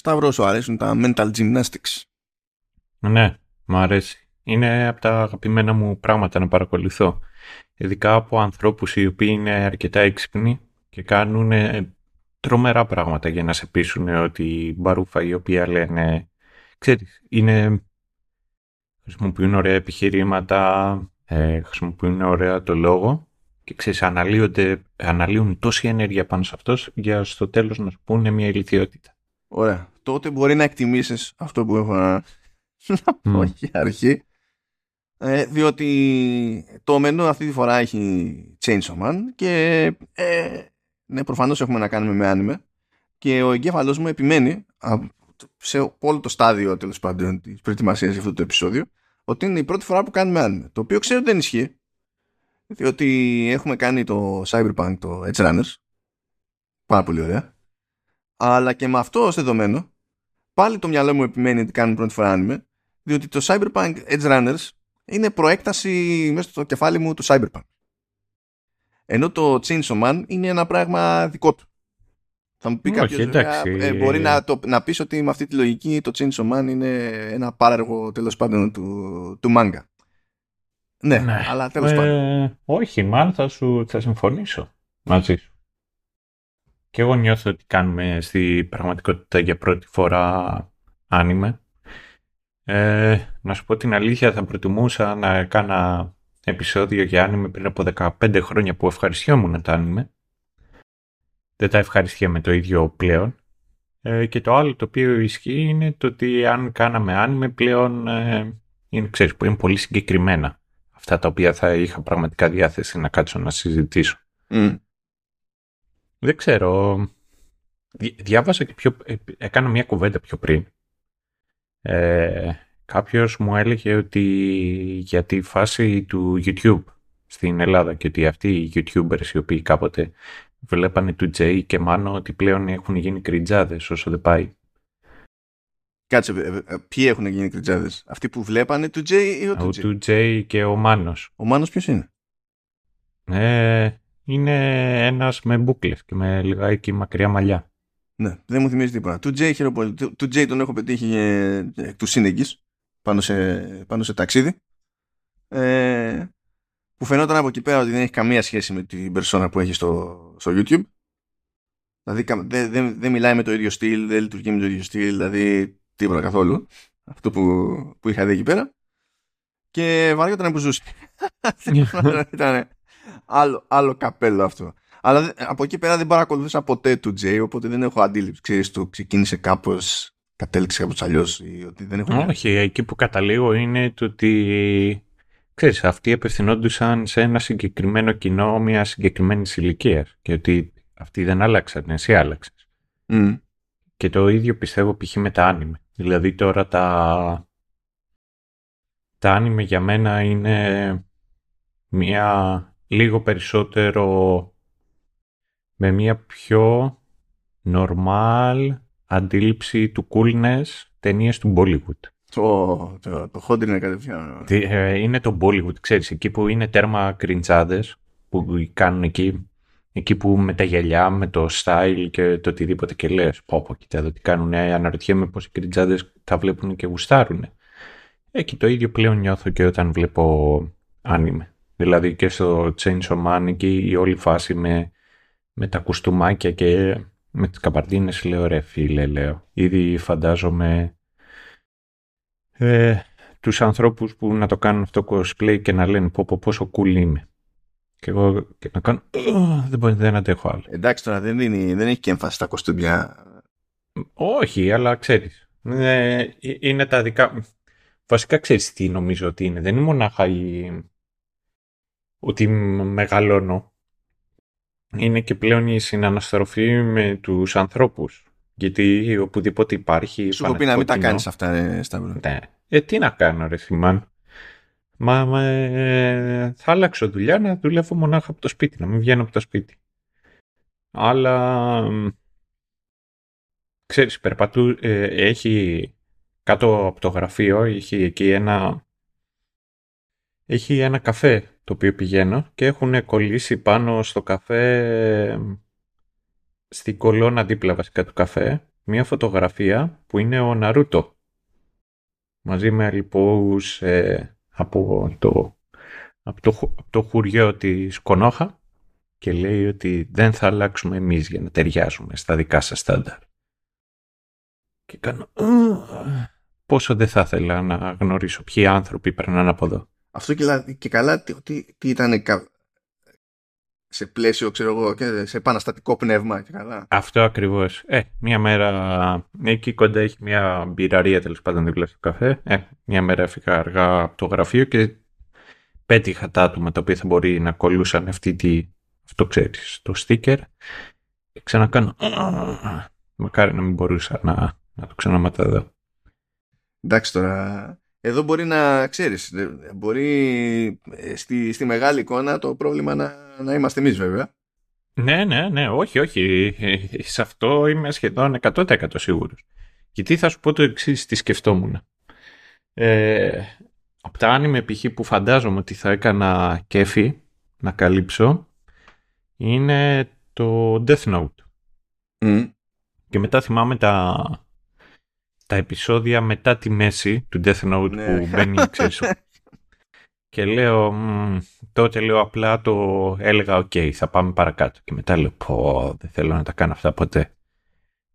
Σταύρο, σου αρέσουν τα mental gymnastics. Ναι, μου αρέσει. Είναι από τα αγαπημένα μου πράγματα να παρακολουθώ. Ειδικά από ανθρώπους οι οποίοι είναι αρκετά έξυπνοι και κάνουν τρομερά πράγματα για να σε πείσουν ότι η μπαρούφα η οποία λένε, ξέρεις, είναι, χρησιμοποιούν ωραία επιχειρήματα, ε, χρησιμοποιούν ωραία το λόγο και ξέρεις, αναλύουν τόση ενέργεια πάνω σε αυτός για στο τέλος να σου πούνε μια ηλικιότητα. Ωραία. Τότε μπορεί να εκτιμήσεις αυτό που έχω να, πω για αρχή. Ε, διότι το μενού αυτή τη φορά έχει Chainsaw Man και ε, ναι, προφανώς έχουμε να κάνουμε με άνιμε και ο εγκέφαλός μου επιμένει σε όλο το στάδιο τέλος πάντων της προετοιμασίας για αυτό το επεισόδιο ότι είναι η πρώτη φορά που κάνουμε άνιμε. Το οποίο ξέρω ότι δεν ισχύει διότι έχουμε κάνει το Cyberpunk, το Edge Runners πάρα πολύ ωραία αλλά και με αυτό ως δεδομένο πάλι το μυαλό μου επιμένει ότι κάνουμε πρώτη φορά άνιμε διότι το Cyberpunk Edge Runners είναι προέκταση μέσα στο κεφάλι μου του Cyberpunk ενώ το Chainsaw Man είναι ένα πράγμα δικό του. Θα μου πει κάποιος. Ε, μπορεί να, το, να πεις ότι με αυτή τη λογική το Chainsaw Man είναι ένα πάραργο τέλος πάντων του, του manga. Ναι, ναι. αλλά τέλος ε, πάντων. Όχι, μάλλον θα, σου, θα συμφωνήσω μαζί σου. Και εγώ νιώθω ότι κάνουμε στη πραγματικότητα για πρώτη φορά άνιμε. Ε, να σου πω την αλήθεια, θα προτιμούσα να κάνα επεισόδιο για άνιμε πριν από 15 χρόνια που ευχαριστιόμουν τα άνιμε. Δεν τα ευχαριστιέμαι το ίδιο πλέον. Ε, και το άλλο το οποίο ισχύει είναι το ότι αν κάναμε άνιμε πλέον ε, είναι, ξέρεις, είναι πολύ συγκεκριμένα αυτά τα οποία θα είχα πραγματικά διάθεση να κάτσω να συζητήσω. Δεν ξέρω. Διάβασα και πιο... Ε, έκανα μια κουβέντα πιο πριν. Ε, κάποιος μου έλεγε ότι για τη φάση του YouTube στην Ελλάδα και ότι αυτοί οι YouTubers οι οποίοι κάποτε βλέπανε του Jay και μάνο ότι πλέον έχουν γίνει κριτζάδες όσο δεν πάει. Κάτσε, ε, ε, ποιοι έχουν γίνει κριτζάδες, αυτοί που βλέπανε του Jay ή ο του Jay. του Jay και ο Μάνος. Ο Μάνος ποιος είναι; Ε, είναι ένας με μπούκλες και με λιγάκι μακριά μαλλιά. Ναι, δεν μου θυμίζει τίποτα. Του Jay χαίρομαι Του, του Jay τον έχω πετύχει ε, εκ του σύνεγγης πάνω σε, πάνω σε ταξίδι. Ε, που φαινόταν από εκεί πέρα ότι δεν έχει καμία σχέση με την περσόνα που έχει στο, στο YouTube. Δηλαδή δεν, δεν, δεν μιλάει με το ίδιο στυλ δεν λειτουργεί με το ίδιο στυλ δηλαδή τίποτα καθόλου. Αυτό που, που είχα δει εκεί πέρα. Και βαριόταν που ζούσε. Ήταν άλλο, άλλο καπέλο αυτό αλλά από εκεί πέρα δεν παρακολουθούσα ποτέ του Τζέι οπότε δεν έχω αντίληψη ξέρεις το ξεκίνησε κάπως κατέληξε κάπως αλλιώς ή ότι δεν έχω... Όχι, εκεί που καταλήγω είναι το ότι ξέρεις, αυτοί απευθυνόντουσαν σε ένα συγκεκριμένο κοινό μια συγκεκριμένη ηλικία και ότι αυτοί δεν άλλαξαν, εσύ άλλαξες. Mm. Και το ίδιο πιστεύω π.χ. με τα άνιμε. Δηλαδή τώρα τα, τα άνιμε για μένα είναι μια λίγο περισσότερο με μια πιο normal αντίληψη του coolness ταινίες του Bollywood. Το, το, το hot είναι κατευθείαν. Ε, είναι το Bollywood, ξέρεις, εκεί που είναι τέρμα κριντζάδες που κάνουν εκεί, εκεί που με τα γυαλιά, με το style και το οτιδήποτε και λες, πω πω, κοίτα εδώ τι κάνουν, αναρωτιέμαι πως οι κριντζάδες τα βλέπουν και γουστάρουν. Εκεί το ίδιο πλέον νιώθω και όταν βλέπω άνιμε. Δηλαδή και στο Chainsaw Man και η όλη φάση με, με τα κουστούμάκια και με τις καπαρτίνες λέω ρε φίλε λέω. Ήδη φαντάζομαι ε, τους ανθρώπους που να το κάνουν αυτό cosplay και να λένε πω, πω πόσο cool είμαι. Και εγώ και να κάνω δεν μπορεί δεν αντέχω άλλο. Εντάξει τώρα δεν, είναι, δεν έχει και έμφαση στα κοστούμια. Όχι, αλλά ξέρεις. Ε, είναι τα δικά... Βασικά ξέρεις τι νομίζω ότι είναι. Δεν είναι μονάχα η... ότι μεγαλώνω είναι και πλέον η συναναστροφή με τους ανθρώπους. Γιατί οπουδήποτε υπάρχει... Σου έχω πει να μην τα κάνεις αυτά, ε, Σταύρο. Ναι. Ε, τι να κάνω, ρε Θημάν. Μα ε, θα άλλαξω δουλειά να δουλεύω μονάχα από το σπίτι, να μην βγαίνω από το σπίτι. Αλλά, ξέρεις, περπατού, ε, έχει κάτω από το γραφείο, έχει εκεί ένα, έχει ένα καφέ το οποίο πηγαίνω και έχουν κολλήσει πάνω στο καφέ στην κολόνα δίπλα βασικά του καφέ μια φωτογραφία που είναι ο Ναρούτο μαζί με λοιπούς ε, από, το, από, το, από το χουριό της Κονόχα και λέει ότι δεν θα αλλάξουμε εμείς για να ταιριάζουμε στα δικά σας στάνταρ. Και κάνω... Πόσο δεν θα ήθελα να γνωρίσω ποιοι άνθρωποι περνάνε από εδώ. Αυτό και, και καλά τι, τι, τι ήταν σε πλαίσιο, ξέρω εγώ, και σε επαναστατικό πνεύμα και καλά. Αυτό ακριβώς. Ε, μία μέρα εκεί κοντά έχει μία μπειραρία τέλος πάντων δίπλα στο καφέ. Ε, μία μέρα έφυγα αργά από το γραφείο και πέτυχα τα άτομα τα οποία θα μπορεί να κολλούσαν αυτή τη, αυτό ξέρεις, το sticker. Και ξανακάνω. Μακάρι να μην μπορούσα να, να το ξαναματαδώ. Εντάξει τώρα, εδώ μπορεί να ξέρεις, μπορεί ε, στη, στη μεγάλη εικόνα το πρόβλημα να, να είμαστε εμείς βέβαια. Ναι, ναι, ναι, όχι, όχι. Σε αυτό είμαι σχεδόν 100% σίγουρος. Γιατί θα σου πω το εξής τι σκεφτόμουν. Ε, από τα άνιμε π.χ. που φαντάζομαι ότι θα έκανα κέφι να καλύψω είναι το Death Note. Και μετά θυμάμαι τα, τα επεισόδια μετά τη μέση του Death Note ναι. που μπαίνει, ξέρεις, και λέω, τότε λέω απλά το έλεγα οκ, θα πάμε παρακάτω και μετά λέω πω δεν θέλω να τα κάνω αυτά ποτέ.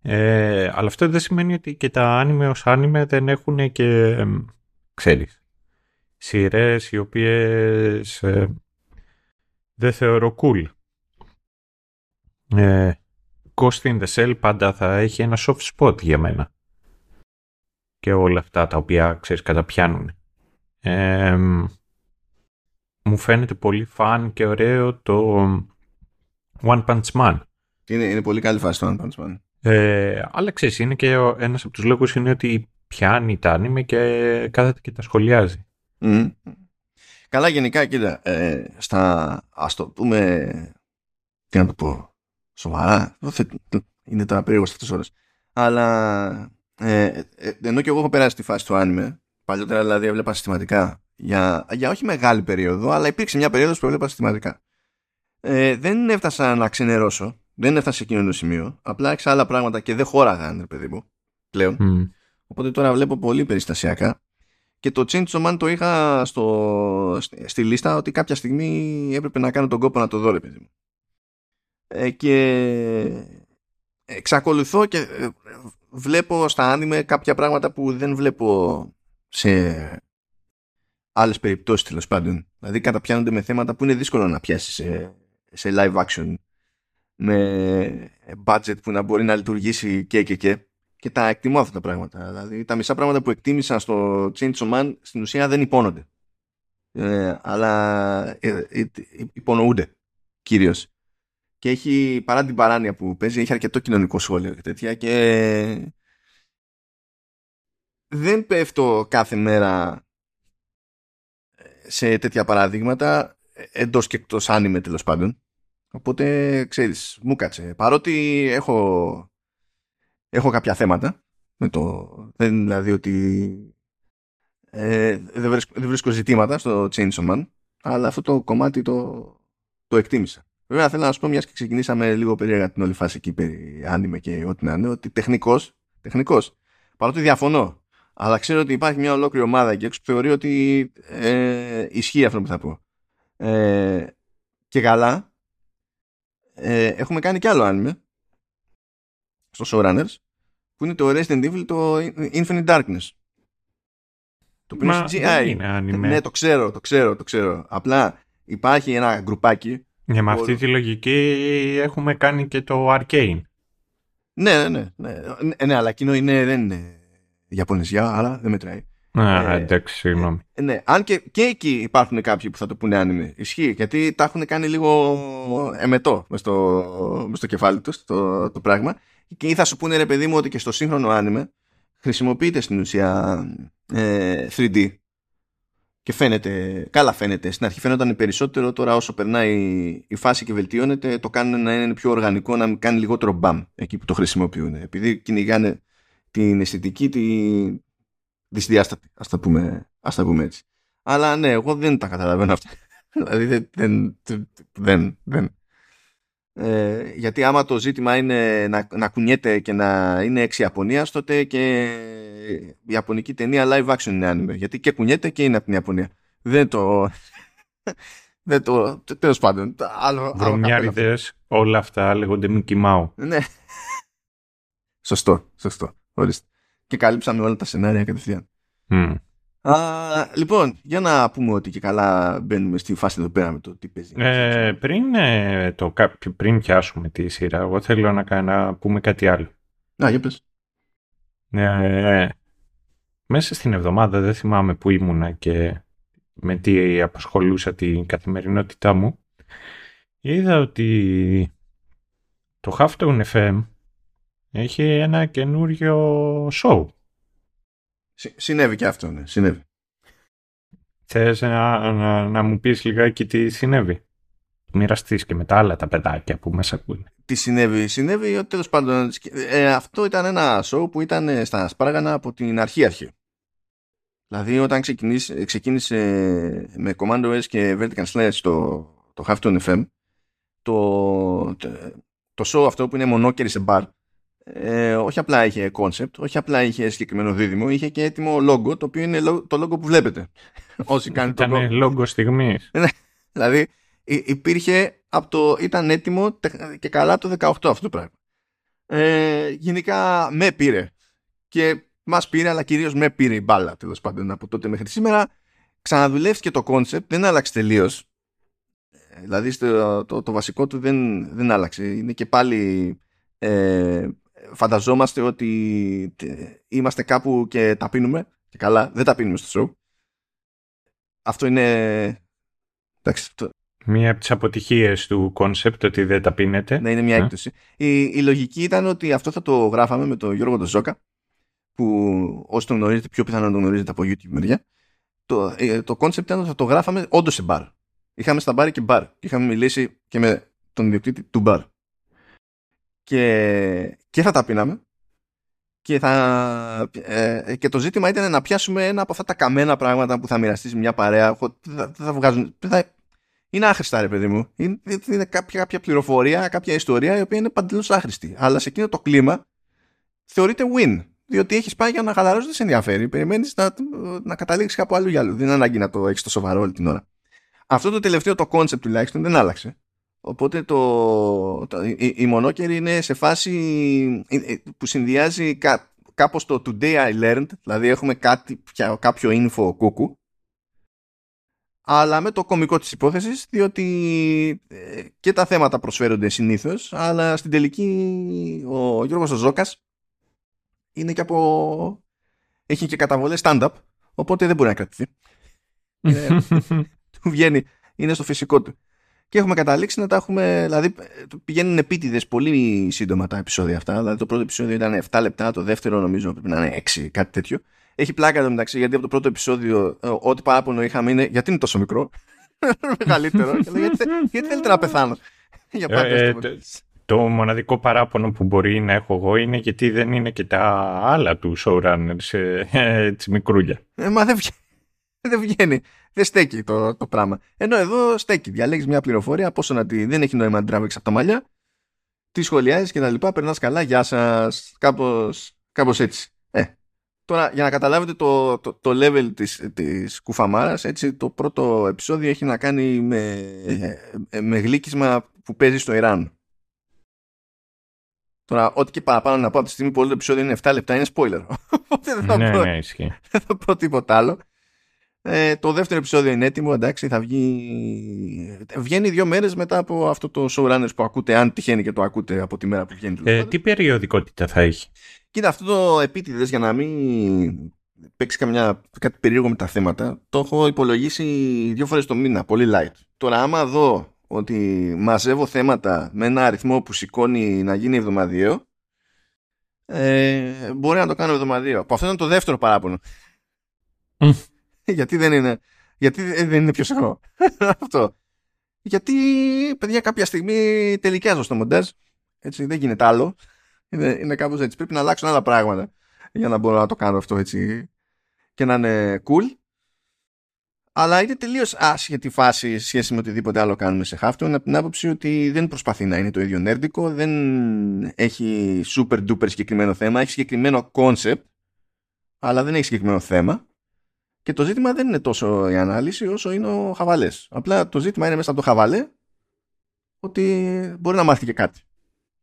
Ε, αλλά αυτό δεν σημαίνει ότι και τα άνιμε ως άνιμε δεν έχουν και, ξέρεις, σειρές οι οποίες ε, δεν θεωρώ cool. Ε, Ghost in the Shell πάντα θα έχει ένα soft spot για μένα και όλα αυτά τα οποία ξέρεις καταπιάνουν. Ε, μου φαίνεται πολύ φαν και ωραίο το One Punch Man. Είναι, είναι πολύ καλή φάση το One Punch Man. Ε, αλλά ξέρεις, είναι και ένας από τους λόγους είναι ότι πιάνει τα άνιμε και κάθεται και τα σχολιάζει. Καλά γενικά, κοίτα, ε, στα, ας το πούμε, τι να το πω, σοβαρά, είναι τώρα περίεργο αυτές τις ώρες, αλλά ε, ε, ενώ και εγώ έχω περάσει τη φάση του άνιμε, παλιότερα δηλαδή έβλεπα συστηματικά για, για όχι μεγάλη περίοδο, αλλά υπήρξε μια περίοδος που έβλεπα συστηματικά. Ε, δεν έφτασα να ξενερώσω, δεν έφτασα σε εκείνο το σημείο. Απλά έξα άλλα πράγματα και δεν χώραγαν, ρε παιδί μου, πλέον. Οπότε τώρα βλέπω πολύ περιστασιακά. Και το Change of Man το είχα στο, στη λίστα ότι κάποια στιγμή έπρεπε να κάνω τον κόπο να το δω, ρε παιδί μου. Ε, και εξακολουθώ και ε, βλέπω στα άνιμε κάποια πράγματα που δεν βλέπω σε άλλες περιπτώσεις τέλος πάντων. Δηλαδή καταπιάνονται με θέματα που είναι δύσκολο να πιάσει σε, σε live action με budget που να μπορεί να λειτουργήσει και και και και τα εκτιμώ αυτά τα πράγματα. Δηλαδή τα μισά πράγματα που εκτίμησα στο Chainsaw Man στην ουσία δεν υπόνονται. Ε, αλλά ε, ε, υπονοούνται κυρίως και έχει παρά την παράνοια που παίζει έχει αρκετό κοινωνικό σχόλιο και τέτοια και δεν πέφτω κάθε μέρα σε τέτοια παραδείγματα εντός και εκτός άνιμε τέλος πάντων. Οπότε ξέρεις μου κάτσε. Παρότι έχω έχω κάποια θέματα με το, δεν δηλαδή ότι ε, δεν, βρίσκω, δεν βρίσκω ζητήματα στο Chainsaw Man αλλά αυτό το κομμάτι το, το εκτίμησα Βέβαια θέλω να σου πω, μιας και ξεκινήσαμε λίγο περίεργα την όλη φάση εκεί περί άνιμε και ό,τι να είναι, ότι τεχνικός, τεχνικός, παρότι διαφωνώ, αλλά ξέρω ότι υπάρχει μια ολόκληρη ομάδα εκεί έξω που θεωρεί ότι ε, ισχύει αυτό που θα πω. Ε, και καλά, ε, έχουμε κάνει κι άλλο άνιμε στο Showrunners, που είναι το Resident Evil, το Infinite Darkness. Το οποίο είναι CGI. Ναι, το ξέρω, το ξέρω, το ξέρω. Απλά υπάρχει ένα γκρουπάκι για με αυτή τη λογική έχουμε κάνει και το Arcane. Ναι, ναι, ναι. Ναι, ναι, ναι αλλά εκείνο είναι, δεν είναι Ιαπωνεζιά, αλλά δεν μετράει. Α, ε, εντάξει, συγγνώμη. Ε, ναι, αν και, και εκεί υπάρχουν κάποιοι που θα το πούνε άνιμε. Ισχύει, γιατί τα έχουν κάνει λίγο εμετό μες στο, στο κεφάλι τους το, το πράγμα. Και ή θα σου πούνε ρε παιδί μου ότι και στο σύγχρονο άνιμε χρησιμοποιείται στην ουσία ε, 3D και φαίνεται, καλά φαίνεται. Στην αρχή φαίνονταν περισσότερο, τώρα όσο περνάει η φάση και βελτιώνεται, το κάνουν να είναι πιο οργανικό, να κάνει λιγότερο μπαμ εκεί που το χρησιμοποιούν. Επειδή κυνηγάνε την αισθητική, τη δυσδιάστατη, ας τα πούμε, ας τα πούμε έτσι. Αλλά ναι, εγώ δεν τα καταλαβαίνω αυτά. δηλαδή δεν, δεν, δεν, δεν. Ε, γιατί άμα το ζήτημα είναι να, να κουνιέται και να είναι εξ Ιαπωνίας, τότε και η Ιαπωνική ταινία live action είναι anime. Γιατί και κουνιέται και είναι από την Ιαπωνία. Δεν το... δεν το... Τέλος πάντων. Άλλο, Βρωμιάριδες, όλα αυτά λέγονται Mickey Mouse. Ναι. σωστό, σωστό. Ορίστε. Και καλύψαμε όλα τα σενάρια κατευθείαν. Mm. Α, λοιπόν, για να πούμε ότι και καλά μπαίνουμε στη φάση εδώ πέρα με το τι παίζει. Ε, πριν, ε, το, πριν πιάσουμε τη σειρά, εγώ θέλω να, να πούμε κάτι άλλο. Α, για πες. Ε, μέσα στην εβδομάδα, δεν θυμάμαι που ήμουνα και με τι απασχολούσα την καθημερινότητά μου, είδα ότι το Halftone FM έχει ένα καινούριο show. Συνέβη και αυτό, ναι. Συνέβη. Θες να, να, να μου πεις λιγάκι τι συνέβη; Μοιραστείς και με τα άλλα τα παιδάκια που μέσα ακούνε. Τι συνέβη. Συνέβη ότι τέλος πάντων ε, αυτό ήταν ένα show που ήταν στα σπάργανα από την αρχή αρχή. Δηλαδή όταν ξεκίνησε, ξεκίνησε με Commando S και Vertical Slash το, το Halftone FM το, το show αυτό που είναι μονόκερη σε μπαρ ε, όχι απλά είχε concept, όχι απλά είχε συγκεκριμένο δίδυμο, είχε και έτοιμο logo, το οποίο είναι το logo που βλέπετε. Όσοι κάνετε το logo. logo στιγμής. Ναι, δηλαδή υπήρχε από το, ήταν έτοιμο και καλά το 18 αυτό το πράγμα. Ε, γενικά με πήρε και μας πήρε, αλλά κυρίως με πήρε η μπάλα τέλος πάντων από τότε μέχρι σήμερα. Ξαναδουλεύτηκε το concept, δεν άλλαξε τελείως. Ε, δηλαδή το, το, το, βασικό του δεν, δεν άλλαξε. Είναι και πάλι ε, φανταζόμαστε ότι είμαστε κάπου και τα πίνουμε και καλά, δεν τα πίνουμε στο show. Αυτό είναι... Εντάξει, Μία από τις αποτυχίες του concept ότι δεν τα πίνετε. Ναι, είναι μια ε. έκπτωση. Η, η λογική ήταν ότι αυτό θα το γράφαμε με τον Γιώργο Ντοζόκα, που όσοι τον γνωρίζετε, πιο πιθανό να τον γνωρίζετε από YouTube μεριά. Το, ε, το concept ήταν ότι θα το γράφαμε όντως σε μπαρ. Είχαμε στα μπαρ και μπαρ. είχαμε μιλήσει και με τον ιδιοκτήτη του μπαρ και, και θα τα πίναμε και, θα, ε, και το ζήτημα ήταν να πιάσουμε ένα από αυτά τα καμένα πράγματα που θα μοιραστείς μια παρέα θα, θα βγάζουν, θα, είναι άχρηστα ρε παιδί μου είναι, είναι κάποια, κάποια πληροφορία, κάποια ιστορία η οποία είναι παντελώς άχρηστη αλλά σε εκείνο το κλίμα θεωρείται win διότι έχεις πάει για να χαλαρώσεις, δεν σε ενδιαφέρει. Περιμένεις να, να καταλήξεις κάπου αλλού για άλλο. Δεν είναι ανάγκη να το έχεις το σοβαρό όλη την ώρα. Αυτό το τελευταίο το concept τουλάχιστον δεν άλλαξε. Οπότε το, το, η, η μονόκερη είναι σε φάση ε, ε, που συνδυάζει κά, κάπως το today I learned, δηλαδή έχουμε κάτι, κάποιο info κούκου, αλλά με το κομικό της υπόθεσης, διότι ε, και τα θέματα προσφέρονται συνήθως, αλλά στην τελική ο Γιώργος ο Ζώκας είναι και από... έχει και καταβολές stand-up, οπότε δεν μπορεί να κρατηθεί. του βγαίνει, είναι στο φυσικό του και έχουμε καταλήξει να τα έχουμε. Δηλαδή, πηγαίνουν επίτηδες πολύ σύντομα τα επεισόδια αυτά. Δηλαδή, το πρώτο επεισόδιο ήταν 7 λεπτά, το δεύτερο νομίζω πρέπει να είναι 6, κάτι τέτοιο. Έχει πλάκα εδώ μεταξύ, γιατί από το πρώτο επεισόδιο, ε, ό,τι παράπονο είχαμε είναι γιατί είναι τόσο μικρό; Μεγαλύτερο. γιατί, γιατί θέλετε να πεθάνω; Για πάντα. Ε, ε, το μοναδικό παράπονο που μπορεί να έχω εγώ είναι γιατί δεν είναι και τα άλλα του showrunners ε, έτσι μικρούλια. Ε, μα δεν βγαίνει. Δεν βγαίνει δεν στέκει το, το πράγμα. Ενώ εδώ στέκει. Διαλέγεις μια πληροφορία, πόσο να τη. Δεν έχει νόημα να την τραβήξεις από τα μαλλιά. Τι σχολιάζεις και τα λοιπά. Περνάς καλά. Γεια σας. Κάπως κάπως έτσι. Ε. Τώρα, για να καταλάβετε το, το, το level της, της κουφαμάρας, έτσι, το πρώτο επεισόδιο έχει να κάνει με, ε, με γλύκισμα που παίζει στο Ιράν. Τώρα, ό,τι και παραπάνω να πω από τη στιγμή που όλο το επεισόδιο είναι 7 λεπτά είναι spoiler. Οπότε δεν θα, ναι, πω, ναι, δεν θα πω τίποτα άλλο. Ε, το δεύτερο επεισόδιο είναι έτοιμο, εντάξει, θα βγει. Βγαίνει δύο μέρες μετά από αυτό το showrunners που ακούτε, αν τυχαίνει και το ακούτε από τη μέρα που βγαίνει. Ε, τι περιοδικότητα θα έχει; Κοίτα, αυτό το επίτηδες για να μην παίξει καμιά, κάτι περίεργο με τα θέματα, το έχω υπολογίσει δύο φορές το μήνα, πολύ light. Τώρα, άμα δω ότι μαζεύω θέματα με ένα αριθμό που σηκώνει να γίνει εβδομαδιαίο, ε, μπορεί να το κάνω εβδομαδιαίο. αυτό ήταν το δεύτερο παράπονο. γιατί δεν είναι, γιατί δεν είναι πιο σεχό. Αυτό. Γιατί, παιδιά, κάποια στιγμή τελικιάζω στο μοντάζ. Έτσι, δεν γίνεται άλλο. Είναι, είναι κάπως έτσι. Πρέπει να αλλάξουν άλλα πράγματα για να μπορώ να το κάνω αυτό έτσι και να είναι cool. αλλά είναι τελείως άσχετη φάση σε σχέση με οτιδήποτε άλλο κάνουμε σε Halftone από την άποψη ότι δεν προσπαθεί να είναι το ίδιο νέρντικο, δεν έχει super duper συγκεκριμένο θέμα, έχει συγκεκριμένο concept, αλλά δεν έχει συγκεκριμένο θέμα. Και το ζήτημα δεν είναι τόσο η ανάλυση όσο είναι ο χαβαλές. Απλά το ζήτημα είναι μέσα από το χαβαλέ ότι μπορεί να μάθει και κάτι.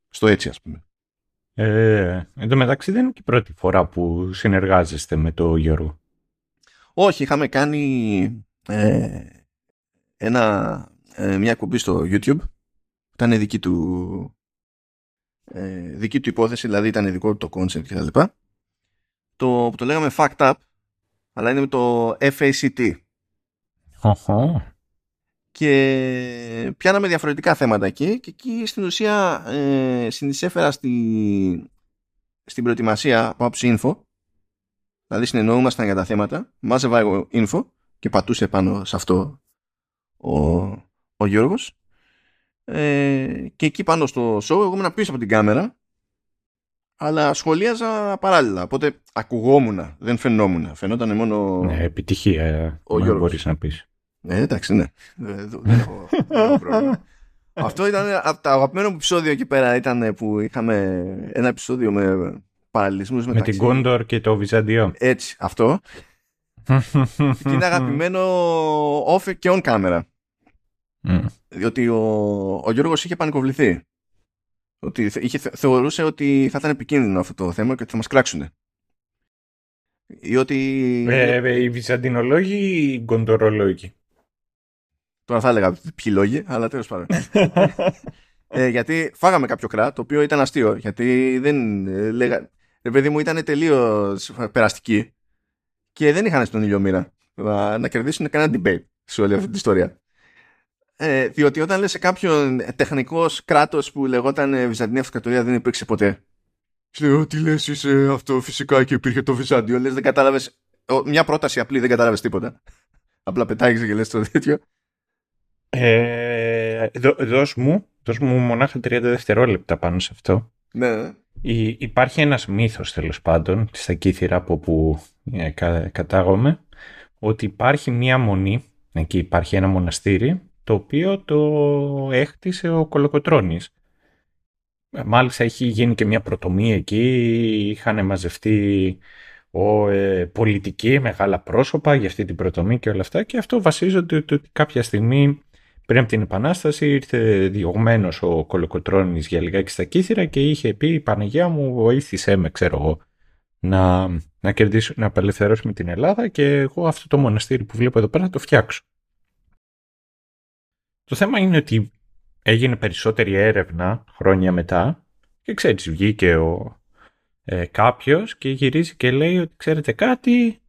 Στο έτσι, ας πούμε. Ε, εν τω μεταξύ δεν είναι και η πρώτη φορά που συνεργάζεστε με το Γιώργο. Όχι, είχαμε κάνει ε, ένα, ε, μια εκπομπή στο YouTube. Ήταν δική του, ε, δική του υπόθεση, δηλαδή ήταν δικό του το concept κτλ. Το που το λέγαμε Fact Up, αλλά είναι με το FACT. Και πιάναμε διαφορετικά θέματα εκεί και εκεί στην ουσία ε, συνεισέφερα στη, στην προετοιμασία από άψη info. Δηλαδή συνεννοούμασταν για τα θέματα, μάζευα εγώ info και πατούσε πάνω σε αυτό ο, ο Γιώργος. Ε, και εκεί πάνω στο show εγώ ήμουν πίσω από την κάμερα αλλά σχολίαζα παράλληλα οπότε ακουγόμουν, δεν φαινόμουν φαινόταν μόνο ναι, επιτυχία ο Γιώργος μπορείς να πεις ναι εντάξει ναι δεν έχω πρόβλημα αυτό ήταν από τα αγαπημένα μου επεισόδιο εκεί πέρα ήταν που είχαμε ένα επεισόδιο με παραλληλισμούς με την Κόντορ και το Βυζαντιό. Έτσι, αυτό. και είναι αγαπημένο off και on camera. Mm. Διότι ο, ο Γιώργος είχε πανικοβληθεί. Ότι είχε, θεωρούσε ότι θα ήταν επικίνδυνο αυτό το θέμα και ότι θα μας κράξουν. Ή ότι... Ε, ε, οι Βυζαντινολόγοι ή οι Γκοντορολόγοι. Τώρα θα έλεγα ποιοι λόγοι, αλλά τέλος πάντων. ε, γιατί φάγαμε κάποιο κράτ, το οποίο ήταν αστείο. Γιατί δεν ε, λέγα ρε παιδί μου ήταν τελείως περαστική και δεν είχαν στον ήλιο μοίρα να, να κερδίσουν κανένα debate σε όλη αυτή την ιστορία. Ε, διότι όταν λες σε κάποιον τεχνικός κράτος που λεγόταν Βυζαντινή Αυτοκρατορία δεν υπήρξε ποτέ. Λέω, τι λες είσαι αυτό φυσικά και υπήρχε το Βυζάντιο. Λες δεν κατάλαβες, μια πρόταση απλή δεν κατάλαβες τίποτα. Απλά πετάγεις και λες το τέτοιο. Ε, δώσ' μου, δώσ' μου μονάχα 30 δευτερόλεπτα πάνω σε αυτό. Ναι. Υπάρχει ένας μύθος τέλος πάντων στα Κύθυρα από που ε, κατάγομαι ότι υπάρχει μία μονή, εκεί υπάρχει ένα μοναστήρι το οποίο το έχτισε ο Κολοκοτρώνης. Μάλιστα έχει γίνει και μια πρωτομία εκεί, είχαν μαζευτεί ο, ε, πολιτικοί, μεγάλα πρόσωπα για αυτή την πρωτομία και όλα αυτά και αυτό βασίζονται ότι κάποια στιγμή πριν από την Επανάσταση ήρθε διωγμένος ο Κολοκοτρώνης για λιγάκι στα κύθυρα και είχε πει Παναγία μου βοήθησέ με ξέρω εγώ να, να, κερδίσω, να απελευθερώσουμε την Ελλάδα και εγώ αυτό το μοναστήρι που βλέπω εδώ πέρα θα το φτιάξω. Το θέμα είναι ότι έγινε περισσότερη έρευνα χρόνια μετά και ξέρεις βγήκε ο, ε, κάποιος και γυρίζει και λέει ότι ξέρετε κάτι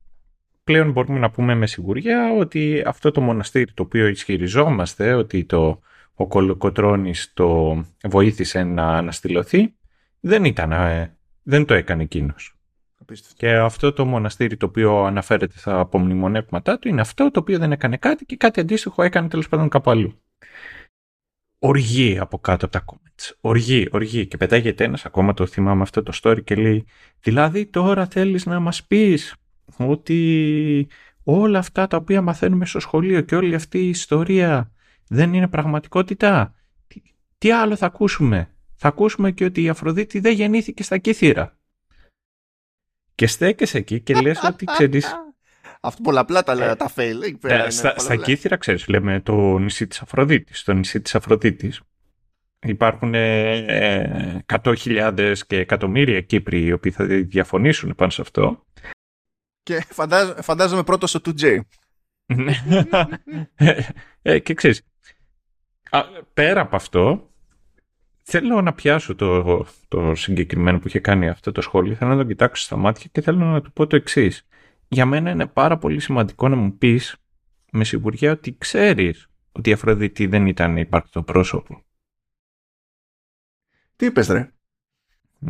πλέον μπορούμε να πούμε με σιγουριά ότι αυτό το μοναστήρι το οποίο ισχυριζόμαστε ότι το, ο Κολοκοτρώνης το βοήθησε να αναστηλωθεί δεν, ήταν, ε, δεν το έκανε εκείνος. Και αυτό το μοναστήρι το οποίο αναφέρεται στα απομνημονεύματά του είναι αυτό το οποίο δεν έκανε κάτι και κάτι αντίστοιχο έκανε τέλος πάντων κάπου αλλού. Οργή από κάτω από τα comments. Οργή, οργή. Και πετάγεται ένας, ακόμα το θυμάμαι αυτό το story και λέει «Δηλαδή τώρα θέλεις να μας πεις ότι όλα αυτά τα οποία μαθαίνουμε στο σχολείο και όλη αυτή η ιστορία δεν είναι πραγματικότητα; Τι, άλλο θα ακούσουμε; Θα ακούσουμε και ότι η Αφροδίτη δεν γεννήθηκε στα Κύθυρα. Και στέκεσαι εκεί και λες ότι ξέρεις... Αυτό πολλαπλά τα, ε, τα fail. Ε, στα, στα Κύθυρα ξέρεις, λέμε το νησί της Αφροδίτης. Το νησί της Αφροδίτης υπάρχουν ε, 100.000 και εκατομμύρια Κύπροι οι οποίοι θα διαφωνήσουν πάνω σε αυτό. Και φαντάζ, φαντάζομαι πρώτος στο 2J. ε, και ξέρεις, πέρα από αυτό, θέλω να πιάσω το, το συγκεκριμένο που είχε κάνει αυτό το σχόλιο, θέλω να τον κοιτάξω στα μάτια και θέλω να του πω το εξής. Για μένα είναι πάρα πολύ σημαντικό να μου πεις με σιγουριά ότι ξέρεις ότι η Αφροδίτη δεν ήταν υπάρκτο πρόσωπο. Τι είπες ρε;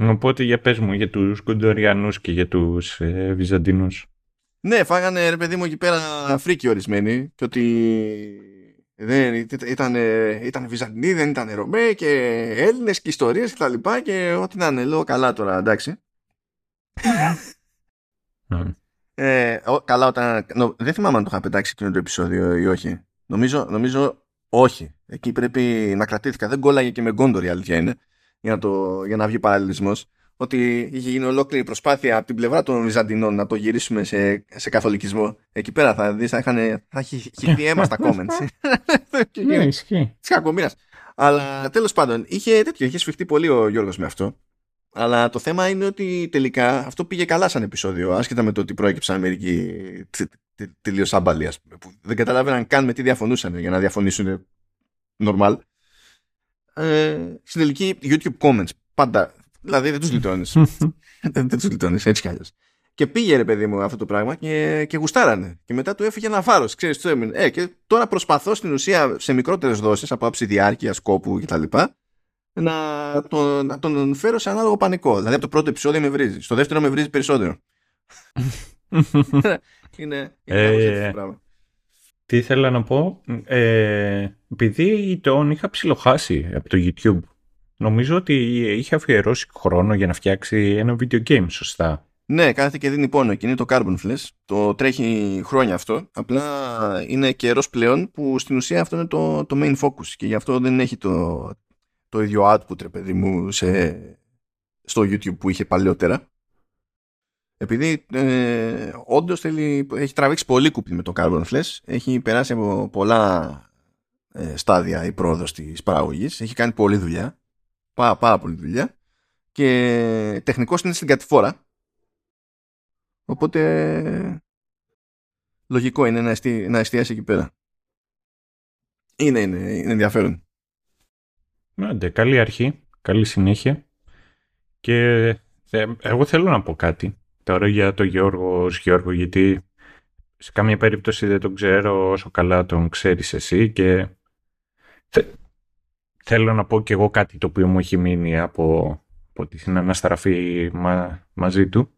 Οπότε για πες μου για τους Κοντοριανούς και για τους ε, Βυζαντινούς. Ναι, φάγανε ρε παιδί μου εκεί πέρα φρίκι ορισμένοι και ότι δεν ήταν, ήταν Βυζαντινοί, δεν ήταν Ρωμαίοι και Έλληνες και ιστορίες και τα λοιπά και ό,τι να είναι, λέω καλά τώρα, εντάξει. Ε, καλά, όταν. δεν θυμάμαι αν το είχα πετάξει εκείνο το επεισόδιο ή όχι. Νομίζω, νομίζω όχι. Εκεί πρέπει να κρατήθηκα. Δεν κόλλαγε και με γκόντορ η αλήθεια είναι. Για να, το, για να βγει παραλληλισμός. Ότι είχε γίνει ολόκληρη προσπάθεια από την πλευρά των Βυζαντινών να το γυρίσουμε σε, σε καθολικισμό. Εκεί πέρα θα δεις, θα, θα έχει χυθεί αίμα στα comments. Ναι, ισχύει. Της κακομοίρας. Αλλά τέλος πάντων, είχε τέτοιο, είχε σφιχτεί πολύ ο Γιώργος με αυτό. Αλλά το θέμα είναι ότι τελικά αυτό πήγε καλά σαν επεισόδιο, άσχετα με το ότι προέκυψαν μερικοί τελείως άμπαλοι, που δεν καταλάβαιναν καν με τι διαφωνούσαν για να διαφωνήσουν normal. Ε, στην τελική YouTube comments πάντα, δηλαδή δεν τους λιτώνεις. δεν, δεν τους λιτώνεις, έτσι κι αλλιώς. Και πήγε ρε παιδί μου αυτό το πράγμα και, και γουστάρανε. Και μετά του έφυγε ένα βάρο. Ξέρεις τι έμεινε. Ε, και τώρα προσπαθώ στην ουσία σε μικρότερες δόσεις από άψη διάρκεια, σκόπου κτλ. Να τον, να τον φέρω σε ανάλογο πανικό. Δηλαδή από το πρώτο επεισόδιο με βρίζει. Στο δεύτερο με βρίζει περισσότερο. είναι είναι ε, πράγμα. Τι ήθελα να πω. Ε, επειδή τον είχα ψιλοχάσει από το YouTube. Νομίζω ότι είχε αφιερώσει χρόνο για να φτιάξει ένα video game, σωστά. Ναι, κάθεται και δίνει πόνο και είναι το Carbon Flash. Το τρέχει χρόνια αυτό. Απλά είναι καιρός πλέον που στην ουσία αυτό είναι το, το main focus και γι' αυτό δεν έχει το, το ίδιο output, ρε παιδί μου, σε, στο YouTube που είχε παλιότερα. Επειδή ε, όντως έχει τραβήξει πολύ κούπι με το Carbon Flash, έχει περάσει από πολλά ε, στάδια η πρόοδος της παραγωγής, έχει κάνει πολλή δουλειά. Πάρα, πάρα πολλή δουλειά. Και τεχνικός είναι στην κατηφόρα Οπότε λογικό είναι να, εστί, να εστιάσει εκεί πέρα. Είναι, είναι, είναι ενδιαφέρον. Ναι, καλή αρχή, καλή συνέχεια. Και εγώ θέλω να πω κάτι τώρα για τον Γιώργο Γιώργο, γιατί σε καμία περίπτωση δεν τον ξέρω όσο καλά τον ξέρεις εσύ και θέλω να πω και εγώ κάτι το οποίο μου έχει μείνει από, από τη συναναστραφή μα, μαζί του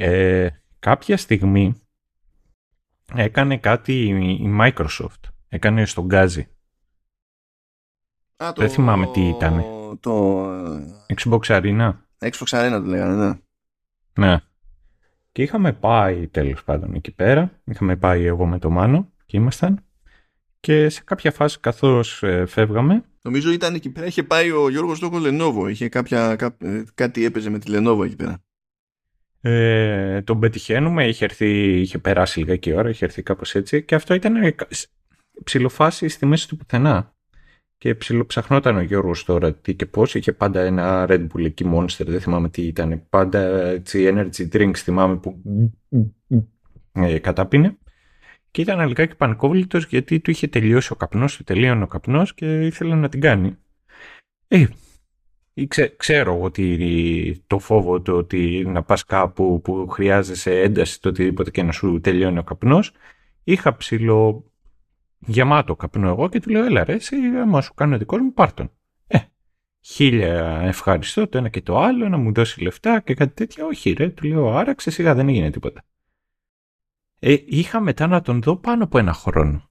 ε, κάποια στιγμή έκανε κάτι η Microsoft. Έκανε στον Γκάζι. το... Δεν θυμάμαι τι ήταν. Το... Xbox Arena. Xbox Arena το λέγανε, ναι. Ναι. Και είχαμε πάει τέλος πάντων εκεί πέρα. Είχαμε πάει εγώ με το Μάνο και ήμασταν. Και σε κάποια φάση καθώς ε, φεύγαμε. Νομίζω ήταν εκεί πέρα, είχε πάει ο Γιώργος στο Lenovo. Είχε κάποια, ε, κάτι έπαιζε με τη Lenovo εκεί πέρα. Ε, τον πετυχαίνουμε, είχε, έρθει, είχε περάσει λίγα ώρα, είχε έρθει κάπως έτσι και αυτό ήταν ψηλοφάση στη μέση του πουθενά. Και ψιλοψαχνόταν ο Γιώργος τώρα τι και πώς, είχε πάντα ένα Red Bull εκεί Monster, δεν θυμάμαι τι ήταν, πάντα έτσι energy drinks θυμάμαι που ε, κατάπινε. Και ήταν λιγάκι πανικόβλητος γιατί του είχε τελειώσει ο καπνός, του τελείωνε ο καπνός και ήθελε να την κάνει. Ε, ξέρω ότι το φόβο του ότι να πας κάπου που χρειάζεσαι ένταση το οτιδήποτε και να σου τελειώνει ο καπνός είχα ψηλό γεμάτο καπνό εγώ και του λέω έλα ρε εσύ άμα σου κάνω δικό μου πάρ' τον. Ε, χίλια ευχαριστώ το ένα και το άλλο να μου δώσει λεφτά και κάτι τέτοιο όχι ρε του λέω άραξε σιγά δεν έγινε τίποτα. Ε, είχα μετά να τον δω πάνω από ένα χρόνο.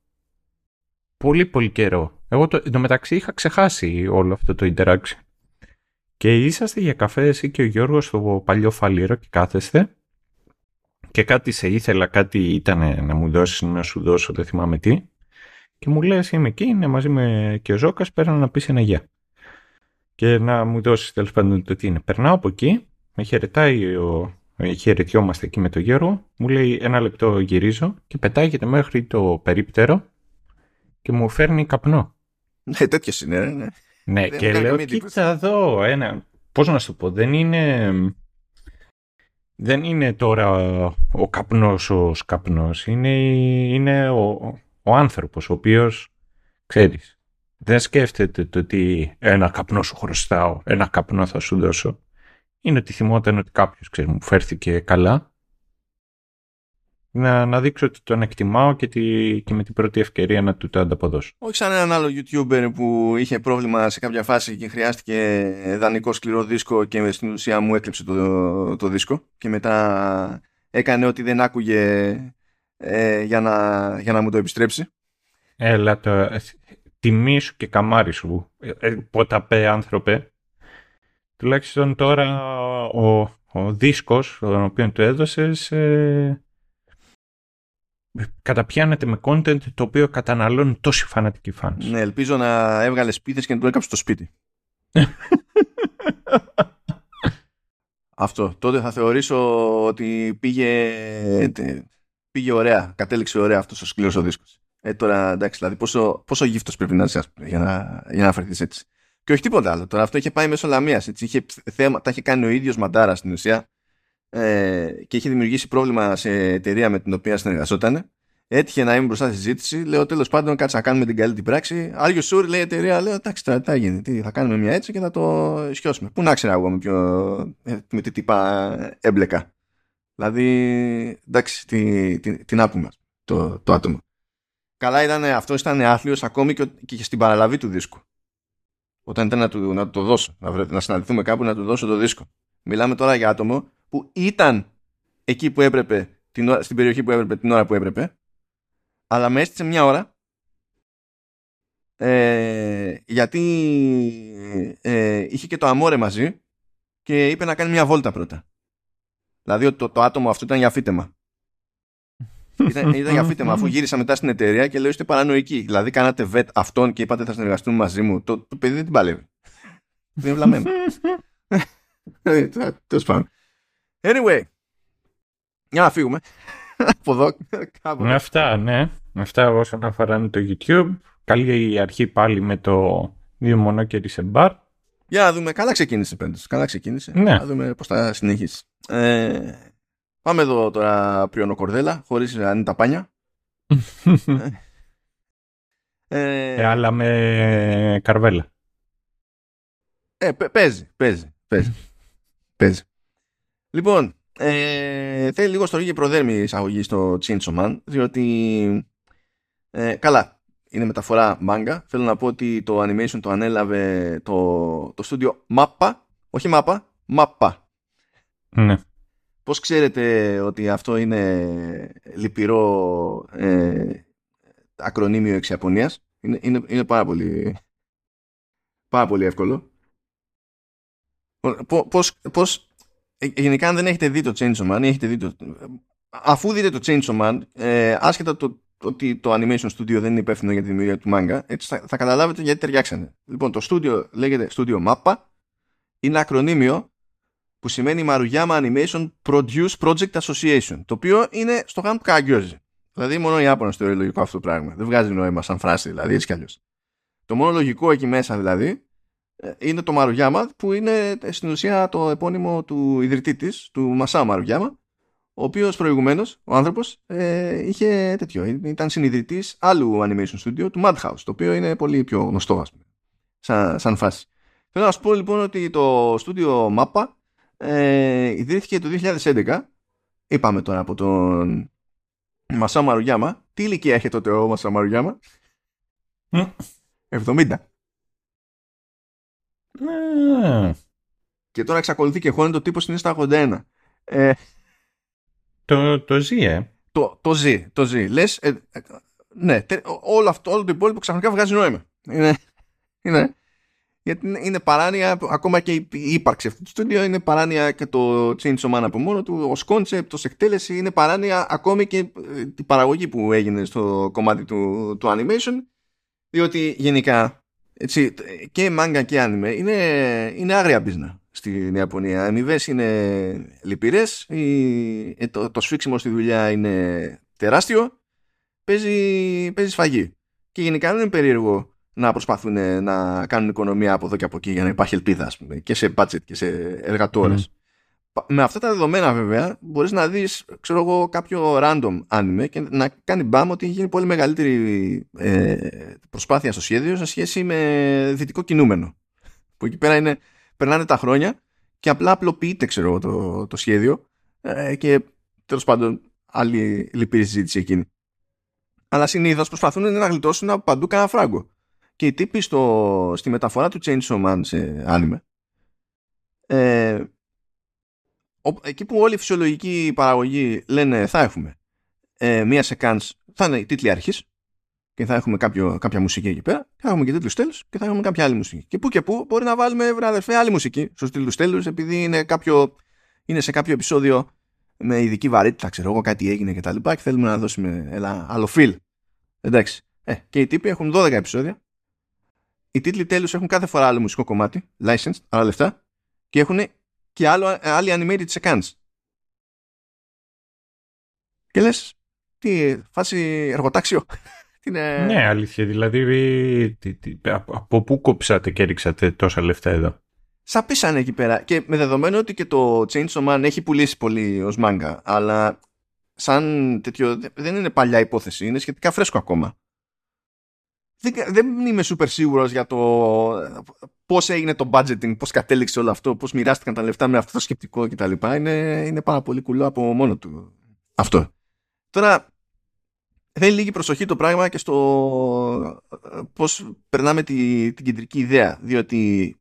Πολύ πολύ καιρό. Εγώ το, μεταξύ είχα ξεχάσει όλο αυτό το interaction. Και είσαστε για καφέ εσύ και ο Γιώργος στο παλιό φαλήρο και κάθεστε και κάτι σε ήθελα, κάτι ήταν να μου δώσεις, να σου δώσω, δεν θυμάμαι τι. Και μου λες είμαι εκεί, είναι μαζί με και ο Ζώκας, πέρα να πεις ένα γεια. Και να μου δώσεις τέλος πάντων το τι είναι. Περνάω από εκεί, με χαιρετάει ο, χαιρετιόμαστε εκεί με τον Γιώργο, μου λέει ένα λεπτό γυρίζω και πετάγεται μέχρι το περίπτερο και μου φέρνει καπνό. Ναι, τέτοιος είναι, ναι. Ναι, και λέω, κοίτα εδώ, ένα, πώς να σου πω, δεν είναι, δεν είναι τώρα ο καπνός ο σκαπνός, είναι, είναι ο, ο άνθρωπος, ο οποίος, ξέρεις, δεν σκέφτεται το ότι ένα καπνό σου χρωστάω, ένα καπνό θα σου δώσω. Είναι ότι θυμόταν ότι κάποιος, ξέρεις, μου φέρθηκε καλά να, να δείξω ότι τον εκτιμάω και, τη, και με την πρώτη ευκαιρία να του το ανταποδώσω. Όχι σαν έναν άλλο YouTuber που είχε πρόβλημα σε κάποια φάση και χρειάστηκε δανεικό σκληρό δίσκο και στην ουσία μου έκλειψε το, το δίσκο και μετά έκανε ότι δεν άκουγε ε, για, να, για να μου το επιστρέψει. Έλα το τιμή σου και καμάρι σου. Ε, ε, ποταπέ άνθρωπε. Τουλάχιστον τώρα ο, ο δίσκος τον οποίο του έδωσες ε, καταπιάνεται με content το οποίο καταναλώνει τόσοι φανατικοί fans. Ναι, ελπίζω να έβγαλες σπίτι και να του έκαψες το σπίτι. Αυτό. Τότε θα θεωρήσω ότι πήγε, πήγε ωραία. Κατέληξε ωραία αυτός ο σκληρός ο δίσκος. Ε, τώρα εντάξει, δηλαδή πόσο, πόσο γύφτος πρέπει να είσαι για να, για να αφαιρθείς έτσι. Και όχι τίποτα άλλο. Τώρα αυτό είχε πάει μέσω λαμίας. Έτσι. Είχε, θέμα, τα είχε κάνει ο ίδιος Μαντάρα στην ουσία ε, και είχε δημιουργήσει πρόβλημα σε εταιρεία με την οποία συνεργαζόταν. Έτυχε να είμαι μπροστά στη συζήτηση. Λέω τέλος πάντων, κάτσε να κάνουμε την καλή την πράξη. Άριο Σούρ λέει η εταιρεία, λέω εντάξει τώρα τι θα γίνει. Τι, θα κάνουμε μια έτσι και θα το σιώσουμε. Πού να ξέρω εγώ με, ποιο, ε, με τι τύπα έμπλεκα. Δηλαδή, εντάξει, τι, τι, τι να πούμε το, το άτομο. Καλά ήταν, αυτός ήταν άθλιος ακόμη και, και στην παραλαβή του δίσκου. Όταν ήταν να, του, να το δώσω, να, να συναντηθούμε κάπου να του δώσω το δίσκο. Μιλάμε τώρα για άτομο που ήταν εκεί που έπρεπε, την, στην περιοχή που έπρεπε, την ώρα που έπρεπε, αλλά με έστησε μια ώρα ε, γιατί ε, είχε και το αμόρε μαζί και είπε να κάνει μια βόλτα πρώτα. Δηλαδή το, το άτομο αυτό ήταν για φύτεμα. Ήταν, ήταν για φύτεμα αφού γύρισα μετά στην εταιρεία και λέω είστε παρανοϊκοί. Δηλαδή κάνατε βετ αυτόν και είπατε θα συνεργαστούν μαζί μου. Το, το παιδί δεν την παλεύει. δεν είναι βλαμμένο. Ε, Τέλος πάντων. Anyway, για να φύγουμε από εδώ. Με αυτά, ναι. Με αυτά όσον αφορά το YouTube. Καλή η αρχή πάλι με το δύο μονόκερι σε μπαρ. Για να δούμε. Καλά ξεκίνησε πέντος. Καλά ξεκίνησε. Ναι. Να δούμε πώς θα συνεχίσει. Ε, πάμε εδώ τώρα πριόνο κορδέλα, χωρίς αν τα πάνια. ε, ε, αλλά με καρβέλα. Ε, παίζει, παίζει, παίζει. παίζει. Λοιπόν, ε, θέλει λίγο στο και προδέρμη εισαγωγή στο Chainsaw Man, διότι ε, καλά, είναι μεταφορά manga. Θέλω να πω ότι το animation το ανέλαβε το, το studio Mappa, όχι Mappa, Mappa. Ναι. Πώς ξέρετε ότι αυτό είναι λυπηρό ε, ακρονίμιο εξ Ιαπωνίας. Είναι, είναι, είναι πάρα πολύ πάρα πολύ εύκολο. Πώς, πώς ε, γενικά αν δεν έχετε δει το Chainsaw Man ή έχετε δει το, αφού δείτε το Chainsaw Man ε, άσχετα το ότι το animation studio δεν είναι υπεύθυνο για τη δημιουργία του manga έτσι θα, θα καταλάβετε γιατί ταιριάξανε λοιπόν το studio λέγεται Studio Mappa είναι ακρονίμιο που σημαίνει Maruyama Animation Produce Project Association το οποίο είναι στο χάμ του δηλαδή μόνο οι Ιάπωνες θεωρεί λογικό αυτό το πράγμα. Δεν βγάζει νόημα σαν φράση δηλαδή έτσι κι αλλιώς. Το μόνο λογικό εκεί μέσα δηλαδή ε, είναι το Μαρουγιάμα που είναι ε, στην ουσία το επώνυμο του ιδρυτή της, του Μασάου Μαρουγιάμα ο οποίος προηγουμένως, ο άνθρωπος, ε, είχε τέτοιο, ήταν συνειδητής άλλου animation studio, του Madhouse, το οποίο είναι πολύ πιο γνωστό, ας πούμε, σαν, σαν φάση. Θέλω να σου πω λοιπόν ότι το studio Mappa ε, ιδρύθηκε το 2011, είπαμε τώρα από τον Μασάου Μαρουγιάμα. Τι ηλικία έχει τότε ο Μασάου Μαρουγιάμα; 70. Ναι. Και τώρα εξακολουθεί και χώνει το τύπος είναι στα 81. Ε, το, το ζει, ε. Το, το ζει, το ζει. Λες, ε, ε, ναι, όλο αυτό, όλο το υπόλοιπο ξαφνικά βγάζει νόημα. Είναι, είναι, γιατί είναι παράνοια, ακόμα και η ύπαρξη αυτού του στούντιο είναι παράνοια και το Chainsaw Man από μόνο του, ως concept, ως εκτέλεση, είναι παράνοια ακόμη και η παραγωγή που έγινε στο κομμάτι του, του animation, διότι γενικά έτσι, και manga και anime είναι, είναι άγρια μπίζνα στην Ιαπωνία. Οι αμοιβές είναι λυπηρές, ε, το, το σφίξιμο στη δουλειά είναι τεράστιο, παίζει, παίζει σφαγή. Και γενικά δεν είναι περίεργο να προσπαθούν να κάνουν οικονομία από εδώ και από εκεί για να υπάρχει ελπίδα, και σε budget και σε εργατόρες. Με αυτά τα δεδομένα βέβαια μπορείς να δεις ξέρω εγώ κάποιο random anime και να κάνει μπαμ ότι γίνει πολύ μεγαλύτερη ε, προσπάθεια στο σχέδιο σε σχέση με δυτικό κινούμενο. Που εκεί πέρα είναι, περνάνε τα χρόνια και απλά απλοποιείται ξέρω το, το σχέδιο ε, και τέλος πάντων άλλη λυπηρή συζήτηση εκείνη. Αλλά συνήθως προσπαθούν να γλιτώσουν από παντού κανένα φράγκο και οι τύποι στο, στη μεταφορά του Chainsaw Man σε anime ε, εκεί που όλη η φυσιολογική παραγωγή λένε θα έχουμε ε, μία σεκάνς, θα είναι η τίτλη αρχής και θα έχουμε κάποιο, κάποια μουσική εκεί πέρα, θα έχουμε και τίτλους τέλους και θα έχουμε κάποια άλλη μουσική. Και που και που μπορεί να βάλουμε, βρε αδερφέ, άλλη μουσική στους τίτλους τέλους επειδή είναι κάποιο είναι σε κάποιο επεισόδιο με ειδική βαρύτητα, ξέρω εγώ, κάτι έγινε και τα λοιπά και θέλουμε να δώσουμε ένα άλλο feel. Εντάξει. Ε, και οι τύποι έχουν 12 επεισόδια. Οι τίτλοι τέλους έχουν κάθε φορά άλλο μουσικό κομμάτι, licensed, άλλα λεφτά, και έχουν και άλλο, άλλη animated sequence. Και λες, τι, φάση εργοτάξιο; Είναι... Ναι, αλήθεια. Δηλαδή, τι, τι, από πού κόψατε και έριξατε τόσα λεφτά εδώ; Σα πήσανε εκεί πέρα. Και με δεδομένο ότι και το Chainsaw Man έχει πουλήσει πολύ ως μάγκα, αλλά σαν τέτοιο δεν είναι παλιά υπόθεση, είναι σχετικά φρέσκο ακόμα. Δεν, δεν είμαι super σίγουρος για το πώς έγινε το budgeting, πώς κατέληξε όλο αυτό, πώς μοιράστηκαν τα λεφτά με αυτό το σκεπτικό κτλ. Είναι, είναι πάρα πολύ κουλό από μόνο του αυτό. Τώρα, θέλει λίγη προσοχή το πράγμα και στο πώς περνάμε τη, την κεντρική ιδέα. Διότι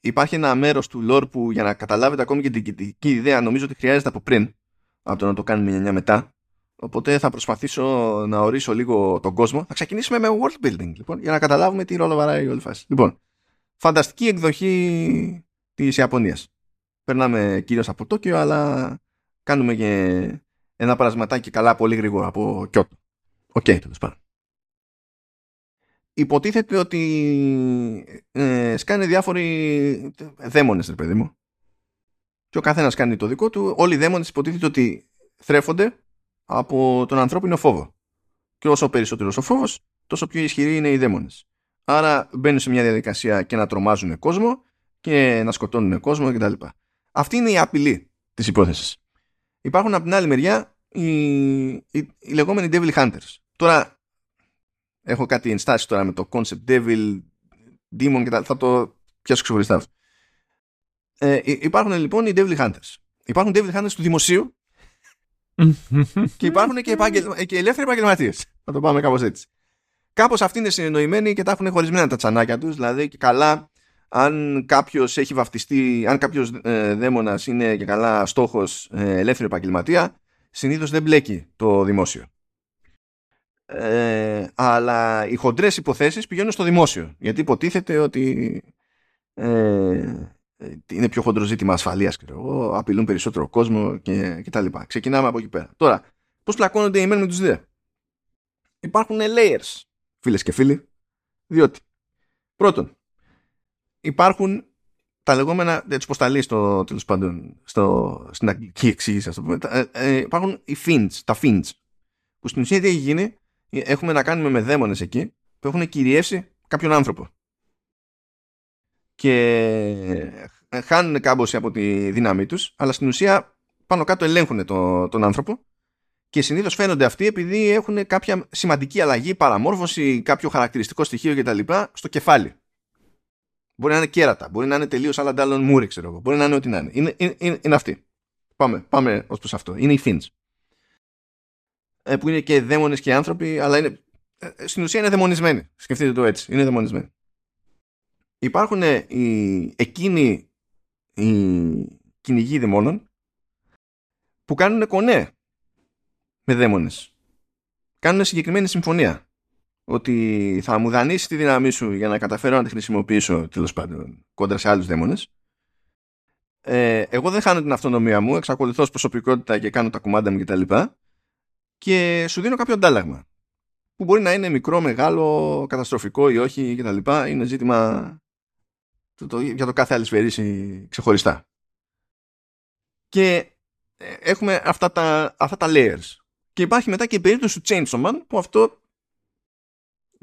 υπάρχει ένα μέρος του lore που για να καταλάβετε ακόμη και την κεντρική ιδέα νομίζω ότι χρειάζεται από πριν από το να το κάνουμε μια μετά. Οπότε θα προσπαθήσω να ορίσω λίγο τον κόσμο. Θα ξεκινήσουμε με world building λοιπόν, για να καταλάβουμε τι ρόλο βαράει η όλη φάση. Λοιπόν, φανταστική εκδοχή της Ιαπωνίας. Περνάμε κυρίως από Τόκιο, αλλά κάνουμε και ένα παρασματάκι καλά πολύ γρήγορα από Κιώτο. Ok, okay, τέλος πάντων. Υποτίθεται ότι ε, σκάνε διάφοροι δαίμονες, ρε παιδί μου. Και ο καθένας κάνει το δικό του. Όλοι οι δαίμονες υποτίθεται ότι θρέφονται από τον ανθρώπινο φόβο. Και όσο περισσότερος ο φόβος, τόσο πιο ισχυροί είναι οι δαίμονες. Άρα μπαίνουν σε μια διαδικασία και να τρομάζουν κόσμο και να σκοτώνουν κόσμο κτλ. Αυτή είναι η απειλή της υπόθεσης. Υπάρχουν από την άλλη μεριά οι, οι, οι λεγόμενοι Devil Hunters. Τώρα έχω κάτι ενστάσεις τώρα με το concept Devil, Demon και τα, θα το πιάσω ξεχωριστά αυτό. Ε, υπάρχουν λοιπόν οι Devil Hunters. Υπάρχουν Devil Hunters του δημοσίου και υπάρχουν και, επαγγελ... και ελεύθεροι επαγγελματίες. Θα το πάμε κάπως έτσι. Κάπως αυτοί είναι συνεννοημένοι και τα έχουν χωρισμένα τα τσανάκια τους. Δηλαδή και καλά αν κάποιος έχει βαφτιστεί, αν κάποιος ε, δαίμονας είναι και καλά στόχος ε, ελεύθερο επαγγελματία, συνήθως δεν μπλέκει το δημόσιο. Ε, αλλά οι χοντρές υποθέσεις πηγαίνουν στο δημόσιο. Γιατί υποτίθεται ότι ε, είναι πιο χοντρό ζήτημα ασφαλείας, απειλούν περισσότερο κόσμο και, και τα λοιπά. Ξεκινάμε από εκεί πέρα. Τώρα, πώς πλακώνονται οι μεν με τους δε; Υπάρχουν layers, φίλες και φίλοι, διότι πρώτον, υπάρχουν τα λεγόμενα, έτσι πως τα λέει στο, τέλος πάντων, στο, στην αγγλική εξήγηση, ας το πούμε, ε, ε, υπάρχουν οι fins, τα fins, που στην ουσία τι έχει γίνει, έχουμε να κάνουμε με δαίμονες εκεί, που έχουν κυριεύσει κάποιον άνθρωπο. Και ε, χάνουν κάμποση από τη δύναμή τους, αλλά στην ουσία πάνω κάτω ελέγχουν το, τον άνθρωπο και συνήθως φαίνονται αυτοί επειδή έχουν κάποια σημαντική αλλαγή, παραμόρφωση, κάποιο χαρακτηριστικό στοιχείο κτλ. στο κεφάλι. Μπορεί να είναι κέρατα, μπορεί να είναι τελείως άλλα ντάλλον μούρι, ξέρω εγώ. Μπορεί να είναι ό,τι να είναι. Είναι, είναι, είναι αυτή. Πάμε, πάμε ως προς αυτό. Είναι οι Finns. Ε, που είναι και δαίμονες και άνθρωποι, αλλά είναι, ε, στην ουσία είναι δαιμονισμένοι. Σκεφτείτε το έτσι. Είναι δαιμονισμένοι. Υπάρχουν οι, εκείνοι οι κυνηγοί δαιμόνων που κάνουν κονέ με δαίμονες. Κάνουν συγκεκριμένη συμφωνία ότι θα μου δανείσει τη δύναμή σου για να καταφέρω να τη χρησιμοποιήσω τέλος πάντων κόντρα σε άλλους δαίμονες. Ε, εγώ δεν χάνω την αυτονομία μου, εξακολουθώ ως προσωπικότητα και κάνω τα κουμάντα μου κτλ. Και, και σου δίνω κάποιο αντάλλαγμα. Που μπορεί να είναι μικρό, μεγάλο, καταστροφικό ή όχι κτλ. Είναι ζήτημα το, το, για το κάθε αλυσφαιρίσει ξεχωριστά. Και ε, έχουμε αυτά τα, αυτά τα layers. Και υπάρχει μετά και η περίπτωση του Chainsaw Man που αυτό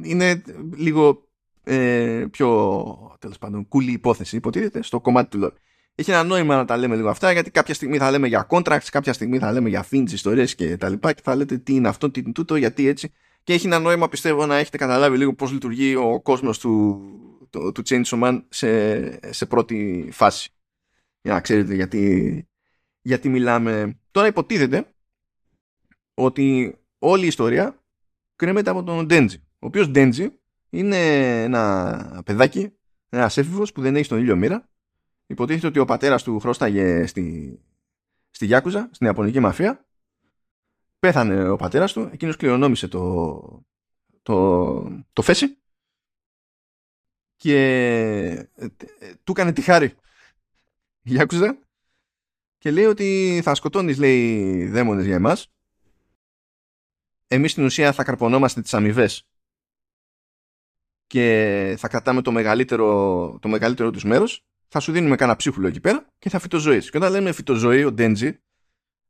είναι λίγο ε, πιο τέλος πάντων κουλή υπόθεση υποτίθεται στο κομμάτι του lore. Έχει ένα νόημα να τα λέμε λίγο αυτά γιατί κάποια στιγμή θα λέμε για contracts, κάποια στιγμή θα λέμε για fins, ιστορίες και τα λοιπά και θα λέτε τι είναι αυτό, τι είναι τούτο, γιατί έτσι και έχει ένα νόημα πιστεύω να έχετε καταλάβει λίγο πώς λειτουργεί ο κόσμος του, του, του Chainsaw Man σε, σε πρώτη φάση για να ξέρετε γιατί, γιατί μιλάμε τώρα υποτίθεται ότι όλη η ιστορία κρέμεται από τον Denji ο οποίος Ντέντζι είναι ένα παιδάκι, ένας έφηβος που δεν έχει στον ήλιο μοίρα. Υποτίθεται ότι ο πατέρας του χρώσταγε στη, στη Γιάκουζα, στην Ιαπωνική μαφία. Πέθανε ο πατέρας του, εκείνος κληρονόμησε το, το, το φέση και ε, του έκανε τη χάρη η Γιάκουζα και λέει ότι θα σκοτώνεις λέει δαίμονες για εμάς εμείς στην ουσία θα καρπονόμαστε τις αμοιβές και θα κρατάμε το μεγαλύτερο, το μεγαλύτερο τους μέρος θα σου δίνουμε κανένα ψίχουλο εκεί πέρα και θα φυτοζωείς. Και όταν λέμε φυτοζωή, ο Ντέντζι,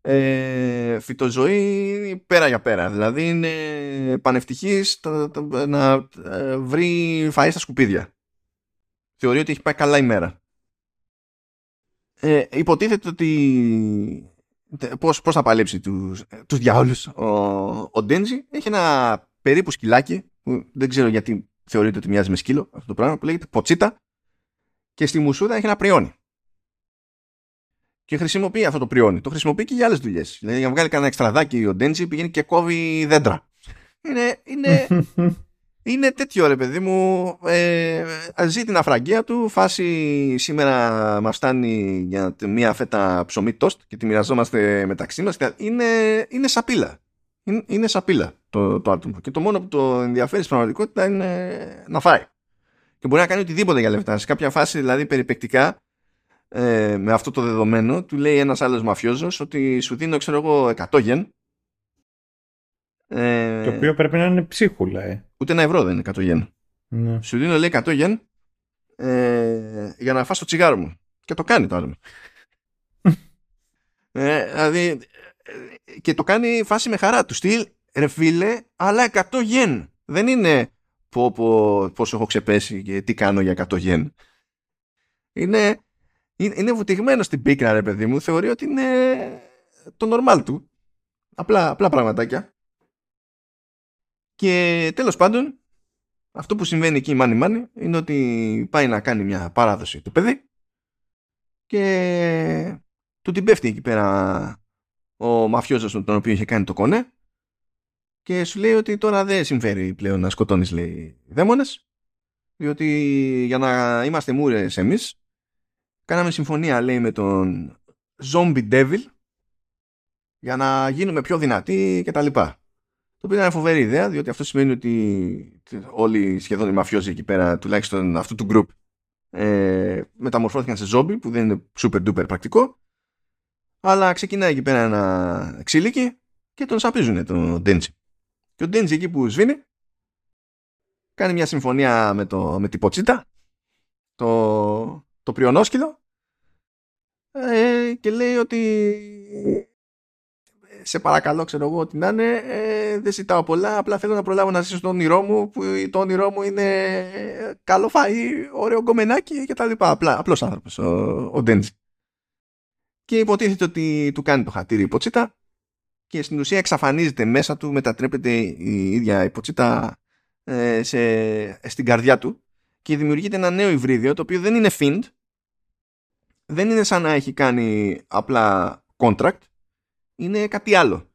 ε, φυτοζωή πέρα για πέρα. Δηλαδή είναι πανευτυχής να ε, βρει φαΐ στα σκουπίδια. Θεωρεί ότι έχει πάει καλά ημέρα. Ε, υποτίθεται ότι πώς, πώς θα παλέψει τους, τους διάολους ο, ο Ντέντζι έχει ένα περίπου σκυλάκι που δεν ξέρω γιατί θεωρείται ότι μοιάζει με σκύλο αυτό το πράγμα που λέγεται ποτσίτα και στη μουσούδα έχει ένα πριόνι. Και χρησιμοποιεί αυτό το πριόνι. Το χρησιμοποιεί και για άλλες δουλειές. Δηλαδή, για να βγάλει κανένα εξτραδάκι ο Ντέντζι πηγαίνει και κόβει δέντρα. Είναι, είναι, είναι τέτοιο ρε παιδί μου. Ε, ζει την αφραγία του. Φάση σήμερα μας φτάνει για μία φέτα ψωμί τόστ και τη μοιραζόμαστε μεταξύ μας. Είναι, είναι σαπίλα. Είναι, είναι σαπίλα το, το άτομο. Και το μόνο που το ενδιαφέρει στην πραγματικότητα είναι να φάει και μπορεί να κάνει οτιδήποτε για λεφτά. Σε κάποια φάση, δηλαδή περιπεκτικά, ε, με αυτό το δεδομένο, του λέει ένας άλλος μαφιόζος ότι σου δίνω, ξέρω εγώ, 100 γεν. Ε, το οποίο πρέπει να είναι ψίχουλα, ε. Ούτε ένα ευρώ δεν είναι 100 γεν. Ναι. Σου δίνω, λέει, 100 γεν ε, για να φας το τσιγάρο μου. Και το κάνει το άτομο. ε, δηλαδή, ε, και το κάνει φάση με χαρά του. Στυλ, ρε φίλε, αλλά 100 γεν. Δεν είναι πω, πω, πόσο έχω ξεπέσει και τι κάνω για 100 γεν. Είναι, είναι, είναι βουτυγμένο στην πίκρα ρε παιδί μου. Θεωρεί ότι είναι το normal του. Απλά, απλά πραγματάκια. Και τέλος πάντων, αυτό που συμβαίνει εκεί μάνι μάνι είναι ότι πάει να κάνει μια παράδοση του παιδί και του την πέφτει εκεί πέρα ο μαφιόζος τον οποίο είχε κάνει το κονέ και σου λέει ότι τώρα δεν συμφέρει πλέον να σκοτώνεις λέει δαίμονες διότι για να είμαστε μούρες εμείς κάναμε συμφωνία λέει με τον Zombie Devil για να γίνουμε πιο δυνατοί και τα λοιπά. Το οποίο είναι φοβερή ιδέα διότι αυτό σημαίνει ότι όλοι σχεδόν οι μαφιόζοι εκεί πέρα τουλάχιστον αυτού του group ε, μεταμορφώθηκαν σε ζόμπι που δεν είναι super duper πρακτικό αλλά ξεκινάει εκεί πέρα ένα ξύλικι και τον σαπίζουν τον Denji. Και ο Ντέντζι εκεί που σβήνει κάνει μια συμφωνία με, το, με την Ποτσίτα το, το πριονόσκυλο ε, και λέει ότι σε παρακαλώ ξέρω εγώ ότι να είναι ε, δεν ζητάω πολλά απλά θέλω να προλάβω να ζήσω το όνειρό μου που το όνειρό μου είναι καλό φαΐ, ωραίο γκομενάκι και τα λοιπά. Απλά, απλός άνθρωπος ο, ο Ντέντζι και υποτίθεται ότι του κάνει το χατήρι η Ποτσίτα και στην ουσία εξαφανίζεται μέσα του, μετατρέπεται η ίδια υποτσίτα ε, σε, στην καρδιά του και δημιουργείται ένα νέο υβρίδιο το οποίο δεν είναι fiend, δεν είναι σαν να έχει κάνει απλά contract, είναι κάτι άλλο.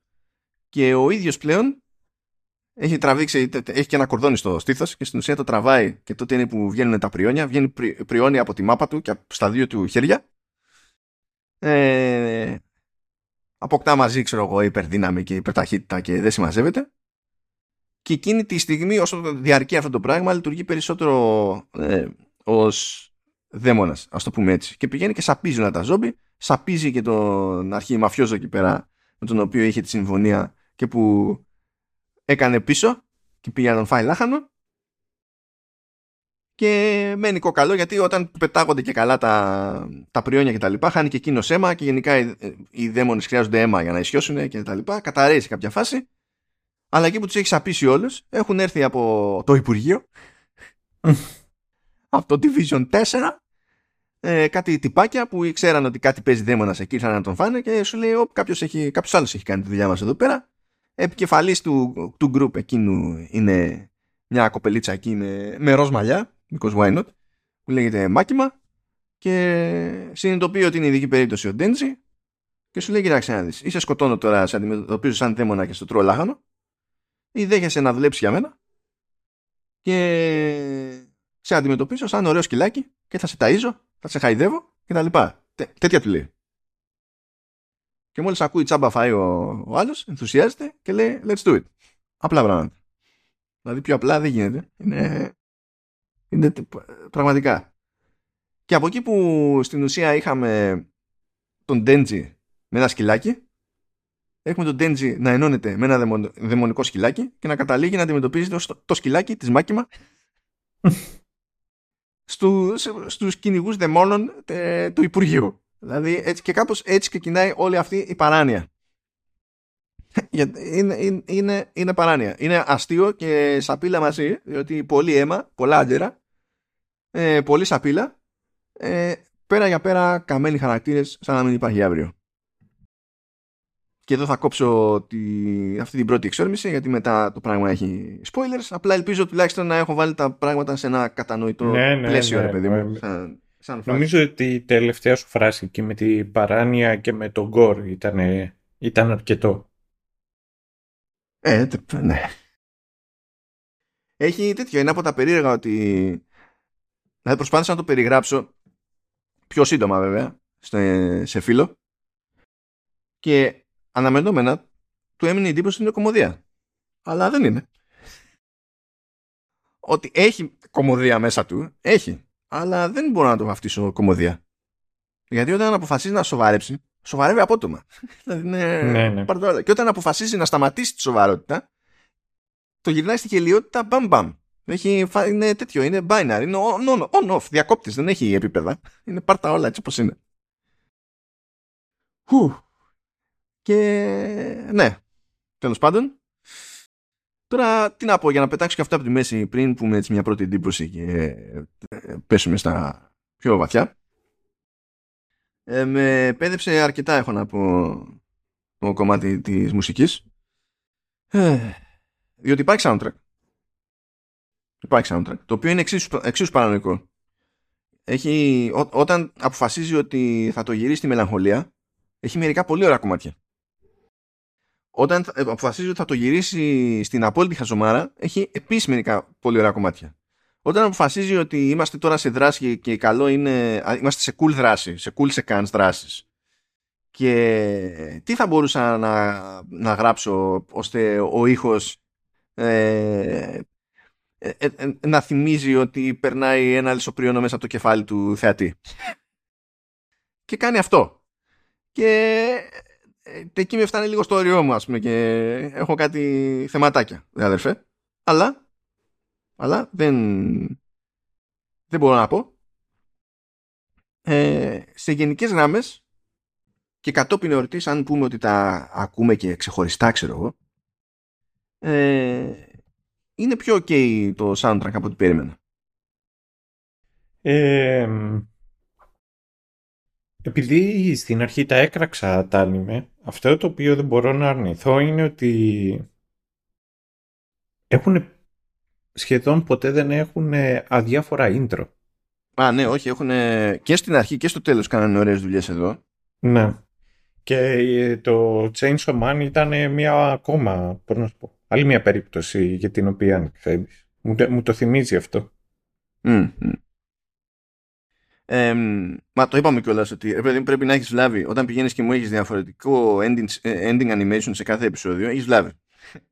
Και ο ίδιος πλέον έχει τραβήξει, έχει και ένα κορδόνι στο στήθος και στην ουσία το τραβάει και τότε είναι που βγαίνουν τα πριόνια, βγαίνει πριόνια από τη μάπα του και στα δύο του χέρια. Ε, αποκτά μαζί, ξέρω εγώ, υπερδύναμη και υπερταχύτητα και δεν συμμαζεύεται. Και εκείνη τη στιγμή, όσο διαρκεί αυτό το πράγμα, λειτουργεί περισσότερο ε, ως δαίμονας, ας το πούμε έτσι. Και πηγαίνει και σαπίζει όλα τα ζόμπι, σαπίζει και τον αρχή μαφιόζο εκεί πέρα, με τον οποίο είχε τη συμφωνία και που έκανε πίσω και πήγε να τον φάει λάχανο. Και μένει κοκαλό γιατί όταν πετάγονται και καλά τα, τα πριόνια και τα λοιπά χάνει και εκείνος αίμα και γενικά οι, οι δαίμονες χρειάζονται αίμα για να ισιώσουν και τα λοιπά. Καταραίει σε κάποια φάση. Αλλά εκεί που τους έχει σαπίσει όλους έχουν έρθει από το Υπουργείο από το Division 4 ε, κάτι τυπάκια που ξέραν ότι κάτι παίζει δαίμονας εκεί ήρθαν να τον φάνε και σου λέει κάποιος, έχει, κάποιος άλλος έχει κάνει τη δουλειά μας εδώ πέρα επικεφαλής του, του group εκείνου είναι μια κοπελίτσα εκεί με, με ροζ μαλλιά because why not, που λέγεται Μάκημα και συνειδητοποιεί ότι είναι ειδική περίπτωση ο Ντέντζι και σου λέει κοιτάξτε να δεις, είσαι σκοτώνω τώρα, σε αντιμετωπίζω σαν δαίμονα και στο τρώω λάχανο. Ή δέχεσαι να δουλέψεις για μένα και σε αντιμετωπίζω σαν ωραίο σκυλάκι και θα σε ταΐζω, θα σε χαϊδεύω και τα λοιπά. Τέ, τέτοια του λέει. Και μόλις ακούει τσάμπα φάει ο, ο άλλος, ενθουσιάζεται και λέει let's do it. Απλά πράγματα. Δηλαδή πιο απλά δεν γίνεται. Είναι είναι πραγματικά. Και από εκεί που στην ουσία είχαμε τον Denji με ένα σκυλάκι έχουμε τον Denji να ενώνεται με ένα δαιμονικό σκυλάκι και να καταλήγει να αντιμετωπίζει το, το σκυλάκι της Μάκημα στους, στους κυνηγούς δαιμόνων τε, του Υπουργείου. Δηλαδή έτσι και κάπως έτσι ξεκινάει όλη αυτή η παράνοια. είναι, είναι, είναι, είναι παράνοια. Είναι αστείο και σαπίλα μαζί, διότι πολύ αίμα, πολλά άντερα, ε, πολύ σαπίλα, ε, πέρα για πέρα καμένοι χαρακτήρες σαν να μην υπάρχει αύριο. Και εδώ θα κόψω τη, αυτή την πρώτη εξόρμηση γιατί μετά το πράγμα έχει spoilers. Απλά ελπίζω τουλάχιστον να έχω βάλει τα πράγματα σε ένα κατανοητό ναι, ναι, πλαίσιο, ναι, ρε παιδί μου. Σαν, σαν Νομίζω ότι η τελευταία σου φράση και με την παράνοια και με τον γκορ ήταν, ήταν αρκετό. Ε, ναι. Έχει τέτοιο, είναι από τα περίεργα ότι... Δηλαδή προσπάθησα να το περιγράψω πιο σύντομα βέβαια, σε, σε φίλο. Και αναμενόμενα του έμεινε η εντύπωση ότι είναι κομμωδία. Αλλά δεν είναι. Ότι έχει κομμωδία μέσα του, έχει. Αλλά δεν μπορώ να το βαφτίσω κομμωδία. Γιατί όταν αποφασίζει να σοβαρέψει, σοβαρεύει απότομα. δηλαδή είναι... ναι, ναι. Και όταν αποφασίζει να σταματήσει τη σοβαρότητα, το γυρνάει στη γελιότητα μπαμ μπαμ. Έχει, είναι τέτοιο, είναι binary, είναι on, on, on off, διακόπτης, δεν έχει επίπεδα. Είναι πάρτα όλα έτσι όπως είναι. Και ναι, τέλος πάντων. Τώρα τι να πω για να πετάξω και αυτά από τη μέση πριν πούμε έτσι μια πρώτη εντύπωση και ε, πέσουμε στα πιο βαθιά. Ε, με πέδεψε αρκετά έχω να πω το κομμάτι της μουσικής. Ε, διότι υπάρχει soundtrack. Υπάρχει soundtrack. Το οποίο είναι εξίσου, εξίσου παρανοϊκό. Έχει, ό, όταν αποφασίζει ότι θα το γυρίσει στη μελαγχολία, έχει μερικά πολύ ωραία κομμάτια όταν ε, αποφασίζει ότι θα το γυρίσει στην απόλυτη χαζομάρα, έχει επίση μερικά πολύ ωραία κομμάτια. Όταν αποφασίζει ότι είμαστε τώρα σε δράση και καλό είναι. είμαστε σε cool δράση, σε cool sequence δράσεις. Και τι θα μπορούσα να, να γράψω ώστε ο ήχος ε, ε, να θυμίζει ότι περνάει ένα λισοπρίωνο μέσα από το κεφάλι του θεατή. Και κάνει αυτό. Και ε, εκεί με φτάνει λίγο στο όριό μου, ας πούμε, και έχω κάτι θεματάκια, αδερφέ. Αλλά, αλλά δεν, δεν μπορώ να πω. Ε, σε γενικές γράμμες και κατόπιν εορτής, αν πούμε ότι τα ακούμε και ξεχωριστά, ξέρω εγώ, ε, είναι πιο ok το soundtrack από ό,τι περίμενα. Ε, επειδή στην αρχή τα έκραξα τα άνιμε, αυτό το οποίο δεν μπορώ να αρνηθώ είναι ότι έχουν σχεδόν ποτέ δεν έχουν αδιάφορα intro. Α, ναι, όχι, έχουν και στην αρχή και στο τέλος κάνανε ωραίες δουλειές εδώ. Ναι. Και ε, το Chainsaw Man ήταν μια ακόμα, πώς να σου πω, άλλη μια περίπτωση για την οποία ξέρεις. Μου, μου το θυμίζει αυτό. Mm, ε, μα το είπαμε κιόλας ότι πρέπει να έχεις βλάβει όταν πηγαίνεις και μου έχεις διαφορετικό ending, ε, ending animation σε κάθε επεισόδιο. Έχεις βλάβει.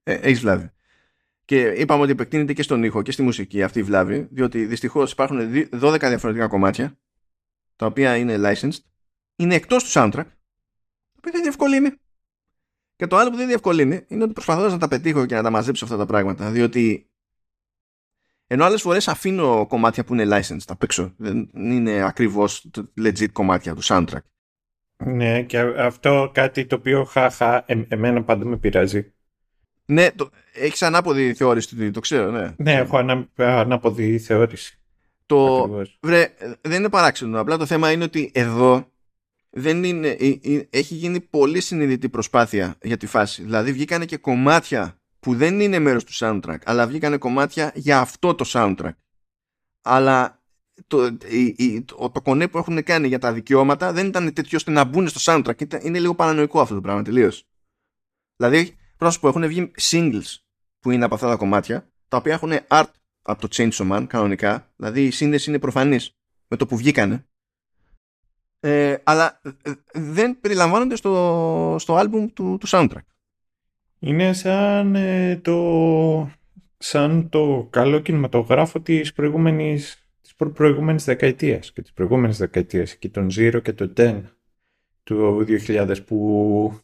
Ε, έχεις βλάβει. Και είπαμε ότι επεκτείνεται και στον ήχο και στη μουσική αυτή η βλάβη, διότι δυστυχώς υπάρχουν 12 διαφορετικά κομμάτια τα οποία είναι licensed, είναι εκτός του soundtrack, το οποίο δεν διευκολύνει. Και το άλλο που δεν διευκολύνει είναι ότι προσπαθώ να τα πετύχω και να τα μαζέψω αυτά τα πράγματα, διότι ενώ άλλες φορές αφήνω κομμάτια που είναι licensed απ' έξω. Δεν είναι ακριβώς legit κομμάτια του soundtrack. Ναι, και αυτό κάτι το οποίο χαχα, ε, εμένα πάντα με πειράζει. Ναι, το, έχεις ανάποδη θεώρηση, το ξέρω, ναι. Ναι, έχω ανα, ανάποδη θεώρηση. Το, βρε, δεν είναι παράξενο. Απλά το θέμα είναι ότι εδώ δεν είναι, ε, ε, έχει γίνει πολύ συνειδητή προσπάθεια για τη φάση. Δηλαδή βγήκανε και κομμάτια που δεν είναι μέρος του soundtrack αλλά βγήκανε κομμάτια για αυτό το soundtrack. Αλλά το, η, το, το κονέ που έχουν κάνει για τα δικαιώματα δεν ήταν τέτοιο ώστε να μπουν στο soundtrack. Είναι λίγο παρανοϊκό αυτό το πράγμα τελείως. Δηλαδή πρόσωπο έχουν βγει singles που είναι από αυτά τα κομμάτια τα οποία έχουν art από το Chainsaw Man κανονικά. Δηλαδή η σύνδεση είναι προφανής με το που βγήκανε. Ε, αλλά ε, δεν περιλαμβάνονται στο, στο album του, του soundtrack είναι σαν, ε, το, σαν το καλό κινηματογράφο της προηγούμενης, της προ- προηγούμενης δεκαετίας και της προηγούμενης δεκαετίας και τον Zero και τον Ten του 2000 που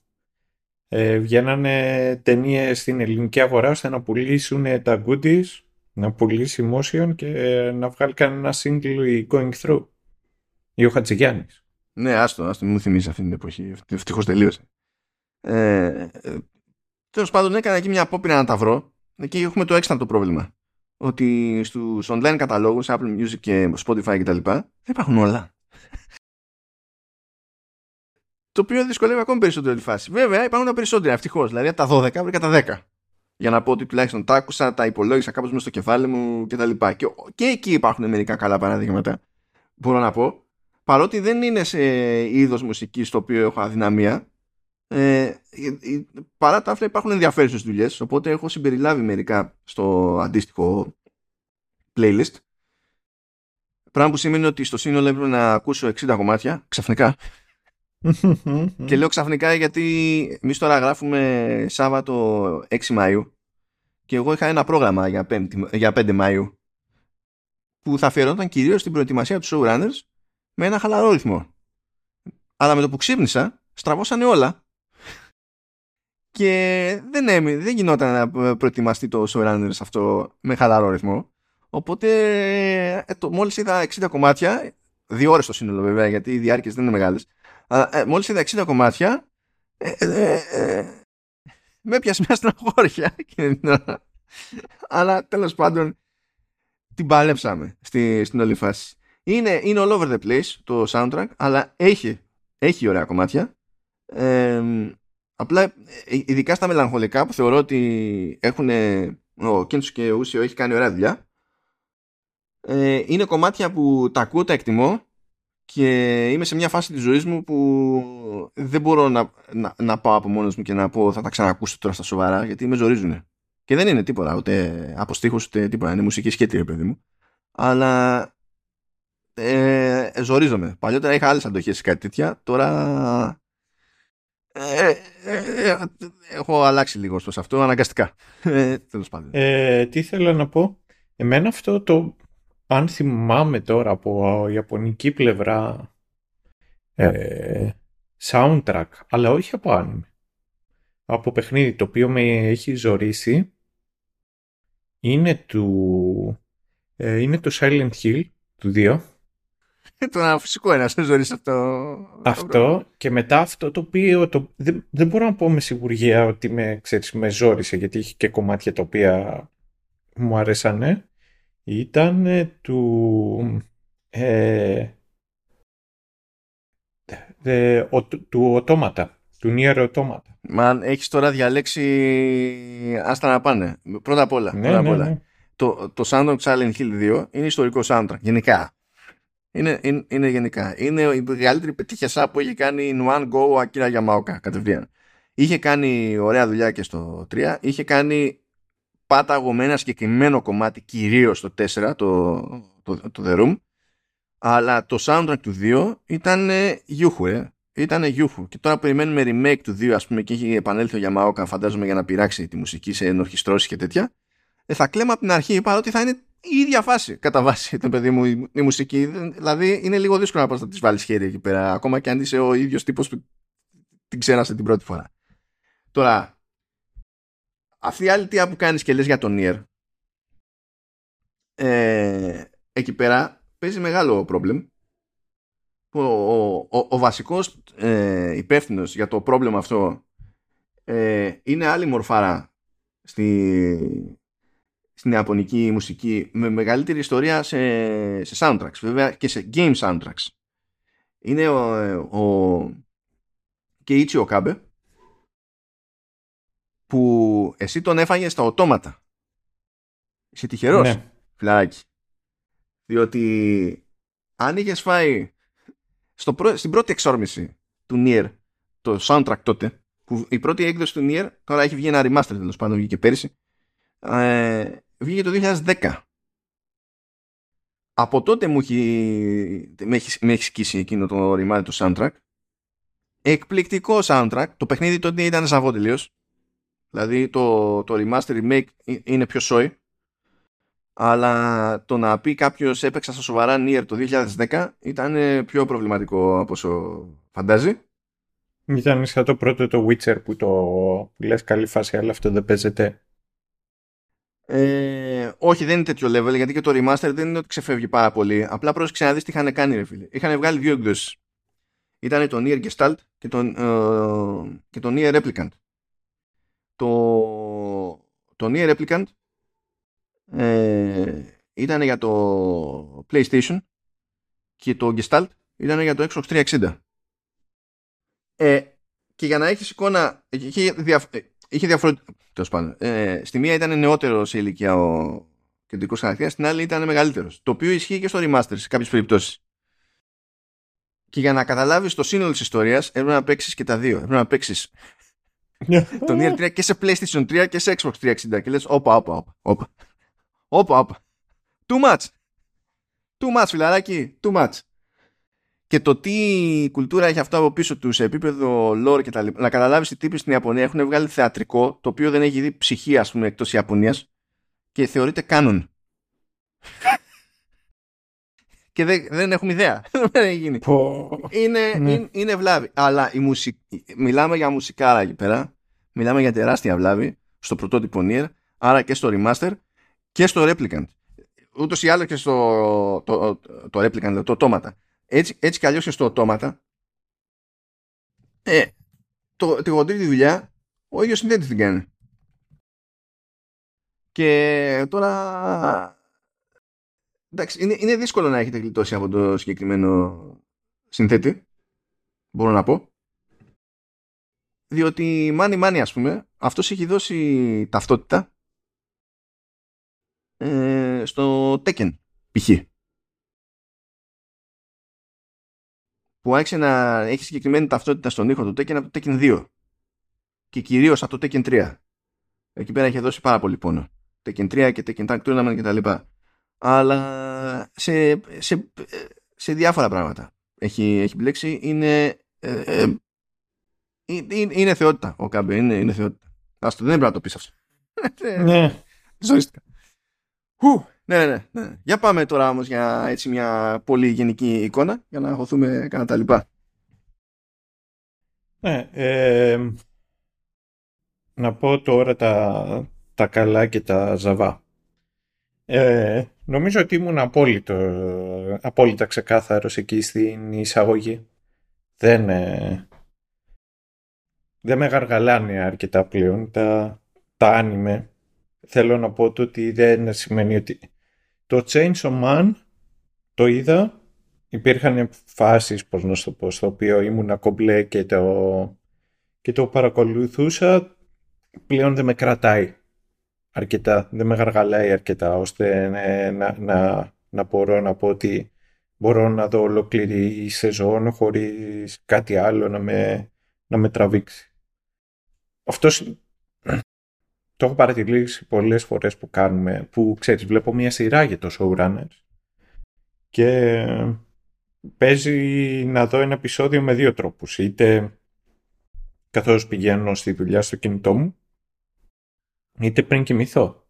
ε, βγαίνανε ταινίες στην ελληνική αγορά ώστε να πουλήσουν τα goodies, να πουλήσει motion και να βγάλει κανένα single η going through. Ή ο Χατζηγιάννης. Ναι, άστο, άστο, μου θυμίζεις αυτή την εποχή. Ευτυχώς τελείωσε. Ε, ε, Τέλος πάντων, έκανα εκεί μια απόπειρα να τα βρω. Εκεί έχουμε το έξτρατο πρόβλημα. Ότι στους online καταλόγους, Apple Music και Spotify κτλ. δεν υπάρχουν όλα. το οποίο δυσκολεύει ακόμη περισσότερο τη φάση. Βέβαια, υπάρχουν τα περισσότερα ευτυχώς. Δηλαδή, από τα 12 βρήκα τα 10. Για να πω ότι τουλάχιστον τα άκουσα, τα υπολόγισα κάπως μέσα στο κεφάλι μου κτλ. Και, και εκεί υπάρχουν μερικά καλά παραδείγματα. Μπορώ να πω. Παρότι δεν είναι σε είδος μουσικής στο οποίο έχω αδυναμία, ε, παρά τα αυτά υπάρχουν ενδιαφέρουσες δουλειές οπότε έχω συμπεριλάβει μερικά στο αντίστοιχο playlist. Πράγμα που σημαίνει ότι στο σύνολο έπρεπε να ακούσω 60 κομμάτια ξαφνικά. Και λέω ξαφνικά γιατί εμείς τώρα γράφουμε Σάββατο 6 Μαΐου και εγώ είχα ένα πρόγραμμα για 5, για 5 Μαΐου που θα αφιερώνονταν κυρίως στην προετοιμασία του showrunners με ένα χαλαρό ρυθμό. Αλλά με το που ξύπνησα, στραβώσανε όλα και δεν, έμει, δεν γινόταν να προετοιμαστεί το showrunners αυτό με χαλαρό ρυθμό. Οπότε ε, το, μόλις είδα 60 κομμάτια, δύο ώρες το σύνολο βέβαια γιατί οι διάρκειες δεν είναι μεγάλες, αλλά ε, μόλις είδα 60 κομμάτια ε, ε, ε, με πιάσει μια στεναχώρια. αλλά τέλος πάντων την παλέψαμε στη, στην όλη φάση. Είναι, είναι all over the place το soundtrack, αλλά έχει, έχει ωραία κομμάτια. Ε, Απλά, ε, ειδικά στα μελαγχολικά που θεωρώ ότι έχουν ο Κέντσο και ο Ούσιο έχει κάνει ωραία δουλειά ε, είναι κομμάτια που τα ακούω, τα εκτιμώ και είμαι σε μια φάση της ζωής μου που δεν μπορώ να, να, να πάω από μόνος μου και να πω θα τα ξανακούσω τώρα στα σοβαρά γιατί με ζορίζουν. Και δεν είναι τίποτα, ούτε από στίχους, ούτε τίποτα. Είναι μουσική σκέτη, παιδί μου. Αλλά ε, ζορίζομαι. Παλιότερα είχα άλλες αντοχές σε κάτι τέτοια. Τώρα ε, ε, ε, έχω αλλάξει λίγο στο αυτό, αναγκαστικά. Τέλος πάντων. τι ήθελα να πω; Εμένα αυτό το, αν θυμάμαι τώρα από ιαπωνική πλευρά, soundtrack, αλλά όχι από άνιμε. Από παιχνίδι το οποίο με έχει ζωρίσει είναι του, είναι το Silent Hill του 2 το φυσικό ένα σε ζωή αυτό. Αυτό και μετά αυτό το οποίο το, δεν, δεν μπορώ να πω με σιγουριά ότι με, ξέρεις, με ζόρισε γιατί είχε και κομμάτια τα οποία μου αρέσανε. Ήταν του... Ε, ο, του οτόματα, του Nier οτόματα. Μα έχεις τώρα διαλέξει άστα να πάνε. Πρώτα απ' όλα. Ναι, πρώτα ναι, ναι. Το, το Sound of Silent Hill 2 είναι ιστορικό soundtrack. Γενικά. Είναι, είναι, είναι γενικά. Είναι η μεγαλύτερη πετύχια που είχε κάνει in one go ο Ακύρα Γιαμάοκα κατευθείαν. Είχε κάνει ωραία δουλειά και στο 3. Είχε κάνει πάταγο με ένα συγκεκριμένο κομμάτι, κυρίως το 4, το, το, το, The Room. Αλλά το soundtrack του 2 ήταν γιούχου, ε. Ήταν γιούχου. Και τώρα περιμένουμε remake του 2, ας πούμε, και έχει επανέλθει ο Γιαμάοκα, φαντάζομαι, για να πειράξει τη μουσική σε ενορχιστρώσεις και τέτοια. Ε, θα κλαίμε από την αρχή, παρότι θα είναι η ίδια φάση κατά βάση το παιδί μου η, η μουσική. Δηλαδή είναι λίγο δύσκολο να πας να της βάλεις χέρι εκεί πέρα. Ακόμα και αν είσαι ο ίδιος τύπος που την ξέρασε την πρώτη φορά. Τώρα, αυτή η άλλη τία που κάνεις και λες για τον Nier, ε, εκεί πέρα παίζει μεγάλο πρόβλημα. Ο, ο, ο, ο βασικός ε, υπεύθυνος για το πρόβλημα αυτό ε, είναι άλλη μορφάρα στη, στην Ιαπωνική μουσική με μεγαλύτερη ιστορία σε, σε soundtracks βέβαια και σε game soundtracks. Είναι ο, ο Keiichi Okabe που εσύ τον έφαγες στα οτόματα είσαι τυχερός ναι. φιλαράκι διότι αν είχες φάει στο στην πρώτη εξόρμηση του Nier το soundtrack τότε που η πρώτη έκδοση του Nier τώρα έχει βγει ένα remaster τέλος πάντων βγήκε πέρυσι ε, βγήκε το 2010. Από τότε μου έχει, με, έχεις, με έχεις σκίσει εκείνο το ρημάδι του soundtrack. Εκπληκτικό soundtrack. Το παιχνίδι τότε ήταν σαβό τελείως. Δηλαδή το, το remaster remake είναι πιο σόι. Αλλά το να πει κάποιος έπαιξα στα σοβαρά Nier το 2010 ήταν πιο προβληματικό από όσο φαντάζει. Ήταν σαν το πρώτο το Witcher που το που λες καλή φάση, αλλά αυτό δεν παίζεται. Ε, όχι, δεν είναι τέτοιο level, γιατί και το remaster δεν είναι ότι ξεφεύγει πάρα πολύ. Απλά πρόσεξε να δεις τι είχαν κάνει, ρε φίλε. Είχαν βγάλει δύο εκδόσεις. Ήταν το Nier Gestalt και τον, ε, και το Nier Replicant. Το, το Nier Replicant ε, ήταν για το PlayStation και το Gestalt ήταν για το Xbox 360. Ε, και για να έχεις εικόνα, είχε, διαφ... Ε, είχε διαφορετικό. Ε, στη μία ήταν νεότερο σε ηλικία ο κεντρικός χαρακτήρας, στην άλλη ήταν μεγαλύτερος. Το οποίο ισχύει και στο remaster σε κάποιες περιπτώσεις. Και για να καταλάβεις το σύνολο της ιστορίας, έπρεπε να παίξεις και τα δύο. Έπρεπε να παίξεις το Nier 3 και σε PlayStation 3 και σε Xbox 360. Και λες, όπα, όπα, όπα. Όπα, όπα. Too much. Too much, φιλαράκι. Too much και το τι κουλτούρα έχει αυτό από πίσω τους σε επίπεδο lore και τα λοιπά. Να καταλάβεις τι τύποι στην Ιαπωνία έχουν βγάλει θεατρικό το οποίο δεν έχει δει ψυχή, ας πούμε, εκτός Ιαπωνίας και θεωρείται κάνον. και δεν, δεν έχουμε ιδέα. δεν έχει γίνει. είναι, ναι. είναι, είναι, βλάβη. Αλλά η μουσική, μιλάμε για μουσικάρα εκεί πέρα. Μιλάμε για τεράστια βλάβη στο πρωτότυπο Nier, άρα και στο Remaster και στο Replicant. Ούτως ή άλλως και στο το, το, το Replicant, το Automata έτσι, έτσι κι αλλιώς και στο οτόματα ε, το, τη γοντρή τη δουλειά ο ίδιος συνθέτης την κάνει. Και τώρα εντάξει, είναι, είναι δύσκολο να έχετε γλιτώσει από το συγκεκριμένο συνθέτη μπορώ να πω διότι μάνι μάνι ας πούμε αυτός έχει δώσει ταυτότητα ε, στο Tekken π.χ. που άρχισε να έχει συγκεκριμένη ταυτότητα στον ήχο του Tekken από το Tekken 2 και κυρίως από το Tekken 3. Εκεί πέρα έχει δώσει πάρα πολύ πόνο. Tekken 3 και Tekken Tag Tournament κτλ. Αλλά σε, σε, σε διάφορα πράγματα έχει, έχει μπλέξει. Είναι, ε, ε, είναι, είναι θεότητα ο Κάμπε. Είναι, είναι θεότητα. Άστο, δεν πρέπει να το πεις αυτό. Ναι. Ζωρίστηκα. Ναι, ναι, ναι. Για πάμε τώρα όμως για έτσι μια πολύ γενική εικόνα για να χωθούμε κάνα τα λοιπά. Ναι, ε, να πω τώρα τα, τα καλά και τα ζαβά. Ε, νομίζω ότι ήμουν απόλυτο, απόλυτα ξεκάθαρος εκεί στην εισαγωγή. Δεν, ε, δεν με γαργαλάνε αρκετά πλέον τα, τα άνιμε. Θέλω να πω το ότι δεν σημαίνει ότι το Chainsaw Man το είδα. Υπήρχαν φάσεις, πώς να το πω, στο οποίο ήμουν κομπλέ και το, και το παρακολουθούσα. Πλέον δεν με κρατάει αρκετά, δεν με γαργαλάει αρκετά, ώστε να, να, να μπορώ να πω ότι μπορώ να δω ολόκληρη η σεζόν χωρίς κάτι άλλο να με, να με τραβήξει. Αυτός το έχω παρατηρήσει πολλές φορές που κάνουμε, που ξέρεις, βλέπω μια σειρά για το showrunners και παίζει να δω ένα επεισόδιο με δύο τρόπους. Είτε καθώς πηγαίνω στη δουλειά στο κινητό μου, είτε πριν κοιμηθώ.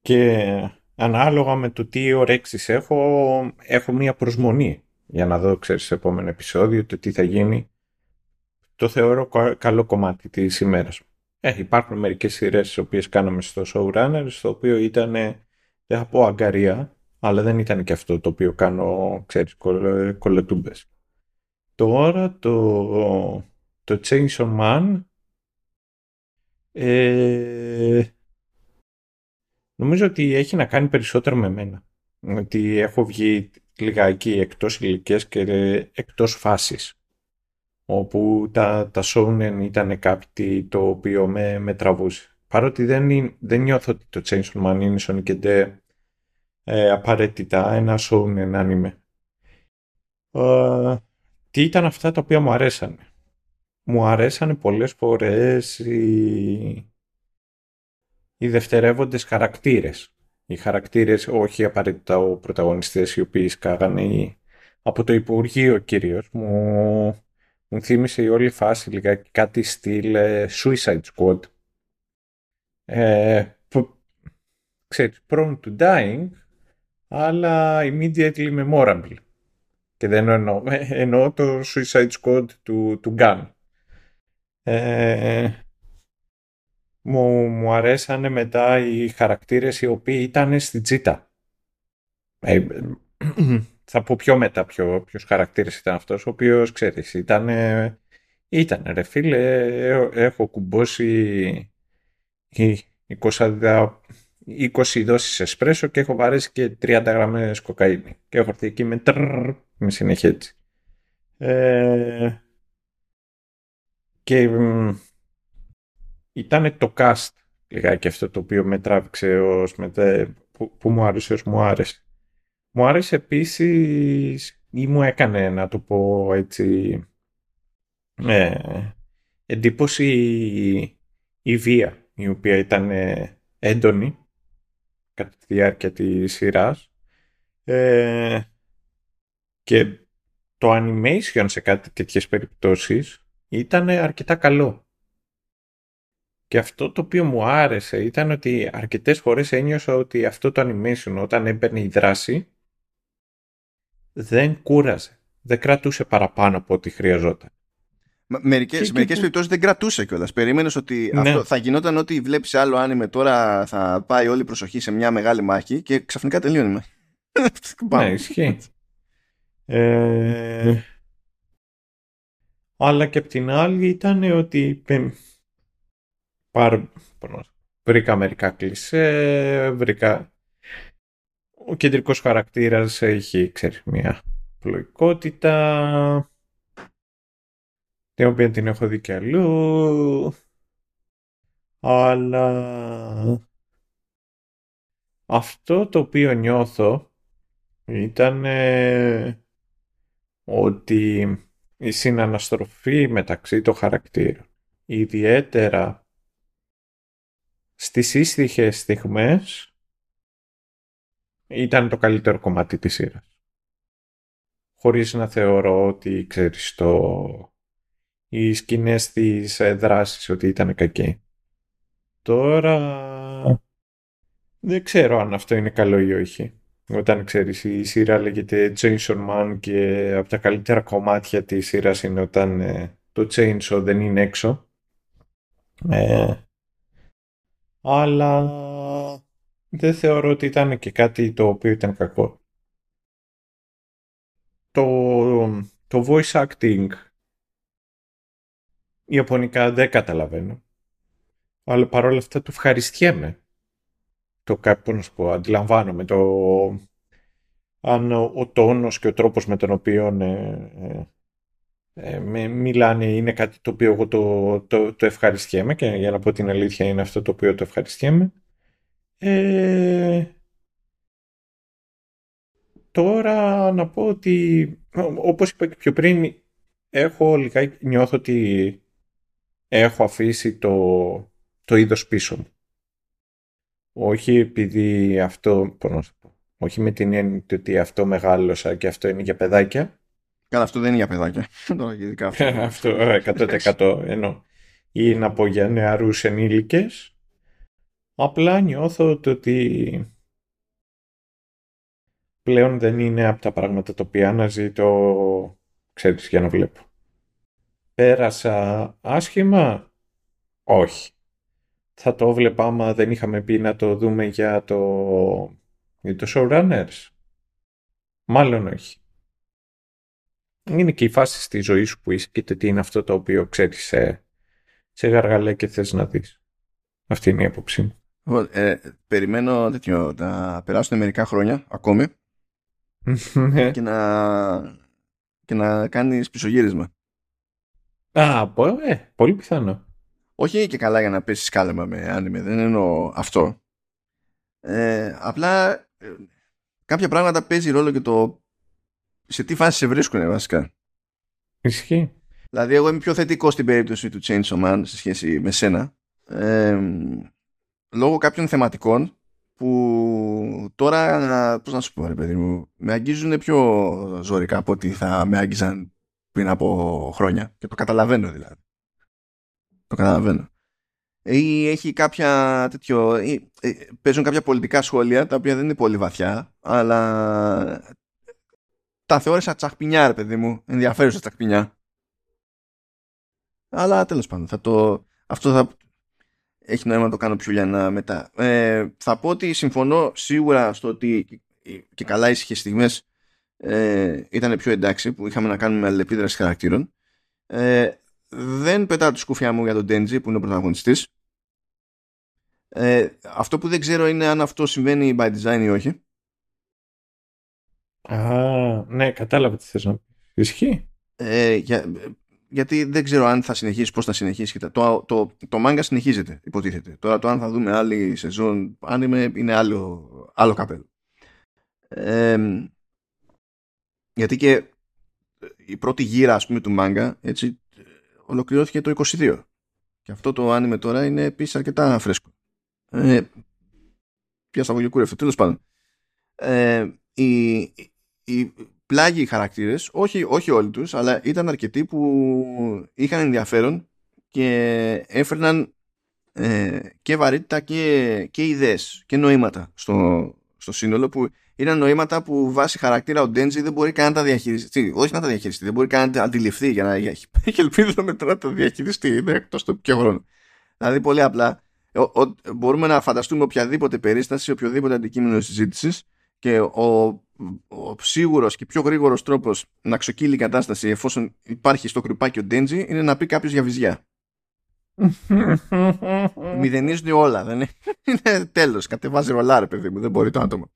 Και ανάλογα με το τι ωρέξεις έχω, έχω μία προσμονή για να δω, ξέρεις, σε επόμενο επεισόδιο, το τι θα γίνει. Το θεωρώ καλό κομμάτι της ημέρας μου. Ε, υπάρχουν μερικές σειρές τις οποίες κάναμε στο showrunner, στο οποίο ήταν, δεν θα πω αγκαρία, αλλά δεν ήταν και αυτό το οποίο κάνω, ξέρεις, κολοτούμπες. Τώρα το, το Chainsaw Man ε, νομίζω ότι έχει να κάνει περισσότερο με μένα. Ότι έχω βγει λιγάκι εκτός ηλικίας και εκτός φάσης όπου τα, τα shonen ήταν κάτι το οποίο με, με τραβούσε. Παρότι δεν, δεν νιώθω ότι το Chainsaw Man είναι Sonic ε, απαραίτητα ένα shonen anime. Ε, τι ήταν αυτά τα οποία μου αρέσανε; Μου αρέσανε πολλές φορές οι, οι δευτερεύοντες χαρακτήρες. Οι χαρακτήρες, όχι απαραίτητα ο πρωταγωνιστές οι οποίοι σκάγανε από το Υπουργείο κυρίως, μου, μου θύμισε η όλη φάση λιγάκι κάτι στυλ ε, Suicide Squad. Ε, ξέρεις, prone to dying, αλλά immediately memorable. Και δεν εννοώ, ε, εννοώ το Suicide Squad του, του Gun. Ε, μου, μου αρέσανε μετά οι χαρακτήρες οι οποίοι ήταν στη τζίτα. Ε, θα πω πιο μετά ποιο, ποιος χαρακτήρας ήταν αυτός, ο οποίος, ξέρεις, ήταν, ήταν ρε φίλε, έχω κουμπώσει 20, 20 δόσεις εσπρέσο και έχω βαρέσει και 30 γραμμές κοκαίνη. Και έχω έρθει εκεί με τρρρ, με συνέχεια έτσι. Ε, και ήταν το cast λιγάκι αυτό το οποίο με τράβηξε ως μετέ, που, που μου άρεσε ως μου άρεσε. Μου άρεσε επίσης ή μου έκανε να το πω έτσι ε, εντύπωση η, η βία η οποία ήταν έντονη κατά τη διάρκεια της σειράς ε, και το animation σε κάτι τέτοιες περιπτώσεις ήταν αρκετά καλό. Και αυτό το οποίο μου άρεσε ήταν ότι αρκετές φορές ένιωσα ότι αυτό το animation όταν έμπαινε η δράση δεν κούραζε. Δεν κρατούσε παραπάνω από ό,τι χρειαζόταν. Μερικές, και, σε μερικές περιπτώσεις δεν κρατούσε κιόλας. Περίμενες ότι ναι. αυτό θα γινόταν ότι βλέπεις άλλο άνιμε τώρα θα πάει όλη η προσοχή σε μια μεγάλη μάχη και ξαφνικά τελείωνε. ναι, ισχύει. Ε, αλλά και απ' την άλλη ήταν ότι βρήκα μερικά κλισέ, βρήκα ο κεντρικός χαρακτήρας έχει, ξέρεις, μια πλοϊκότητα την οποία την έχω δει κι αλλού. Αλλά αυτό το οποίο νιώθω ήταν ότι η συναναστροφή μεταξύ των χαρακτήρων ιδιαίτερα στις ίστοιχες στιγμές ήταν το καλύτερο κομμάτι της σειράς. Χωρίς να θεωρώ ότι, ξέρεις, το... οι σκηνές της ε, δράσης ότι ήταν κακοί. Τώρα δεν ξέρω αν αυτό είναι καλό ή όχι. Όταν ξέρεις η σειρά λέγεται Chainsaw Man και από τα καλύτερα κομμάτια της σειράς είναι όταν ε, το Chainsaw δεν είναι έξω. Ε, αλλά δεν θεωρώ ότι ήταν και κάτι το οποίο ήταν κακό. Το, το voice acting Ιαπωνικά δεν καταλαβαίνω. Αλλά παρόλα αυτά το ευχαριστιέμαι. Το κάποιο να σου πω, αντιλαμβάνομαι το αν ο, ο τόνος και ο τρόπος με τον οποίο ε, ε, με μιλάνε είναι κάτι το οποίο εγώ το, το, το ευχαριστιέμαι και για να πω την αλήθεια είναι αυτό το οποίο το ευχαριστιέμαι. Ε, τώρα να πω ότι όπως είπα και πιο πριν έχω λιγάκι, νιώθω ότι έχω αφήσει το, το είδος πίσω μου. Όχι επειδή αυτό, πώς πω, όχι με την έννοια ότι αυτό μεγάλωσα και αυτό είναι για παιδάκια, Καλά, αυτό δεν είναι για παιδάκια. αυτό. αυτό 100% ενώ είναι από για νεαρούς ενήλικες. Απλά νιώθω ότι πλέον δεν είναι από τα πράγματα τα οποία αναζητώ, ξέρεις, για να βλέπω. Πέρασα άσχημα; Όχι. Θα το βλέπα άμα δεν είχαμε πει να το δούμε για το, για το showrunners. Μάλλον όχι είναι και η φάση στη ζωή σου που είσαι και τι είναι αυτό το οποίο ξέρεις σε, σε γαργαλέ και θες να δεις. Αυτή είναι η άποψή μου. Λοιπόν, ε, περιμένω τέτοιο, να περάσουν μερικά χρόνια ακόμη ναι. και, να, και να κάνεις πισωγύρισμα. Α, πω, ε, πολύ πιθανό. Όχι και καλά για να πέσεις κάλεμα με άνιμε, δεν εννοώ αυτό. Ε, απλά ε, κάποια πράγματα παίζει ρόλο και το σε τι φάση σε βρίσκουν βασικά. Ισχύει. Δηλαδή εγώ είμαι πιο θετικός στην περίπτωση του Chainsaw Man σε σχέση με σένα ε, λόγω κάποιων θεματικών που τώρα πώς να σου πω ρε παιδί μου με αγγίζουν πιο ζωρικά από ότι θα με άγγιζαν πριν από χρόνια και το καταλαβαίνω δηλαδή. Το καταλαβαίνω. Ή έχει κάποια τέτοιο, ή, παίζουν κάποια πολιτικά σχόλια τα οποία δεν είναι πολύ βαθιά αλλά τα θεώρησα τσαχπινιά, ρε παιδί μου. Ενδιαφέρουσα τσαχπινιά. Αλλά τέλος πάντων, θα το, αυτό θα έχει νόημα να το κάνω πιο λιανά μετά. Ε, θα πω ότι συμφωνώ σίγουρα στο ότι και καλά ήσυχες στιγμές ε, ήταν πιο εντάξει που είχαμε να κάνουμε αλληλεπίδραση χαρακτήρων. Ε, δεν πετάω τη σκούφια μου για τον Denji που είναι ο πρωταγωνιστής. Ε, αυτό που δεν ξέρω είναι αν αυτό συμβαίνει by design ή όχι. Α, ναι, κατάλαβα τι θες να πεις. Ισχύει; Ε, για, γιατί δεν ξέρω αν θα συνεχίσει, πώς θα συνεχίσει. Το, το, το, το μάγκα συνεχίζεται, υποτίθεται. Τώρα το αν θα δούμε άλλη σεζόν, αν είμαι, είναι άλλο, άλλο καπέλο. Ε, γιατί και η πρώτη γύρα, ας πούμε, του μάγκα, έτσι, ολοκληρώθηκε το 22. Και αυτό το άνιμε τώρα είναι επίσης αρκετά φρέσκο. Ε, πια στα κούρευτο, τέλος πάντων. Ε, οι, οι πλάγιοι χαρακτήρες, όχι, όχι όλοι τους, αλλά ήταν αρκετοί που είχαν ενδιαφέρον και έφερναν ε, και βαρύτητα και, και ιδέες και νοήματα στο, στο σύνολο που είναι νοήματα που βάσει χαρακτήρα ο Ντέντζι δεν μπορεί καν να τα διαχειριστεί. Όχι να τα διαχειριστεί, δεν μπορεί καν να τα αντιληφθεί για να έχει ελπίδα μετά να τα διαχειριστεί. Είναι εκτός του πιο χρόνο. Δηλαδή, πολύ απλά, ο, ο, μπορούμε να φανταστούμε οποιαδήποτε περίσταση, οποιοδήποτε αντικείμενο συζήτησης και ο, ο σίγουρος και πιο γρήγορος τρόπος να ξοκύλει η κατάσταση εφόσον υπάρχει στο κρουπάκι ο Ντέντζι είναι να πει κάποιος για βυζιά. Μηδενίζουν όλα. Δεν είναι, είναι τέλος. Κατεβάζει ρολάρε, παιδί μου. Δεν μπορεί το άτομο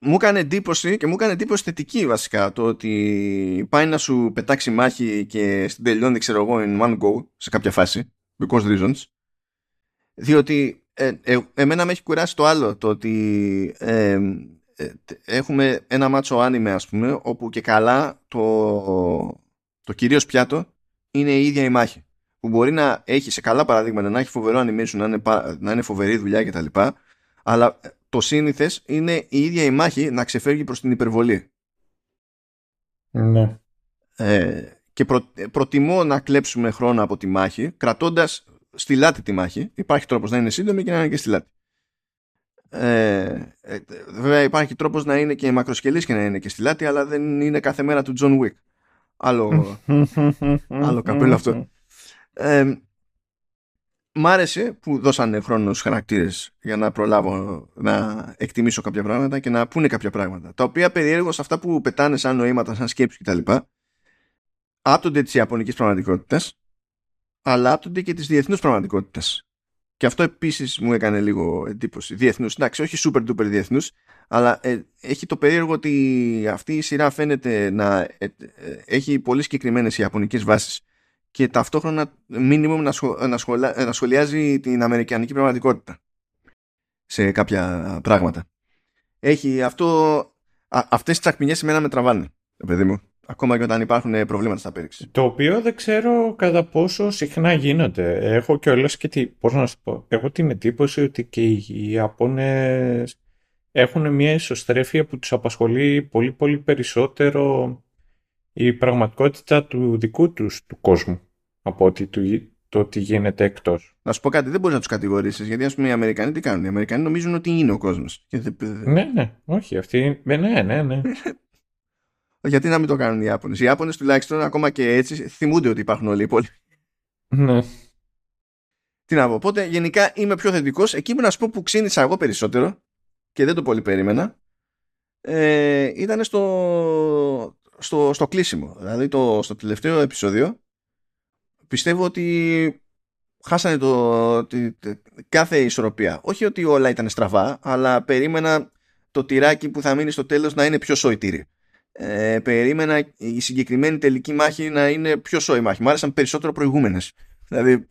μου έκανε εντύπωση και μου έκανε εντύπωση θετική βασικά το ότι πάει να σου πετάξει μάχη και στην τελειώνει ξέρω εγώ in one go σε κάποια φάση because reasons διότι ε, ε, εμένα με έχει κουράσει το άλλο το ότι ε, έχουμε ένα μάτσο άνιμε ας πούμε όπου και καλά το, το κυρίως πιάτο είναι η ίδια η μάχη που μπορεί να έχει σε καλά παραδείγματα να έχει φοβερό animation να είναι, να είναι φοβερή δουλειά κτλ αλλά το σύνηθες είναι η ίδια η μάχη να ξεφεύγει προς την υπερβολή. Ναι. Ε, και προτιμώ να κλέψουμε χρόνο από τη μάχη κρατώντας στη λάτη τη μάχη. Υπάρχει τρόπος να είναι σύντομη και να είναι και στη λάτη. Ε, ε, βέβαια υπάρχει τρόπος να είναι και μακροσκελής και να είναι και στη λάτη αλλά δεν είναι κάθε μέρα του John Wick. Άλλο, άλλο καπέλο αυτό. Ε, Μ' άρεσε που δώσανε χρόνο στους χαρακτήρες για να προλάβω να εκτιμήσω κάποια πράγματα και να πούνε κάποια πράγματα. Τα οποία περιέργω σε αυτά που πετάνε σαν νοήματα, σαν σκέψη κτλ. Άπτονται της ιαπωνικής πραγματικότητας, αλλά άπτονται και της διεθνούς πραγματικότητας. Και αυτό επίσης μου έκανε λίγο εντύπωση. Διεθνούς, εντάξει, όχι super duper διεθνούς, αλλά ε, έχει το περίεργο ότι αυτή η σειρά φαίνεται να ε, ε, έχει πολύ συγκεκριμένες ιαπωνικές βάσεις και ταυτόχρονα μήνυμο να, να, σχολιάζει την αμερικανική πραγματικότητα σε κάποια πράγματα. Έχει αυτό, α, αυτές τις τσακμινιές εμένα με τραβάνε, παιδί μου. Ακόμα και όταν υπάρχουν προβλήματα στα πέριξη. Το οποίο δεν ξέρω κατά πόσο συχνά γίνονται. Έχω και όλες και τι, πώς να σου πω. Έχω την εντύπωση ότι και οι Ιαπώνες έχουν μια ισοστρέφεια που τους απασχολεί πολύ πολύ περισσότερο η πραγματικότητα του δικού τους του κόσμου από ότι το τι γίνεται εκτός. Να σου πω κάτι, δεν μπορείς να τους κατηγορήσεις γιατί ας πούμε οι Αμερικανοί τι κάνουν; Οι Αμερικανοί νομίζουν ότι είναι ο κόσμος. Ναι, ναι, όχι, αυτοί. Ναι, ναι, ναι. ναι. γιατί να μην το κάνουν οι Ιάπωνες; Οι Ιάπωνες τουλάχιστον ακόμα και έτσι θυμούνται ότι υπάρχουν όλοι οι υπόλοιποι. Ναι. Τι να πω. Οπότε γενικά είμαι πιο θετικός. Εκεί που να σου πω που ξύνησα εγώ περισσότερο και δεν το πολύ περίμενα ε, ήταν στο, στο, στο κλείσιμο. Δηλαδή το, στο τελευταίο επεισόδιο πιστεύω ότι χάσανε το, τη, κάθε ισορροπία. Όχι ότι όλα ήταν στραβά, αλλά περίμενα το τυράκι που θα μείνει στο τέλος να είναι πιο σοϊτήρι. Ε, περίμενα η συγκεκριμένη τελική μάχη να είναι πιο σόη μάχη. Μου άρεσαν περισσότερο προηγούμενες. Δηλαδή,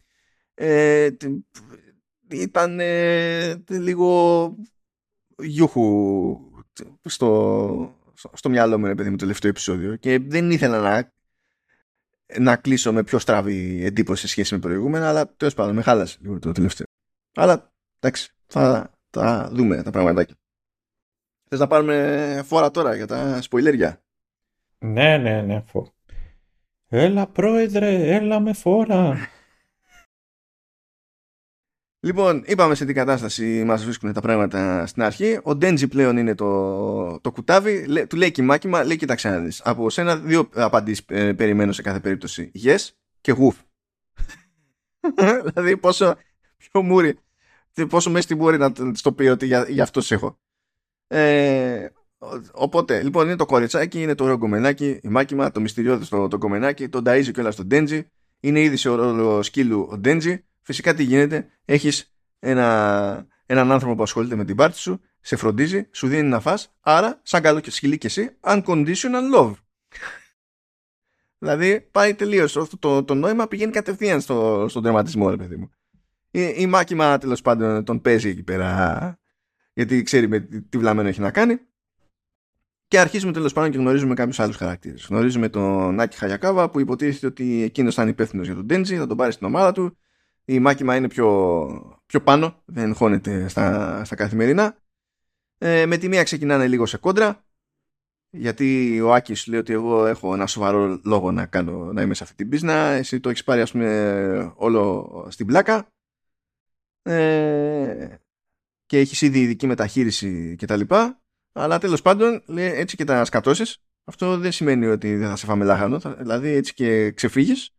ε, ήταν ε, λίγο γιούχου στο, στο μυαλό μου, παιδί μου, το τελευταίο επεισόδιο και δεν ήθελα να, να κλείσω με πιο στραβή εντύπωση σε σχέση με προηγούμενα, αλλά τέλος πάντων με χάλασε λίγο το τελευταίο. Αλλά εντάξει, θα τα δούμε τα πραγματάκια. Θες να πάρουμε φόρα τώρα για τα σποιλέρια; Ναι, ναι, ναι. Φω... Έλα πρόεδρε, έλα με φόρα. Λοιπόν, είπαμε σε τι κατάσταση μας βρίσκουν τα πράγματα στην αρχή. Ο Ντέντζι πλέον είναι το, το κουτάβι. του λέει κοιμάκιμα, λέει κοίταξε να δεις. Από σένα δύο απαντήσεις ε, περιμένω σε κάθε περίπτωση. Yes και woof. δηλαδή πόσο πιο μούρι, πόσο μέσα στην μπορεί να το πει ότι για, για αυτό έχω. Ε, οπότε, λοιπόν, είναι το κοριτσάκι, είναι το ωραίο κομμενάκι, η μάκημα, το μυστηριώδη στο το κομμενάκι, τον ταΐζει κιόλας στον Ντέντζι. Είναι ήδη σε ρόλο σκύλου ο Ντέντζι. Φυσικά τι γίνεται, έχεις ένα, έναν άνθρωπο που ασχολείται με την πάρτι σου, σε φροντίζει, σου δίνει να φας, άρα σαν καλό και σκυλί και εσύ, unconditional love. δηλαδή πάει τελείως. Το, το, το, νόημα πηγαίνει κατευθείαν στο, στον τερματισμό, ρε παιδί μου. Η, η μάκημα τέλος πάντων τον παίζει εκεί πέρα, γιατί ξέρει με τι βλαμμένο έχει να κάνει. Και αρχίζουμε τέλος πάντων και γνωρίζουμε κάποιους άλλους χαρακτήρες. Γνωρίζουμε τον Νάκη Χαγιακάβα που υποτίθεται ότι εκείνος θα είναι υπεύθυνος για τον Ντέντζι, θα τον πάρει στην ομάδα του η μάκημα είναι πιο, πιο πάνω, δεν χώνεται στα, στα καθημερινά. Ε, με τη μία ξεκινάνε λίγο σε κόντρα, γιατί ο Άκης λέει ότι εγώ έχω ένα σοβαρό λόγο να, κάνω, να είμαι σε αυτή την πίσνα, εσύ το έχεις πάρει ας πούμε όλο στην πλάκα ε, και έχεις ήδη ειδική μεταχείριση κτλ. Αλλά τέλος πάντων λέει, έτσι και τα σκατώσεις, αυτό δεν σημαίνει ότι δεν θα σε φάμε λάχανο, δηλαδή έτσι και ξεφύγεις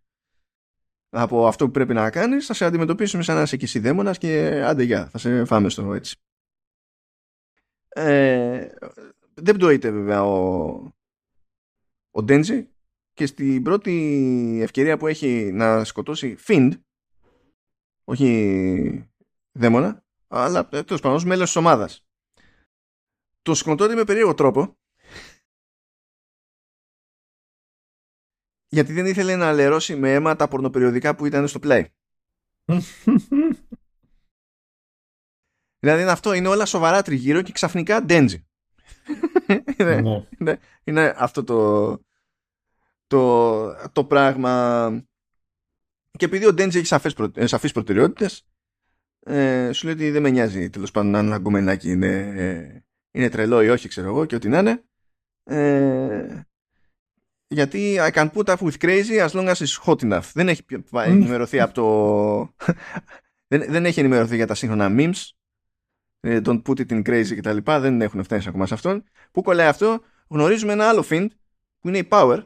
από αυτό που πρέπει να κάνεις θα σε αντιμετωπίσουμε σαν να είσαι και εσύ δαίμονας και άντε γεια, θα σε φάμε στο έτσι. Ε, δεν πτωείται βέβαια ο, ο Ντέντζι και στην πρώτη ευκαιρία που έχει να σκοτώσει Φιντ όχι δαίμονα αλλά τέλος πάντων μέλος της ομάδας το σκοτώνει με περίεργο τρόπο γιατί δεν ήθελε να αλερώσει με αίμα τα πορνοπεριοδικά που ήταν στο play. δηλαδή είναι αυτό, είναι όλα σοβαρά τριγύρω και ξαφνικά ντέντζι. είναι, ναι. είναι, αυτό το, το, το πράγμα. Και επειδή ο Ντέντζι έχει σαφές, προ, ε, σαφείς προτεραιότητες, ε, σου λέει ότι δεν με νοιάζει τέλος πάντων αν ένα γκομενάκι είναι, ε, είναι τρελό ή όχι, ξέρω εγώ, και ό,τι να είναι. Ε, γιατί I can put up with crazy as long as it's hot enough. Δεν έχει ενημερωθεί από το... δεν, δεν έχει ενημερωθεί για τα σύγχρονα memes. Ε, don't put it in crazy κτλ. Δεν έχουν φτάσει ακόμα σε αυτόν. Πού κολλάει αυτό. Γνωρίζουμε ένα άλλο fiend που είναι η Power.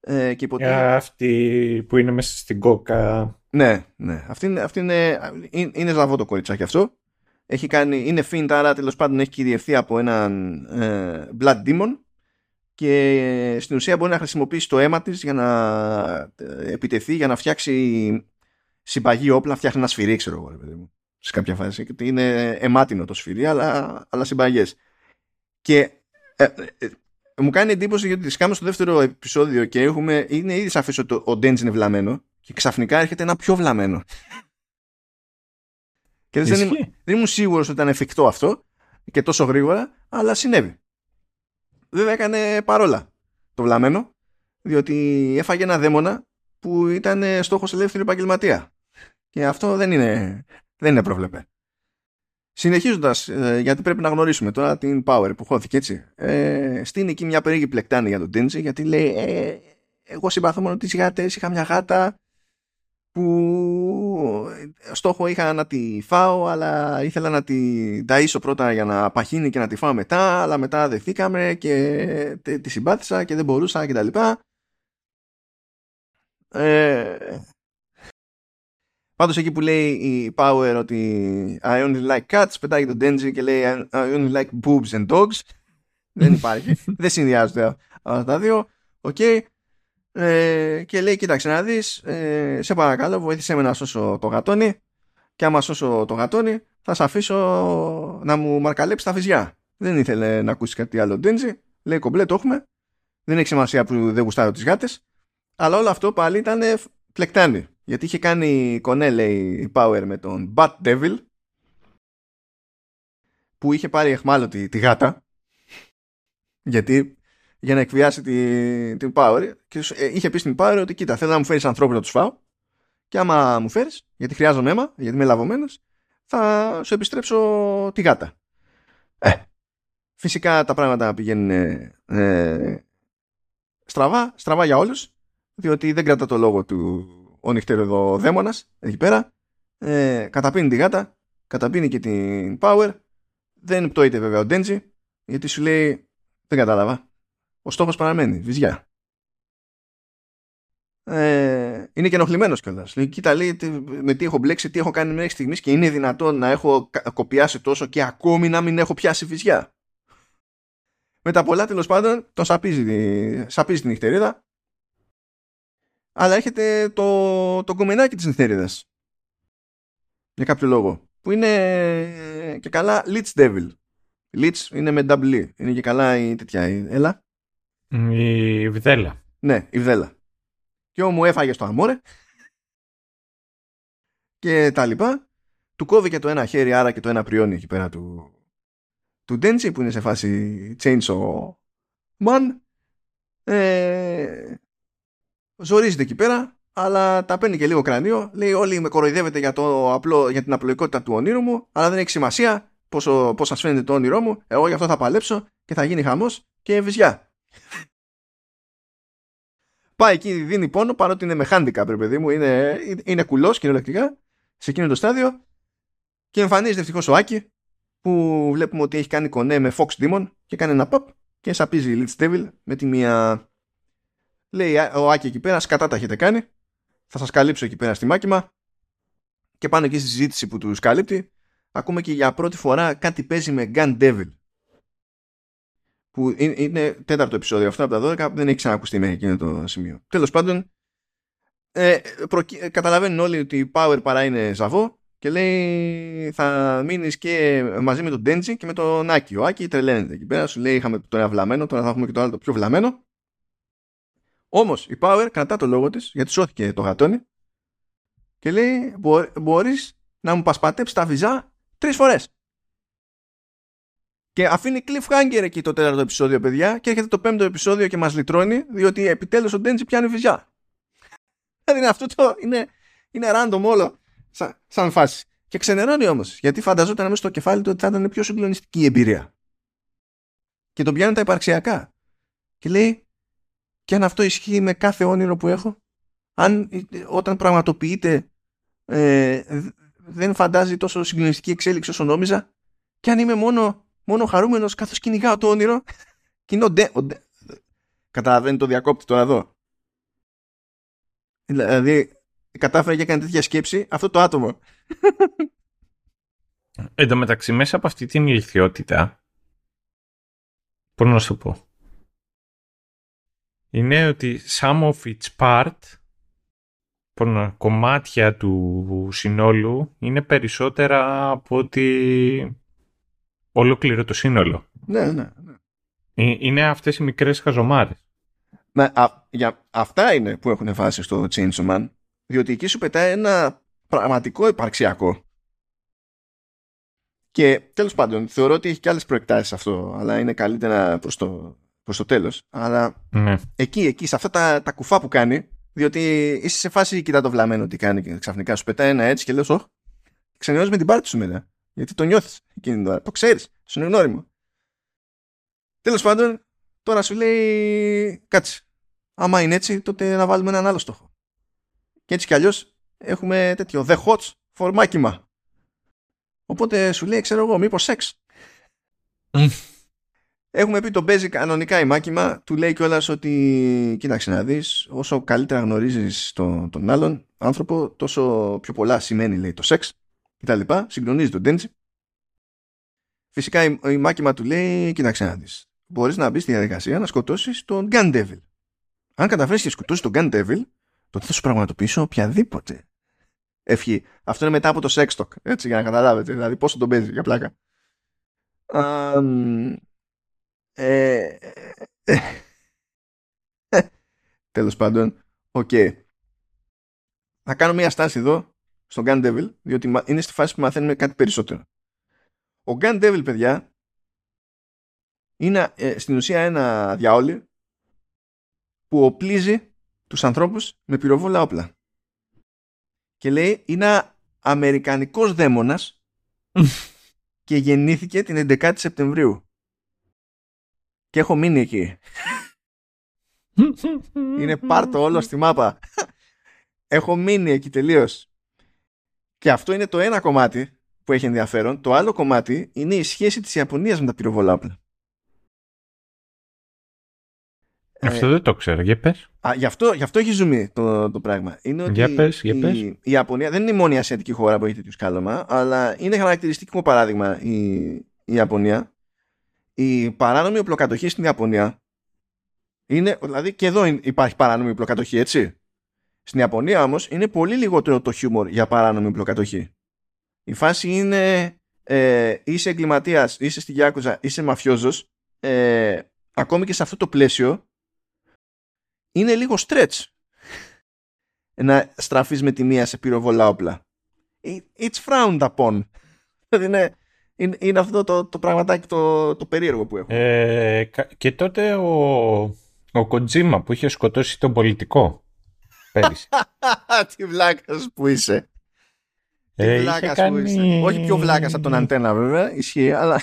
Ε, και υποτί... αυτή που είναι μέσα στην κόκα. Ναι, ναι. Αυτή είναι, αυτή είναι, είναι, είναι ζαβό το κοριτσάκι αυτό. Έχει κάνει, είναι fiend άρα τέλος πάντων έχει κυριευθεί από έναν ε, Blood Demon και στην ουσία μπορεί να χρησιμοποιήσει το αίμα της για να ε, επιτεθεί, για να φτιάξει συμπαγή όπλα, φτιάχνει ένα σφυρί, ξέρω εγώ, παιδί μου, σε κάποια φάση. Είναι αιμάτινο το σφυρί, αλλά, αλλά συμπαγές. Και ε, ε, μου κάνει εντύπωση γιατί τη στο δεύτερο επεισόδιο και έχουμε, είναι ήδη σαφές ότι ο Ντέντζ είναι βλαμμένο και ξαφνικά έρχεται ένα πιο βλαμμένο. και δεν, δεν ήμουν σίγουρος ότι ήταν εφικτό αυτό και τόσο γρήγορα, αλλά συνέβη βέβαια έκανε παρόλα το βλαμμένο, διότι έφαγε ένα δαίμονα που ήταν στόχος ελεύθερου επαγγελματία. Και αυτό δεν είναι, δεν είναι προβλεπέ. Συνεχίζοντας, ε, γιατί πρέπει να γνωρίσουμε τώρα την Power που χώθηκε έτσι. Ε, στείνει εκεί μια περίεργη πλεκτάνη για τον Τέντζι, γιατί λέει: ε, Εγώ συμπαθώ μόνο τις γάτες. Είχα μια γάτα που στόχο είχα να τη φάω αλλά ήθελα να τη ταΐσω πρώτα για να παχύνει και να τη φάω μετά αλλά μετά δεθήκαμε και τη συμπάθησα και δεν μπορούσα και τα λοιπά. Ε... Πάντως εκεί που λέει η Power ότι I only like cats πετάει τον Denji και λέει I only like boobs and dogs δεν υπάρχει, δεν συνδυάζονται αυτά τα δύο. Ok, okay ε, και λέει κοίταξε να δεις ε, σε παρακαλώ βοήθησέ με να σώσω το γατόνι. Και άμα σώσω το γατόνι θα σε αφήσω να μου μαρκαλέψεις τα βυζιά δεν ήθελε να ακούσει κάτι άλλο Ντέντζι. Λέει κομπλέ το έχουμε. Δεν έχει σημασία που δεν γουστάρω τις γάτες αλλά όλο αυτό πάλι ήταν πλεκτάνι γιατί είχε κάνει κονέ λέει η Power με τον Bat Devil που είχε πάρει εχμάλωτη τη γάτα. Γιατί για να εκβιάσει την, την Power και ε, είχε πει στην Power ότι κοίτα θέλω να μου φέρεις ανθρώπους να τους φάω και άμα μου φέρεις γιατί χρειάζομαι αίμα γιατί είμαι λαβωμένος θα σου επιστρέψω τη γάτα ε, φυσικά τα πράγματα πηγαίνουν ε, στραβά στραβά για όλους διότι δεν κρατά το λόγο του ο νυχτεροδό δαίμονας εκεί πέρα ε, καταπίνει τη γάτα, καταπίνει και την Power. Δεν πτώεται βέβαια ο Ντέντζι, γιατί σου λέει δεν κατάλαβα. Ο στόχος παραμένει, βυζιά. Ε, είναι και ενοχλημένος κιόλας. Λέει, κοίτα, λέει, με τι έχω μπλέξει, τι έχω κάνει μέχρι στιγμής και είναι δυνατόν να έχω κοπιάσει τόσο και ακόμη να μην έχω πιάσει βυζιά. Με τα πολλά τέλος πάντων τον σαπίζει, σαπίζει την νυχτερίδα. Αλλά έρχεται το, το κομμενάκι της νυχτερίδας. Για κάποιο λόγο. Που είναι και καλά Lich Devil. Lich είναι με double e. Είναι και καλά η τέτοια. Έλα. Η Βδέλα. Ναι, η Βδέλα και μου έφαγε στο αμόρε. Και τα λοιπά. Του κόβει το ένα χέρι άρα και το ένα πριόνι εκεί πέρα του του Ντέντσι που είναι σε φάση chainsaw man. Ε, ζορίζεται εκεί πέρα αλλά τα παίρνει και λίγο κρανίο. Λέει όλοι με κοροϊδεύετε για, το απλό, για την απλοϊκότητα του ονείρου μου αλλά δεν έχει σημασία πόσο, πώς σας φαίνεται το όνειρό μου. Εγώ γι' αυτό θα παλέψω και θα γίνει χαμός και βυζιά Πάει εκεί, δίνει πόνο, παρότι είναι με χάντικα, παιδί μου, είναι, είναι κουλός κυριολεκτικά σε εκείνο το στάδιο. Και εμφανίζεται ευτυχώς ο Άκη, που βλέπουμε ότι έχει κάνει κονέ με Fox Demon και κάνει ένα pop και σαπίζει η Lich Devil με τη μία. Λέει ο Άκη εκεί πέρα, σκατά τα έχετε κάνει. Θα σας καλύψω εκεί πέρα στη μάκημα. Και πάνω εκεί στη συζήτηση που τους καλύπτει, ακούμε και για πρώτη φορά κάτι παίζει με Gun Devil που είναι τέταρτο επεισόδιο αυτό από τα 12 δεν έχει ξανακουστεί μέχρι εκείνο το σημείο. Τέλος πάντων, ε, προκύ... καταλαβαίνουν όλοι ότι η Power παρά είναι ζαβό και λέει θα μείνεις και μαζί με τον Denji και με τον Άκη. Ο Άκη τρελαίνεται εκεί πέρα, σου λέει είχαμε το ένα βλαμμένο, τώρα θα έχουμε και το άλλο το πιο βλαμμένο. Όμως η Power κρατά το λόγο της γιατί σώθηκε το γατόνι και λέει μπορείς να μου πασπατέψεις τα βυζά τρεις φορές. Και αφήνει cliffhanger εκεί το τέταρτο επεισόδιο, παιδιά, και έρχεται το πέμπτο επεισόδιο και μας λυτρώνει, διότι επιτέλους ο Ντέντζι πιάνει βυζιά. Δηλαδή αυτό το είναι, είναι random όλο σαν, σαν φάση. Και ξενερώνει όμως, γιατί φανταζόταν μέσα στο κεφάλι του ότι θα ήταν πιο συγκλονιστική η εμπειρία. Και τον πιάνει τα υπαρξιακά. Και λέει, και αν αυτό ισχύει με κάθε όνειρο που έχω, αν όταν πραγματοποιείται ε, δεν φαντάζει τόσο συγκλονιστική εξέλιξη όσο νόμιζα, και αν είμαι μόνο μόνο χαρούμενος καθώς κυνηγάω το όνειρο και είναι ο ντε, ο ντε. Καταλαβαίνει το διακόπτη τώρα εδώ. Δηλαδή κατάφερε και έκανε τέτοια σκέψη αυτό το άτομο. Εν τω μεταξύ μέσα από αυτή την ηλικιότητα πώς να σου πω είναι ότι some of its part κομμάτια του συνόλου είναι περισσότερα από ότι ολόκληρο το σύνολο. Ναι, ναι. ναι. Ε, είναι αυτές οι μικρές χαζομάρες. Μα, α, για, αυτά είναι που έχουν βάσει στο Chainsaw Man, διότι εκεί σου πετάει ένα πραγματικό υπαρξιακό. Και τέλος πάντων, θεωρώ ότι έχει και άλλες προεκτάσεις αυτό, αλλά είναι καλύτερα προς το, προς το τέλος. Αλλά ναι. εκεί, εκεί, σε αυτά τα, τα κουφά που κάνει, διότι είσαι σε φάση κοιτά το βλαμμένο τι κάνει και ξαφνικά σου πετάει ένα έτσι και λες, όχι, ξενιώνεις με την πάρτι σου μετά. Γιατί το νιώθεις εκείνη την ώρα. Το ξέρεις. Σου είναι γνώριμο. Τέλος πάντων, τώρα σου λέει κάτσε. Άμα είναι έτσι, τότε να βάλουμε έναν άλλο στόχο. Και έτσι κι αλλιώς έχουμε τέτοιο The Hots for μάκημα. Οπότε σου λέει, ξέρω εγώ, μήπως σεξ. Έχουμε πει τον παίζει κανονικά η μάκημα, του λέει κιόλας ότι κοίταξε να δεις, όσο καλύτερα γνωρίζεις τον, τον άλλον άνθρωπο, τόσο πιο πολλά σημαίνει λέει το σεξ και λοιπά, συγκλονίζει τον Ντέντζι. Φυσικά η, η μάκημα του λέει, κοίταξε να δεις, μπορείς να μπει στη διαδικασία να σκοτώσεις τον Gun Devil. Αν καταφέρεις και σκοτώσεις τον Gun Devil, τότε θα σου πραγματοποιήσω οποιαδήποτε ευχή. Αυτό είναι μετά από το sextalk, έτσι για να καταλάβετε, δηλαδή πόσο τον παίζει για πλάκα. Um, ε, ε, τέλος πάντων, ok. Okay. Θα κάνω μια στάση εδώ στον Gun Devil, διότι είναι στη φάση που μαθαίνουμε κάτι περισσότερο. Ο Gun Devil, παιδιά, είναι ε, στην ουσία ένα διαόλι που οπλίζει τους ανθρώπους με πυροβόλα όπλα. Και λέει, είναι αμερικανικός δαίμονας και γεννήθηκε την 11η Σεπτεμβρίου. Και έχω μείνει εκεί. είναι πάρτο όλο στη μάπα. έχω μείνει εκεί τελείως Και αυτό είναι το ένα κομμάτι που έχει ενδιαφέρον. Το άλλο κομμάτι είναι η σχέση της Ιαπωνίας με τα πυροβολά όπλα. Αυτό ε, δεν το ξέρω. Για πες. Α, γι, αυτό, γι' αυτό έχει ζουμί το, το πράγμα. Είναι ότι για πες, για η, πες. η Ιαπωνία δεν είναι η μόνη ασιατική χώρα που έχει τέτοιο σκάλωμα, αλλά είναι χαρακτηριστικό παράδειγμα η, η Ιαπωνία. Η παράνομη οπλοκατοχή στην Ιαπωνία είναι, δηλαδή και εδώ υπάρχει παράνομη οπλοκατοχή, έτσι; Στην Ιαπωνία όμως είναι πολύ λιγότερο το χιούμορ για παράνομη οπλοκατοχή. Η φάση είναι ε, είσαι εγκληματίας, είσαι στη Γιάκουζα, είσαι μαφιόζος, ε, ακόμη και σε αυτό το πλαίσιο είναι λίγο stretch να στραφείς με τη μία σε πυροβολά όπλα. It's frowned upon. Δηλαδή είναι, είναι, είναι αυτό το, το πραγματάκι το, το περίεργο που έχω. Ε, και τότε ο, ο Κοτζίμα που είχε σκοτώσει τον πολιτικό πέρυσι. Τι βλάκας που είσαι. Τι Ε, βλάκας είχε που κάνει- είσαι. Όχι πιο βλάκας από τον αντένα βέβαια, ισχύει, αλλά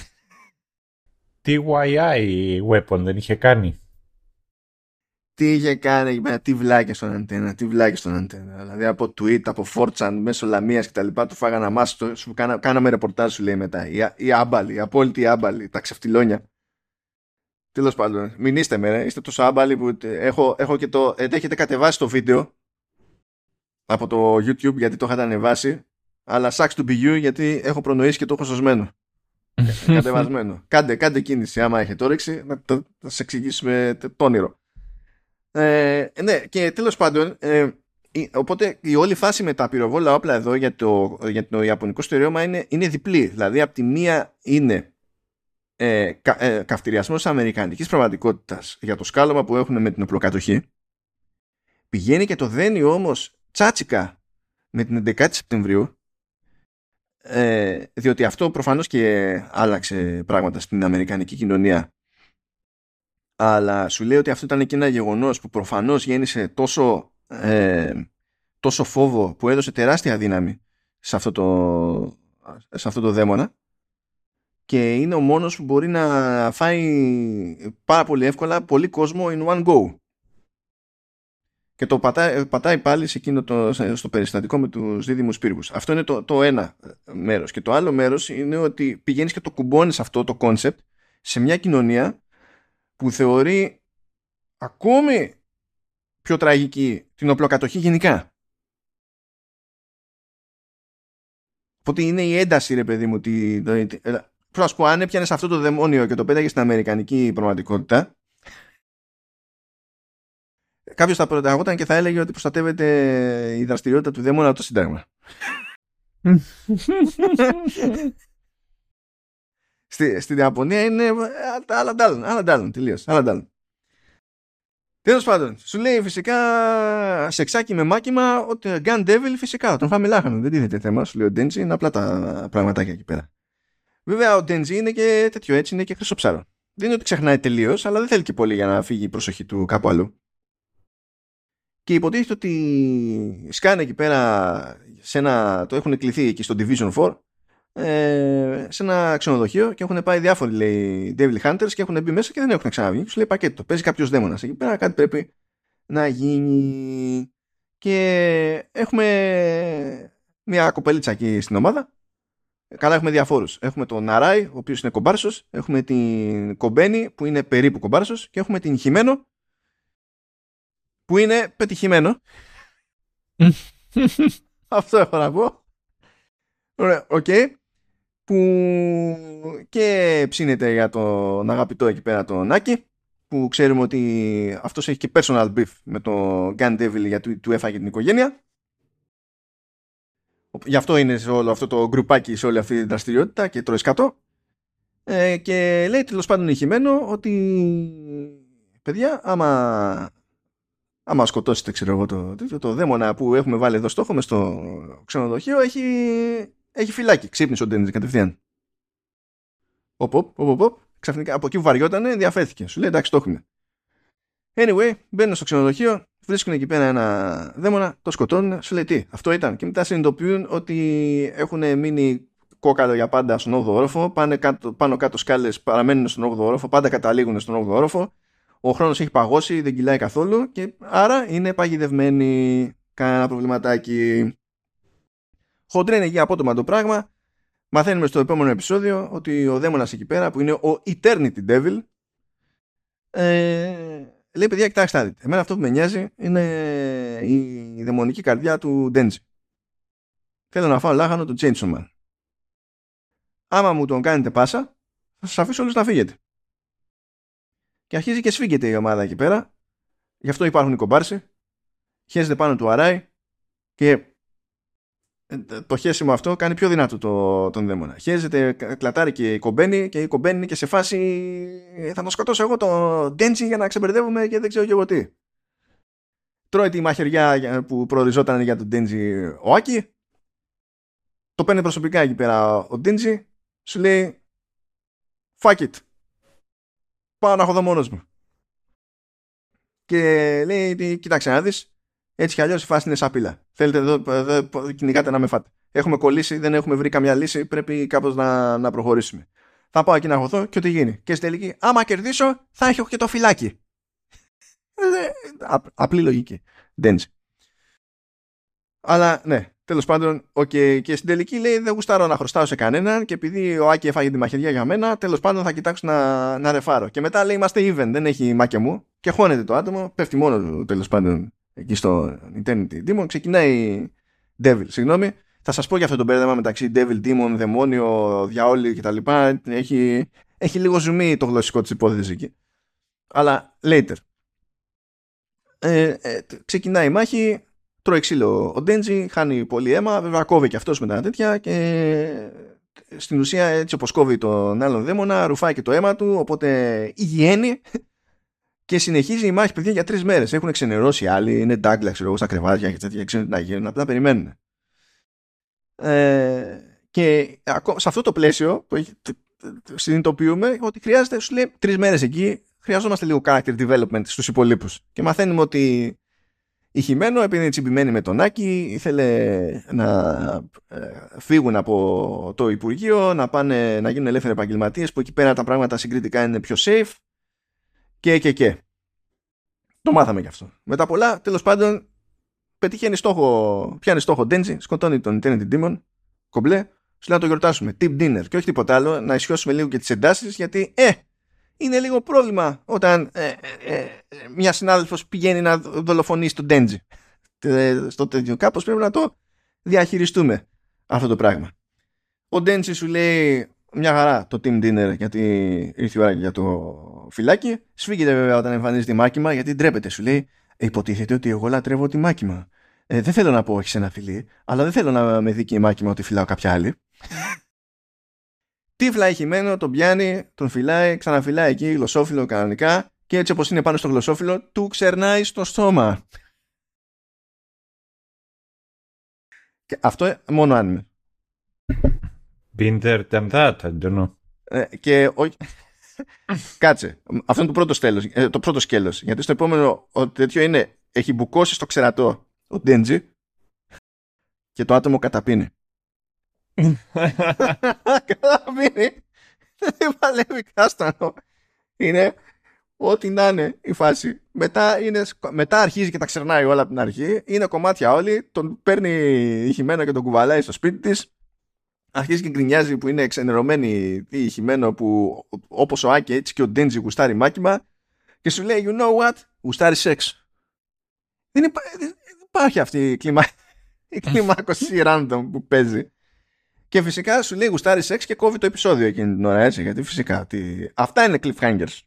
TYI weapon δεν είχε κάνει. τι είχε κάνει εκεί πέρα, τι βλάκες στον αντένα, τι βλάκες στον αντένα. Δηλαδή από tweet, από 4chan, μέσω λαμίας και τα λοιπά, του φάγανε αμάσου, σου κάνα, κάναμε ρεπορτάζ σου λέει μετά. Η, η άμπαλη, η απόλυτη άμπαλη, τα ξεφτυλόνια. Τέλος πάντων, μην είστε με, ρε. είστε τόσο άμπαλοι που ε, έχω, έχω και το. ε, έχετε κατεβάσει το βίντεο από το YouTube γιατί το είχατε ανεβάσει. Αλλά sucks to be you γιατί έχω προνοήσει και το έχω σωσμένο. Κατεβασμένο. κάντε, κάντε κίνηση άμα έχετε όρεξη να το, να σας εξηγήσουμε το, το όνειρο. Ε, ναι, και τέλος πάντων, ε, η- οπότε η όλη φάση με τα πυροβόλα όπλα εδώ για το, για το ιαπωνικό στερεώμα είναι, είναι διπλή. Δηλαδή, από τη μία είναι ε, κα, ε, καυτηριασμός αμερικανικής πραγματικότητας για το σκάλωμα που έχουν με την οπλοκατοχή. Πηγαίνει και το δένει όμως τσάτσικα με την 11η Σεπτεμβρίου. Ε, διότι αυτό προφανώς και άλλαξε πράγματα στην αμερικανική κοινωνία. Αλλά σου λέει ότι αυτό ήταν και ένα γεγονός που προφανώς γέννησε τόσο, ε, τόσο φόβο που έδωσε τεράστια δύναμη σε αυτό το, σε αυτό το δαίμονα και είναι ο μόνος που μπορεί να φάει πάρα πολύ εύκολα πολύ κόσμο in one go. Και το πατάει, πατάει πάλι σε εκείνο το, στο περιστατικό με τους δίδυμους πύργους. Αυτό είναι το, το ένα μέρος. Και το άλλο μέρος είναι ότι πηγαίνεις και το κουμπώνεις αυτό το concept σε μια κοινωνία που θεωρεί ακόμη πιο τραγική την οπλοκατοχή γενικά. Οπότε είναι η ένταση, ρε παιδί μου. Τη, το, τη, ε, πώς να σου πω, αν έπιανε αυτό το δαιμόνιο και το πέταγε στην αμερικανική πραγματικότητα, κάποιος θα προταγόταν και θα έλεγε ότι προστατεύεται η δραστηριότητα του δαίμονα από το Σύνταγμα. Στη, στην Ιαπωνία είναι ε, άλλα ντάλλον, άλλα ντάλλον, τελείως, άλλα ντάλλον. Τέλος πάντων, σου λέει φυσικά σεξάκι με μάκημα ότι Gun Devil φυσικά θα τον φάμε λάχανο. Δεν τίθεται θέμα, σου λέει ο Ντέντζι, είναι απλά τα πραγματάκια εκεί πέρα. Βέβαια, ο Ντέντζι είναι και τέτοιο έτσι, είναι και χρυσοψάρο. Δεν είναι ότι ξεχνάει τελείως, αλλά δεν θέλει και πολύ για να φύγει η προσοχή του κάπου αλλού. Και υποτίθεται ότι σκάνε εκεί πέρα, σε ένα, το έχουν κληθεί εκεί στο Division 4, ε, σε ένα ξενοδοχείο και έχουν πάει διάφοροι λέει Devil Hunters και έχουν μπει μέσα και δεν έχουν ξαναβγεί. Σου λέει πακέτο. Παίζει κάποιος δαίμονας εκεί πέρα, κάτι πρέπει να γίνει. Και έχουμε μια κοπελίτσα εκεί στην ομάδα. Καλά, έχουμε διαφόρους. Έχουμε τον Ναράι, ο οποίος είναι κομπάρσος. Έχουμε την Κομπένη, που είναι περίπου κομπάρσος. Και έχουμε την Χιμένο, που είναι πετυχημένο. Αυτό έχω να πω. Ωραία, οκ. Που και ψήνεται για τον αγαπητό εκεί πέρα τον Άκι που ξέρουμε ότι αυτός έχει και personal beef με το Gun Devil γιατί του έφαγε την οικογένεια. Γι' αυτό είναι σε όλο αυτό το γκρουπάκι σε όλη αυτή την δραστηριότητα και τρώει σκατό. Ε, και λέει τέλος πάντων η Χιμένο ότι παιδιά άμα άμα σκοτώσετε ξέρω εγώ το, το, το δαίμονα που έχουμε βάλει εδώ στόχο μες στο ξενοδοχείο έχει, έχει φυλάκι. Ξύπνησε ο Ντένις κατευθείαν. Οπ, οπ, οπ, οπ, Ξαφνικά από εκεί που βαριότανε ενδιαφέρθηκε. Σου λέει εντάξει το έχουμε. Anyway, μπαίνουν στο ξενοδοχείο, βρίσκουν εκεί πέρα ένα δαίμονα, το σκοτώνουν, σου λέει τι, αυτό ήταν. Και μετά συνειδητοποιούν ότι έχουν μείνει κόκαλο για πάντα στον 8ο όροφο, πάνε κάτω, πάνω κάτω σκάλες παραμένουν στον 8ο όροφο, πάντα καταλήγουν στον 8ο όροφο, ο χρόνος έχει παγώσει, δεν κυλάει καθόλου και άρα είναι παγιδευμένοι κανένα προβληματάκι. Χοντρένει εκεί απότομα το πράγμα. Μαθαίνουμε στο επόμενο επεισόδιο ότι ο δαίμονας εκεί πέρα που είναι ο Eternity Devil ε, λέει παιδιά κοιτάξτε δείτε. Εμένα αυτό που με νοιάζει είναι η δαιμονική καρδιά του Denji. Θέλω να φάω λάχανο του Chainsaw Man. Άμα μου τον κάνετε πάσα θα σας αφήσω όλους να φύγετε. Και αρχίζει και σφίγγεται η ομάδα εκεί πέρα. Γι' αυτό υπάρχουν οι κομπάρσοι. Χέζεται πάνω του αράει και ε, το χέσιμο αυτό κάνει πιο δυνατό το, τον δαίμονα. Χέζεται, κλατάρει και κομπαίνει και η κομπαίνει είναι και σε φάση «Ε, θα τον σκοτώσω εγώ τον Ντέντζι για να ξεμπερδεύουμε και δεν ξέρω και εγώ τι. Τρώει τη μαχαιριά που προοριζόταν για τον Ντέντζι ο Άκη. Το παίρνει προσωπικά εκεί πέρα ο Ντέντζι. Σου λέει fuck it. Πάω να έχω δω μόνος μου. Και λέει, κοίταξε να δεις, έτσι κι αλλιώς η φάση είναι σαπίλα. Θέλετε εδώ, εδώ κυνηγάτε να με φάτε. Έχουμε κολλήσει, δεν έχουμε βρει καμιά λύση, πρέπει κάπως να, να προχωρήσουμε. Θα πάω εκεί να χωθώ και ό,τι γίνει. Και στην τελική, άμα κερδίσω, θα έχω και το φυλάκι. Ε, απλή λογική. Ντέντζι. Αλλά ναι, τέλος πάντων, okay. και στην τελική λέει δεν γουστάρω να χρωστάω σε κανέναν και επειδή ο Άκη έφαγε τη μαχαιριά για μένα, τέλος πάντων θα κοιτάξω να, να ρεφάρω. Και μετά λέει είμαστε even, δεν έχει μάκια μου και χώνεται το άτομο, πέφτει μόνος του τέλος πάντων εκεί στο Eternity Demon, ξεκινάει Devil, συγγνώμη. Θα σας πω για αυτό το μπέρδεμα μεταξύ Devil, Demon, Δαιμόνιο, Διαόλη κτλ. Έχει, έχει λίγο ζουμί το γλωσσικό της υπόθεσης εκεί. Αλλά later. Ε, ε, ξεκινάει η μάχη, τρώει ξύλο ο Ντέντζι, χάνει πολύ αίμα, βέβαια κόβει και αυτός μετά τέτοια και στην ουσία έτσι όπως κόβει τον άλλον δαίμονα ρουφάει και το αίμα του οπότε υγιένει και συνεχίζει η μάχη, παιδιά, για τρεις μέρες. Έχουν ξενερώσει άλλοι, είναι ντάγκλα, ξέρω εγώ, στα κρεβάτια και τέτοια, ξέρουν τι να γίνουν, απλά περιμένουν. Ε, και σε αυτό το πλαίσιο που συνειδητοποιούμε ότι χρειάζεται, σου λέει, τρεις μέρες εκεί, χρειαζόμαστε λίγο character development στους υπολείπους. Και μαθαίνουμε ότι η Χιμένο, επειδή είναι τσιμπημένη με τον Άκη, ήθελε να ε, φύγουν από το Υπουργείο, να, πάνε, να γίνουν ελεύθεροι επαγγελματίες, που εκεί πέρα τα πράγματα συγκριτικά είναι πιο safe και και και. Το μάθαμε γι' αυτό. Μετά πολλά, τέλος πάντων, πετυχαίνει στόχο, πιάνει στόχο Ντέντζι, σκοτώνει τον Eternity Demon, κομπλέ, σου λέει να το γιορτάσουμε. Tip dinner και όχι τίποτα άλλο, να ισιώσουμε λίγο και τις εντάσεις, γιατί, ε, είναι λίγο πρόβλημα όταν ε, ε, ε μια συνάδελφος πηγαίνει να δολοφονήσει τον Ντέντζι. Στο τέτοιο κάπως πρέπει να το διαχειριστούμε αυτό το πράγμα. Ο Ντέντζι σου λέει μια χαρά το team dinner γιατί ήρθε η ώρα για το φυλάκι. Σφίγγεται βέβαια όταν εμφανίζεται η μάκημα γιατί ντρέπεται. Σου λέει υποτίθεται ότι εγώ λατρεύω τη μάκημα. Ε, δεν θέλω να πω όχι σε ένα φιλί, αλλά δεν θέλω να με δει και η μάκημα ότι φυλάω κάποια άλλη. Τύφλα έχει μένο, τον πιάνει, τον φυλάει, ξαναφυλάει εκεί γλωσσόφυλλο κανονικά και έτσι όπως είναι πάνω στο γλωσσόφυλλο του ξερνάει στο στόμα. Και αυτό μόνο αν Been there, done that, I don't know. Ε, και όχι... Κάτσε. Αυτό είναι το πρώτο, στέλος, ε, το πρώτο σκέλος. Γιατί στο επόμενο ο τέτοιο είναι έχει μπουκώσει στο ξερατό ο Ντέντζι και το άτομο καταπίνει. καταπίνει. Δεν παλεύει κάστανο. Είναι ό,τι να είναι η φάση. Μετά, είναι, μετά αρχίζει και τα ξερνάει όλα από την αρχή. Είναι κομμάτια όλοι. Τον παίρνει ηχημένο και τον κουβαλάει στο σπίτι της αρχίζει και γκρινιάζει που είναι εξενερωμένη ή ηχημένο που όπως ο Άκη έτσι και ο Ντέντζι γουστάρει μάκημα και σου λέει you know what γουστάρει σεξ. Δεν, υπά... δεν υπάρχει αυτή η, κλιμα... η κλιμάκωση random που παίζει. Και φυσικά σου λέει γουστάρει σεξ και κόβει το επεισόδιο εκείνη την ώρα έτσι γιατί φυσικά ότι... αυτά είναι cliffhangers.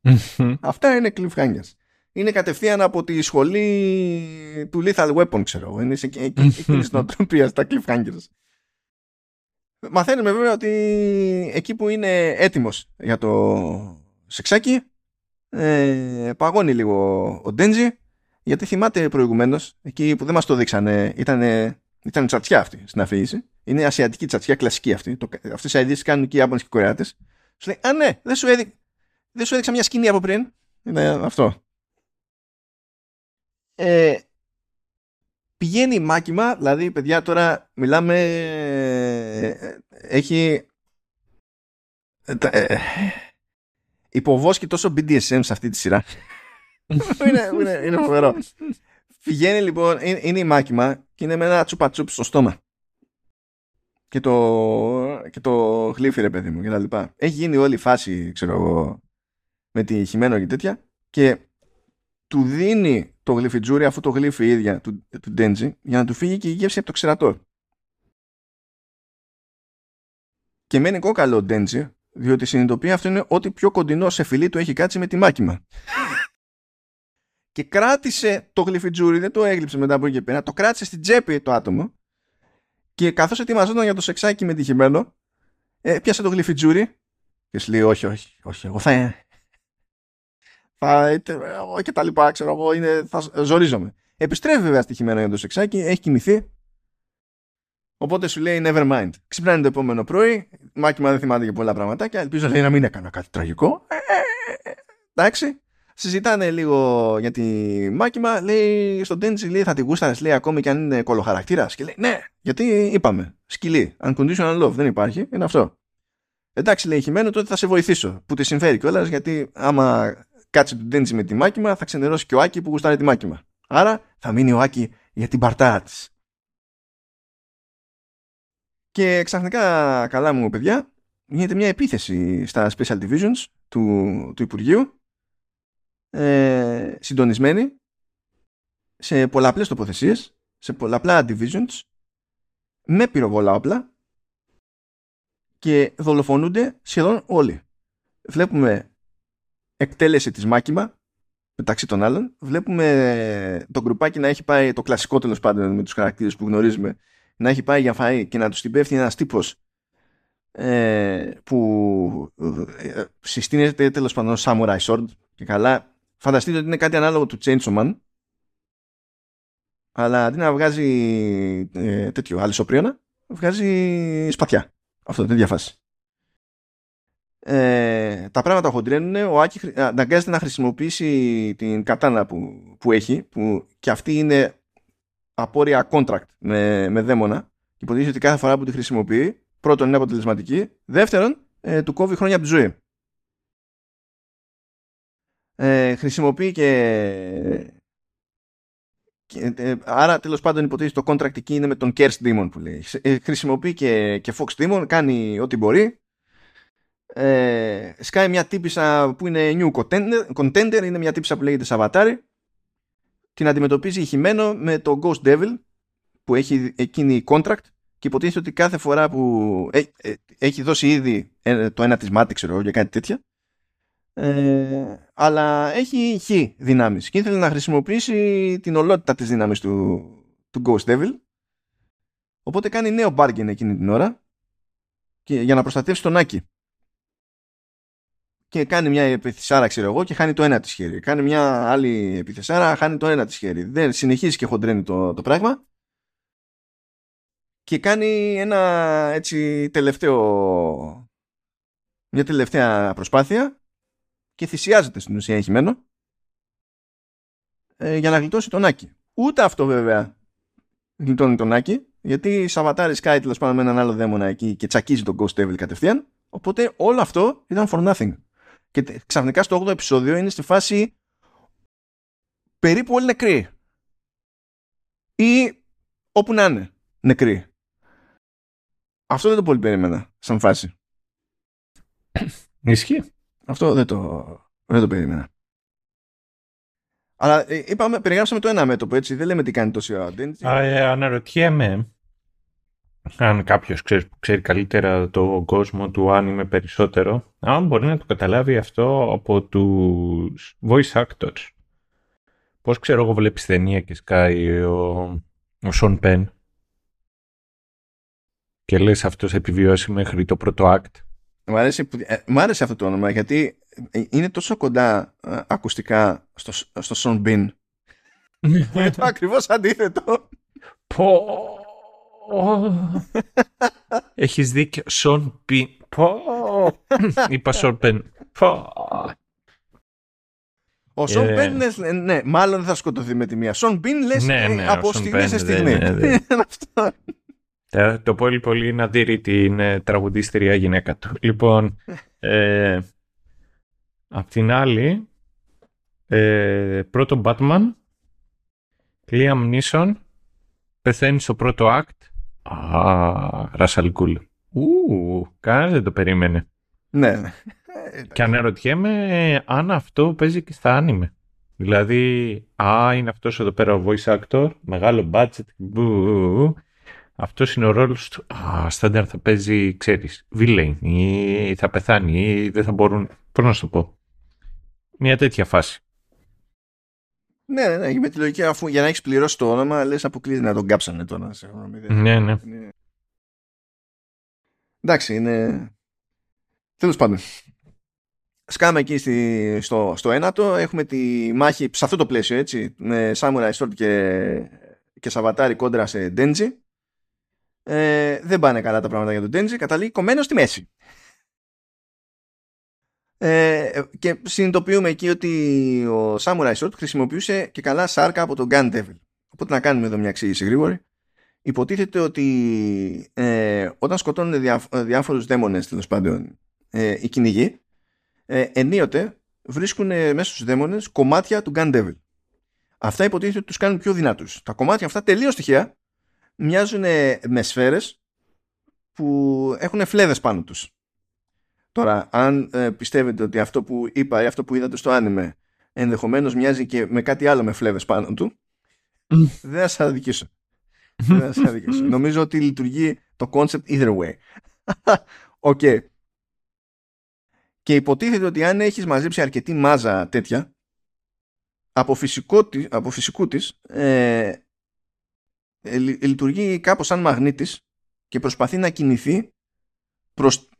Αυτά είναι cliffhangers. Είναι κατευθείαν από τη σχολή του Lethal Weapon ξέρω είναι σε εκείνη τη νοοτροπία στα cliffhangers Μαθαίνουμε βέβαια ότι εκεί που είναι έτοιμος για το σεξάκι ε, παγώνει λίγο ο Ντέντζι γιατί θυμάται προηγουμένως εκεί που δεν μας το δείξανε ήταν, ήταν τσατσιά αυτή στην αφήγηση. Είναι ασιατική τσατσιά κλασική αυτή. Το, αυτές οι αειδήσεις κάνουν και οι Ιάπωνες και οι Κορεάτες. Σου λέει α ναι δεν σου, έδει, δεν σου έδειξα μια σκηνή από πριν είναι αυτό. Ε, πηγαίνει μάκημα, δηλαδή παιδιά τώρα μιλάμε, έχει ε, υποβόσκει τόσο BDSM σε αυτή τη σειρά. είναι, είναι, είναι φοβερό. Πηγαίνει λοιπόν, είναι, είναι η μάκημα και είναι με ένα τσουπατσουπ στο στόμα. και το, και το γλύφι ρε παιδί μου και τα λοιπά. Έχει γίνει όλη η φάση, ξέρω εγώ, με τη χειμένο και τέτοια και του δίνει το γλυφιτζούρι αφού το γλύφει η ίδια του, του Ντέντζι για να του φύγει και η γεύση από το ξερατό. Και μένει κόκαλο ο Ντέντζι διότι συνειδητοποιεί αυτό είναι ό,τι πιο κοντινό σε φιλί του έχει κάτσει με τη μάκημα. και κράτησε το γλυφιτζούρι, δεν το έγλειψε μετά από εκεί και πέρα, το κράτησε στην τσέπη το άτομο και καθώς ετοιμαζόταν για το σεξάκι με τυχημένο, ε, πιάσε το γλυφιτζούρι και σου λέει όχι, όχι, όχι, εγώ θα... θα και τα λοιπά, ξέρω εγώ, είναι, θα ζορίζομαι. Επιστρέφει βέβαια στοιχημένο για το σεξάκι, έχει κοιμηθεί, Οπότε σου λέει never mind. Ξυπνάει το επόμενο πρωί, μάκημα δεν θυμάται και πολλά πραγματάκια, ελπίζω λέει, να μην έκανα κάτι τραγικό. Ε, ε, ε, εντάξει. Συζητάνε λίγο για τη μάκημα, λέει στον Τέντζι λέει θα τη γούσταρες λέει ακόμη και αν είναι κολοχαρακτήρας και λέει ναι, γιατί είπαμε, σκυλή, unconditional love δεν υπάρχει, είναι αυτό. Εντάξει λέει χειμένο τότε θα σε βοηθήσω, που τη συμφέρει κιόλας γιατί άμα κάτσει τον Τέντζι με τη μάκημα θα ξενερώσει και ο Άκη που γουστάρει τη μάκημα. Άρα θα μείνει ο Άκη για την παρτά της. Και ξαφνικά, καλά μου παιδιά, γίνεται μια επίθεση στα Special Divisions του, του Υπουργείου ε, συντονισμένοι σε πολλαπλές τοποθεσίες, σε πολλαπλά divisions, με πυροβόλα όπλα και δολοφονούνται σχεδόν όλοι. Βλέπουμε εκτέλεση της μάκημα μεταξύ των άλλων. Βλέπουμε το γκρουπάκι να έχει πάει, το κλασικό τέλος πάντων με τους χαρακτήρες που γνωρίζουμε, να έχει πάει για φαΐ και να τους την πέφτει ένας τύπος ε, που ε, συστήνεται τέλος πάντων Samurai Sword και καλά. Φανταστείτε ότι είναι κάτι ανάλογο του Chainsaw Man αλλά αντί να βγάζει ε, τέτοιο αλυσοπρίωνα βγάζει σπαθιά. Αυτό είναι διαφάση ε, τα πράγματα χοντρένουν. Ο Άκη αναγκάζεται να χρησιμοποιήσει την κατάνα που, που έχει που και αυτή είναι απόρρια contract με, με δαίμονα και υποτίθεται ότι κάθε φορά που τη χρησιμοποιεί πρώτον είναι αποτελεσματική. Δεύτερον ε, του κόβει χρόνια από τη ζωή. Ε, χρησιμοποιεί και, ε, άρα τέλος πάντων υποτίθεται το contract εκεί είναι με τον Curse Demon που λέει. Ε, χρησιμοποιεί και, και Fox Demon κάνει ό,τι μπορεί ε, σκάει μια τύπησα που είναι new contender, είναι μια τύπησα που λέγεται Σαβατάρι. Την αντιμετωπίζει χειμένο με το Ghost Devil που έχει εκείνη contract και υποτίθεται ότι κάθε φορά που ε, έχει δώσει ήδη το ένα της μάτι ξέρω για κάτι τέτοια. Ε, αλλά έχει χ δυνάμεις και ήθελε να χρησιμοποιήσει την ολότητα της δύναμης του, του Ghost Devil. Οπότε κάνει νέο bargain εκείνη την ώρα και, για να προστατεύσει τον Άκη και κάνει μια επιθυσάρα ξέρω εγώ και χάνει το ένα της χέρι κάνει μια άλλη επιθυσάρα χάνει το ένα της χέρι δεν συνεχίζει και χοντρένει το, το πράγμα και κάνει ένα έτσι τελευταίο μια τελευταία προσπάθεια και θυσιάζεται στην ουσία εγχειμένο ε, για να γλιτώσει τον Άκη. Ούτε αυτό βέβαια γλιτώνει τον Άκη, γιατί Σαββατάρη σκάει τέλος πάντων με έναν άλλο δαίμονα εκεί και τσακίζει τον Ghost Devil κατευθείαν. Οπότε όλο αυτό ήταν for nothing. Και ξαφνικά στο 8ο επεισόδιο είναι στη φάση περίπου όλοι νεκροί. Ή όπου να είναι νεκροί. Αυτό δεν το πολύ περίμενα σαν φάση. Ισχύει. Αυτό δεν το, δεν το περίμενα. Αλλά ε, είπαμε, περιγράψαμε το ένα μέτωπο, έτσι. Δεν λέμε τι κάνει τόση ώρα. Ε, αναρωτιέμαι αν κάποιος ξέρει, ξέρει καλύτερα το κόσμο του αν είμαι περισσότερο, αν μπορεί να το καταλάβει αυτό από τους voice actors. Πώς ξέρω εγώ βλέπεις ταινία και σκάει ο, ο Σον Πεν και λες αυτός επιβιώσει μέχρι το πρώτο act Μ' άρεσε, ε, άρεσε αυτό το όνομα γιατί ε, είναι τόσο κοντά ε, ακουστικά στο, στο Son Bin. είναι το ακριβώς αντίθετο. Πω. Έχεις δίκιο. Son Bin. Πω. Είπα Son Bin. Ο Σον Μπεν λες, ναι, μάλλον δεν θα σκοτωθεί με τη μία. Σον Μπιν λες ναι, ναι, από στιγμής σε στιγμή. Ναι, ναι. αυτό. Ε, το πολύ πολύ να δει την ε, τραγουδίστρια γυναίκα του. Λοιπόν, ε, απ' την άλλη, ε, πρώτο Batman, Liam Neeson, πεθαίνει στο πρώτο act Α, Ρασαλκούλ. Ου, κανένας δεν το περίμενε. Ναι. Και αναρωτιέμαι αν αυτό παίζει και στα άνιμε. Δηλαδή, α, είναι αυτός εδώ πέρα ο voice actor, μεγάλο budget, μπου, αυτός είναι ο ρόλος του. Α, στάνταρ θα παίζει, ξέρεις, villain ή θα πεθάνει ή δεν θα μπορούν, πώς να σου το πω. Μια τέτοια φάση. Ναι, ναι, ναι, με τη λογική αφού για να έχεις πληρώσει το όνομα, λες αποκλείεται να τον κάψανε τώρα. Σε ναι, ναι. Εντάξει, είναι. Τέλος πάντων. Σκάμε εκεί στη, στο, στο ένατο, έχουμε τη μάχη σε αυτό το πλαίσιο, έτσι, με Samurai Sword και, και Σαβατάρι κόντρα σε Denji. Ε, δεν πάνε καλά τα πράγματα για τον Denji, καταλήγει κομμένος στη μέση. Ε, και συνειδητοποιούμε εκεί ότι ο Samurai Sword χρησιμοποιούσε και καλά σάρκα από τον Gun Devil. Οπότε να κάνουμε εδώ μια εξήγηση γρήγορη. Υποτίθεται ότι ε, όταν σκοτώνουν διά, διάφορους δαίμονες τέλος πάντων ε, οι κυνηγοί ε, ενίοτε βρίσκουν μέσα στους δαίμονες κομμάτια του Gun Devil. Αυτά υποτίθεται ότι τους κάνουν πιο δυνατούς. Τα κομμάτια αυτά τελείως τυχαία μοιάζουν με σφαίρες που έχουν φλέβες πάνω τους. Τώρα, αν ε, πιστεύετε ότι αυτό που είπα ή αυτό που είδατε στο άνιμε ενδεχομένως μοιάζει και με κάτι άλλο με φλέβες πάνω του, δεν θα σας αδικήσω. δεν θα σας αδικήσω. Νομίζω ότι λειτουργεί το concept either way. Ok. okay. Και υποτίθεται ότι αν έχεις μαζέψει αρκετή μάζα τέτοια, από, φυσικό, από φυσικού της, ε, ε, λειτουργεί κάπως σαν μαγνήτης και προσπαθεί να κινηθεί προς τη, προς,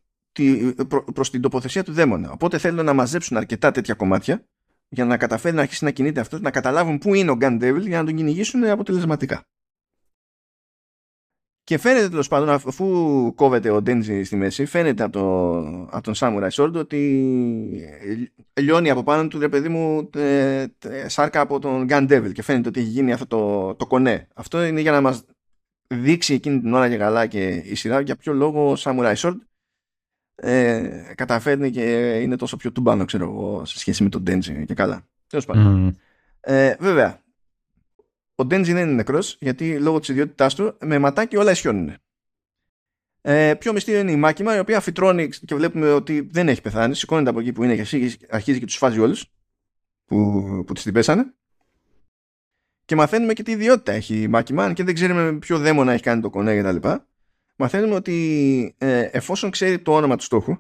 προς την τοποθεσία του δαίμονα. Οπότε θέλουν να μαζέψουν αρκετά τέτοια κομμάτια για να καταφέρει να αρχίσει να κινείται αυτός, να καταλάβουν πού είναι ο Gun Devil για να τον κυνηγήσουν αποτελεσματικά. Και φαίνεται τέλος πάντων, αφού κόβεται ο Ντέντζι στη μέση, φαίνεται από, το, από τον Samurai Sword ότι λιώνει από πάνω του, ρε παιδί μου, τε, τε, σάρκα από τον Gun Devil και φαίνεται ότι έχει γίνει αυτό το, το κονέ. Αυτό είναι για να μας δείξει εκείνη την ώρα και καλά και η σειρά για ποιο λόγο ο Samurai Sword ε, καταφέρνει και είναι τόσο πιο τουμπάνο ξέρω εγώ σε σχέση με τον Denji και καλά. Τέλος πάντων. Ε, βέβαια ο Denji δεν είναι νεκρός γιατί λόγω της ιδιότητάς του με ματάκι όλα ισιώνουν. Ε, πιο μυστήριο είναι η Μάκημα η οποία φυτρώνει και βλέπουμε ότι δεν έχει πεθάνει. Σηκώνεται από εκεί που είναι και αρχίζει και τους φάζει όλους που, που τις την πέσανε. Και μαθαίνουμε και τι ιδιότητα έχει η Μάκημα αν και δεν ξέρουμε ποιο δαίμονα έχει κάνει το κονέ και τα λοιπά μαθαίνουμε ότι ε, εφόσον ξέρει το όνομα του στόχου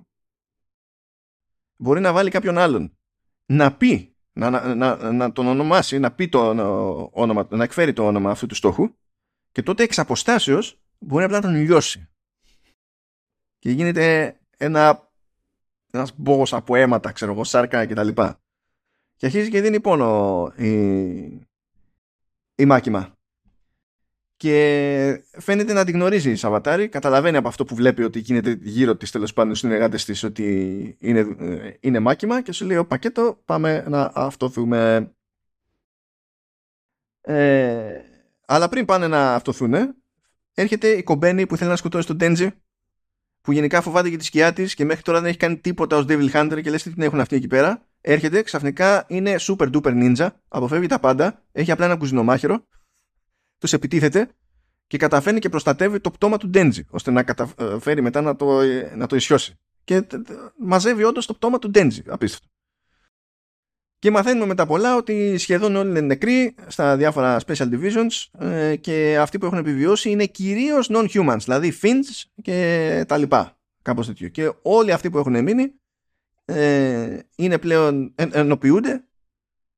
μπορεί να βάλει κάποιον άλλον να πει, να, να, να, να τον ονομάσει, να πει το όνομα, να εκφέρει το όνομα αυτού του στόχου και τότε εξ αποστάσεως μπορεί απλά να τον λιώσει. Και γίνεται ένα ένας μπόγος από αίματα, ξέρω εγώ, σάρκα και τα λοιπά. Και αρχίζει και δίνει πόνο η, η μάκημα και φαίνεται να την γνωρίζει η Σαββατάρη. Καταλαβαίνει από αυτό που βλέπει ότι γίνεται γύρω της τέλος πάντων συνεργάτες της ότι είναι, ε, είναι μάκημα και σου λέει: Ο πακέτο, πάμε να αυτοθούμε. Ε, αλλά πριν πάνε να αυτοθούν, έρχεται η κομπένη που θέλει να σκοτώσει τον Τέντζι, που γενικά φοβάται για τη σκιά της και μέχρι τώρα δεν έχει κάνει τίποτα ως Devil Hunter και λες τι την έχουν αυτοί εκεί πέρα. Έρχεται, ξαφνικά είναι super duper ninja, αποφεύγει τα πάντα, έχει απλά ένα κουζινομάχαιρο τους επιτίθεται και καταφέρνει και προστατεύει το πτώμα του Ντέντζι, ώστε να καταφέρει μετά να το, να το ισιώσει. Και μαζεύει όντως το πτώμα του Ντέντζι. Απίστευτο. Και μαθαίνουμε μετά πολλά ότι σχεδόν όλοι είναι νεκροί στα διάφορα special divisions ε, και αυτοί που έχουν επιβιώσει είναι κυρίως non-humans, δηλαδή fins και τα λοιπά. Κάπως τέτοιο. Και όλοι αυτοί που έχουν μείνει ε, είναι πλέον ενοποιούνται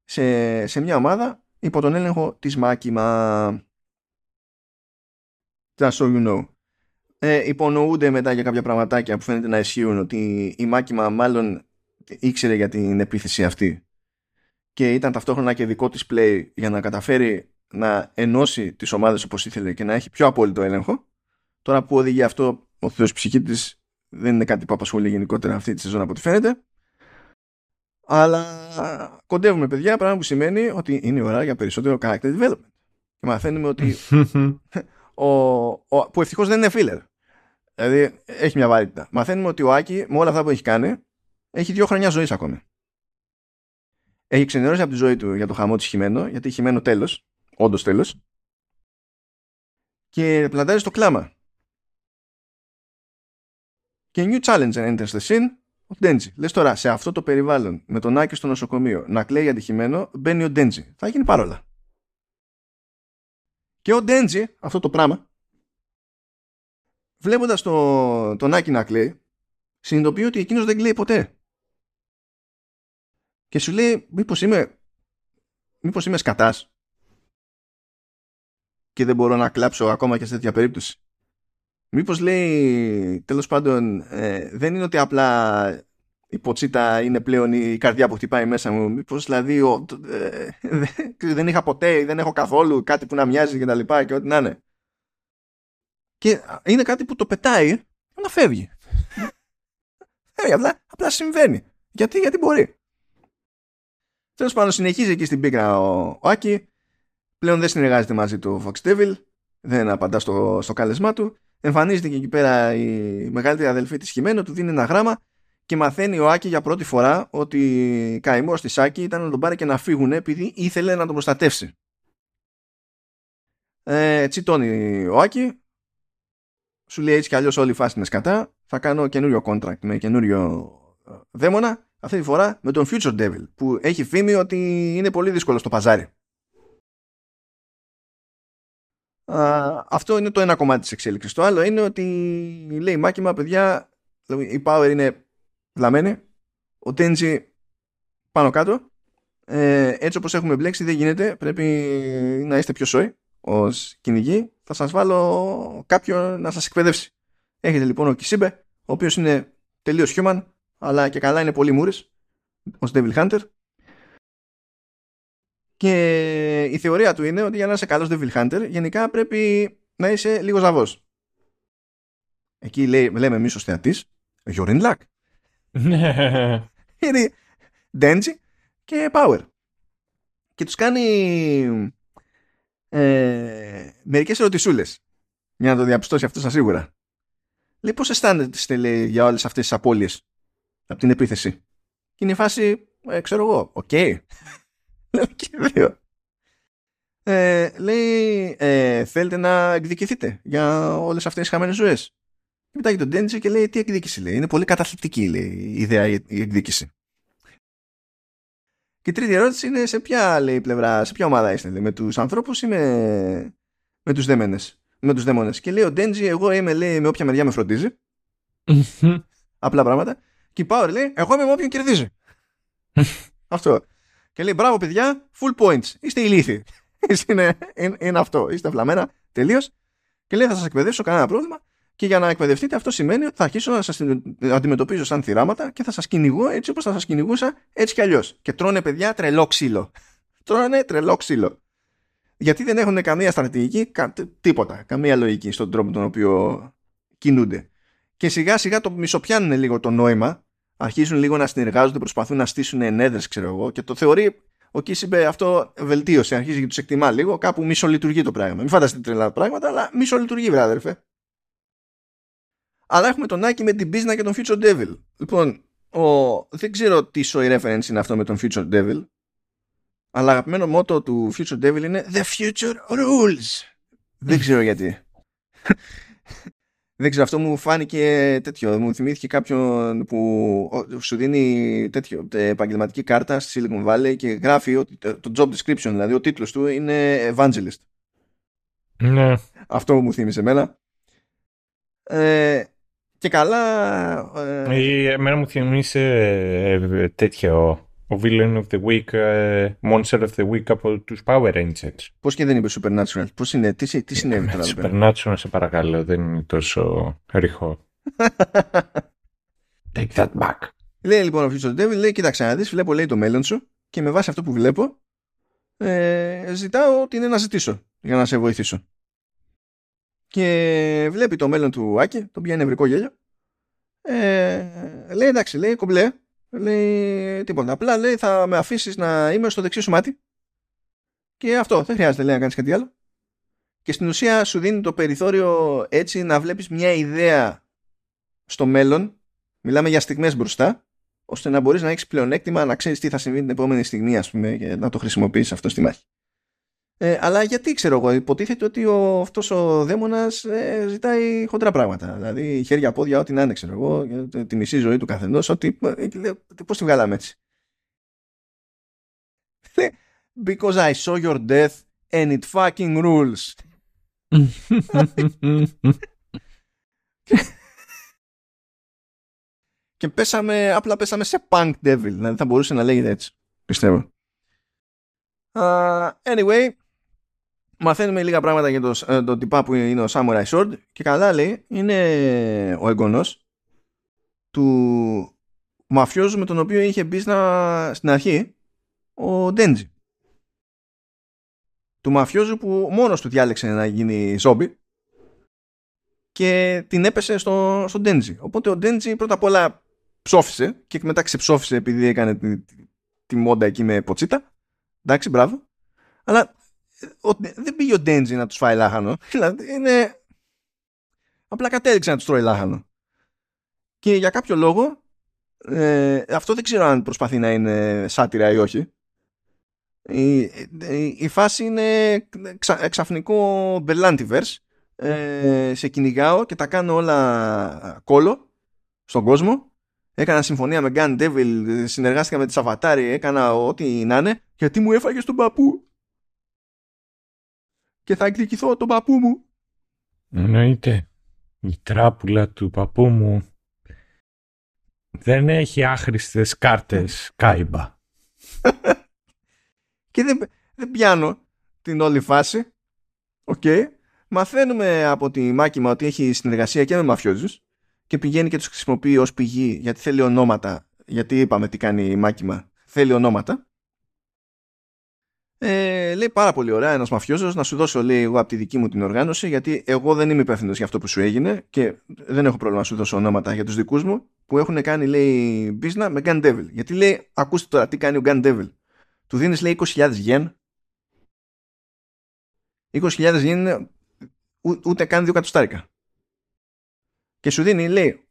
σε, σε μια ομάδα υπό τον έλεγχο της Μάκημα. Just so you know. Ε, υπονοούνται μετά για κάποια πραγματάκια που φαίνεται να ισχύουν ότι η Μάκημα μάλλον ήξερε για την επίθεση αυτή και ήταν ταυτόχρονα και δικό της play για να καταφέρει να ενώσει τις ομάδες όπως ήθελε και να έχει πιο απόλυτο έλεγχο. Τώρα που οδηγεί αυτό ο Θεός ψυχή της δεν είναι κάτι που απασχολεί γενικότερα αυτή τη σεζόν από ό,τι φαίνεται. Αλλά κοντεύουμε παιδιά, πράγμα που σημαίνει ότι είναι η ώρα για περισσότερο character development. Και μαθαίνουμε ότι ο, ο, που ευτυχώς δεν είναι φίλερ. Δηλαδή έχει μια βαρύτητα. Μαθαίνουμε ότι ο Άκη με όλα αυτά που έχει κάνει έχει δύο χρόνια ζωής ακόμη. Έχει ξενερώσει από τη ζωή του για το χαμό της Χιμένο, γιατί Χιμένο τέλος, όντως τέλος. Και πλαντάρει στο κλάμα. Και new challenge enters the scene, ο Ντέντζι. Λες τώρα, σε αυτό το περιβάλλον, με τον Άκη στο νοσοκομείο, να κλαίει αντιχημένο, μπαίνει ο Ντέντζι. Θα γίνει παρόλα. Και ο Ντέντζι, αυτό το πράγμα, βλέποντας το, τον Άκη να κλαίει, συνειδητοποιεί ότι εκείνος δεν κλαίει ποτέ. Και σου λέει, μήπως είμαι, μήπως είμαι σκατάς και δεν μπορώ να κλάψω ακόμα και σε τέτοια περίπτωση. Μήπως λέει, τέλος πάντων, ε, δεν είναι ότι απλά η ποτσίτα είναι πλέον η καρδιά που χτυπάει μέσα μου. Μήπως δηλαδή ο, ε, δεν είχα ποτέ, δεν έχω καθόλου κάτι που να μοιάζει και τα λοιπά και ό,τι να είναι. Και είναι κάτι που το πετάει να φεύγει. φεύγει, απλά, απλά συμβαίνει. Γιατί, γιατί μπορεί. Τέλος πάντων, συνεχίζει εκεί στην πίκρα ο, ο Άκη. Πλέον δεν συνεργάζεται μαζί του ο Fox Devil. Δεν απαντά στο, στο κάλεσμά του. Εμφανίζεται και εκεί πέρα η μεγαλύτερη αδελφή της Χιμένο, του δίνει ένα γράμμα και μαθαίνει ο Άκη για πρώτη φορά ότι καημό τη Άκη ήταν να τον πάρει και να φύγουν επειδή ήθελε να τον προστατεύσει. Ε, τσιτώνει ο Άκη. Σου λέει έτσι κι αλλιώς όλη η φάση είναι σκατά. Θα κάνω καινούριο contract με καινούριο ε, δαίμονα. Αυτή τη φορά με τον Future Devil που έχει φήμη ότι είναι πολύ δύσκολο στο παζάρι. Α, αυτό είναι το ένα κομμάτι της εξέλιξης. Το άλλο είναι ότι λέει μάκημα παιδιά η Power είναι βλαμμένη ο Tenji πάνω κάτω. Ε, έτσι όπως έχουμε μπλέξει δεν γίνεται. Πρέπει να είστε πιο σόι ως κυνηγοί. Θα σας βάλω κάποιον να σας εκπαιδεύσει. Έχετε λοιπόν ο Κισίμπε ο οποίος είναι τελείως human αλλά και καλά είναι πολύ μούρης ως Devil Hunter. Και η θεωρία του είναι ότι για να είσαι καλός Devil Hunter γενικά πρέπει να είσαι λίγο ζαβός. Εκεί λέει, λέμε εμείς ως θεατής You're in luck. Είναι Denji και Power. Και τους κάνει ε, μερικές ερωτησούλες για να το διαπιστώσει αυτό σίγουρα. Λέει πώς αισθάνεται λέει, για όλες αυτές τις απώλειες από την επίθεση; Και είναι η φάση, ε, ξέρω εγώ, ok. Okay. και δύο. Ε, λέει, ε, θέλετε να εκδικηθείτε για όλες αυτές τις χαμένες ζωές; Και μετά τον Ντέντζι και λέει, τι εκδίκηση λέει. Είναι πολύ καταθλιπτική λέει, η ιδέα η εκδίκηση. Και η τρίτη ερώτηση είναι σε ποια λέει, πλευρά, σε ποια ομάδα είστε, λέει, με τους ανθρώπους ή με, με τους δέμενες. Με τους δαίμονες; Και λέει ο Ντέντζι, εγώ είμαι λέει, με όποια μεριά με φροντίζει. Απλά πράγματα. Και η Power λέει, εγώ είμαι με όποιον κερδίζει. Αυτό. Και λέει, μπράβο παιδιά, full points. Είστε ηλίθιοι. είναι, είναι, είναι, αυτό. Είστε φλαμμένα τελείως. Και λέει, θα σας εκπαιδεύσω κανένα πρόβλημα. Και για να εκπαιδευτείτε, αυτό σημαίνει ότι θα αρχίσω να σας αντιμετωπίζω σαν θυράματα και θα σας κυνηγώ έτσι όπως θα σας κυνηγούσα έτσι κι αλλιώς. Και τρώνε παιδιά τρελό ξύλο. τρώνε τρελό ξύλο. Γιατί δεν έχουν καμία στρατηγική, κα, τίποτα. Καμία λογική στον τρόπο τον οποίο κινούνται. Και σιγά σιγά το μισοπιάνουν λίγο το νόημα αρχίζουν λίγο να συνεργάζονται, προσπαθούν να στήσουν ενέδρες, ξέρω εγώ, και το θεωρεί ο Κίσιμπε αυτό βελτίωσε, αρχίζει και τους εκτιμά λίγο, κάπου μισολειτουργεί το πράγμα. Μην φανταστείτε τρελά πράγματα, αλλά μισολειτουργεί, βράδερφε. Αλλά έχουμε τον Άκη με την Πίσνα και τον Future Devil. Λοιπόν, ο... δεν ξέρω τι σοϊ reference είναι αυτό με τον Future Devil, αλλά αγαπημένο μότο του Future Devil είναι The Future Rules. δεν ξέρω γιατί. Δεν ξέρω, αυτό μου φάνηκε τέτοιο. Μου θυμήθηκε κάποιον που σου δίνει τέτοιο, επαγγελματική κάρτα στη Silicon Valley και γράφει ότι το job description, δηλαδή ο τίτλος του είναι Evangelist. Ναι. Αυτό μου θύμισε εμένα. Ε, και καλά... Ε, εμένα μου θυμίσε ε, τέτοιο ο Villain of the Week, uh, Monster of the Week από τους Power Rangers. Πώς και δεν είπε Supernatural, πώς είναι, τι, τι συνέβη τώρα. Supernatural, σε παρακαλώ, δεν είναι τόσο ρηχό. Take that back. Λέει λοιπόν ο Future Devil, λέει κοίταξε να δεις, βλέπω λέει το μέλλον σου και με βάση αυτό που βλέπω ε, ζητάω ό,τι είναι να ζητήσω για να σε βοηθήσω. Και βλέπει το μέλλον του Άκη, τον πιάνει νευρικό γέλιο. Ε, λέει εντάξει, λέει κομπλέ, Λέει τίποτα. Απλά λέει θα με αφήσεις να είμαι στο δεξί σου μάτι. Και αυτό. Δεν χρειάζεται λέει να κάνεις κάτι άλλο. Και στην ουσία σου δίνει το περιθώριο έτσι να βλέπεις μια ιδέα στο μέλλον. Μιλάμε για στιγμές μπροστά. ώστε να μπορείς να έχεις πλεονέκτημα να ξέρεις τι θα συμβεί την επόμενη στιγμή ας πούμε και να το χρησιμοποιήσεις αυτό στη μάχη. Ε, αλλά γιατί ξέρω εγώ, υποτίθεται ότι ο, αυτός ο δαίμονας ε, ζητάει χοντρά πράγματα. Δηλαδή χέρια, πόδια, ό,τι να είναι, ξέρω εγώ, τη μισή ζωή του καθενός, ότι ε, πώς τη βγάλαμε έτσι; Because I saw your death and it fucking rules. και πέσαμε, απλά πέσαμε σε punk devil. Δηλαδή θα μπορούσε να λέγεται έτσι. Πιστεύω. Uh, anyway, μαθαίνουμε λίγα πράγματα για το, ε, το τυπά που είναι ο Samurai Sword και καλά λέει είναι ο εγγονός του μαφιόζου με τον οποίο είχε μπει στην αρχή ο Ντέντζι του μαφιόζου που μόνος του διάλεξε να γίνει ζόμπι και την έπεσε στο, στο Ντέντζι. Οπότε ο Ντέντζι πρώτα απ' όλα ψόφισε και μετά ξεψόφισε επειδή έκανε τη, τη, τη μόντα εκεί με ποτσίτα. Εντάξει, μπράβο. Αλλά ο, δεν πήγε ο Ντέντζι να τους φάει λάχανο. Δηλαδή είναι. Απλά κατέληξε να τους τρώει λάχανο. Και για κάποιο λόγο. Ε, αυτό δεν ξέρω αν προσπαθεί να είναι σάτυρα ή όχι. Η, η, φάση είναι ξα, ξαφνικό Berlantiverse. Ε, σε κυνηγάω και τα κάνω όλα κόλο στον κόσμο. Έκανα συμφωνία με Gun Devil, συνεργάστηκα με τη Σαββατάρη, έκανα ό,τι να είναι, γιατί μου έφαγε τον παππού. Και θα εκδικηθώ τον παππού μου. Εννοείται. Η τράπουλα του παππού μου δεν έχει άχρηστες κάρτες κάιμπα. και δεν, δεν πιάνω την όλη φάση. Ok. Okay. Μαθαίνουμε από τη Μάκιμα ότι έχει συνεργασία και με μαφιόζους και πηγαίνει και τους χρησιμοποιεί ως πηγή γιατί θέλει ονόματα. Γιατί είπαμε τι κάνει η Μάκιμα. Θέλει ονόματα. Ε, λέει πάρα πολύ ωραία ένας μαφιόζος να σου δώσω λέει εγώ από τη δική μου την οργάνωση γιατί εγώ δεν είμαι υπεύθυνος για αυτό που σου έγινε και δεν έχω πρόβλημα να σου δώσω ονόματα για τους δικούς μου που έχουν κάνει λέει μπίσνα με Gun Devil. Γιατί λέει ακούστε τώρα τι κάνει ο Gun Devil. Του δίνεις λέει 20.000 γεν. 20.000 γεν είναι ούτε καν δύο κατοστάρικα. Και σου δίνει λέει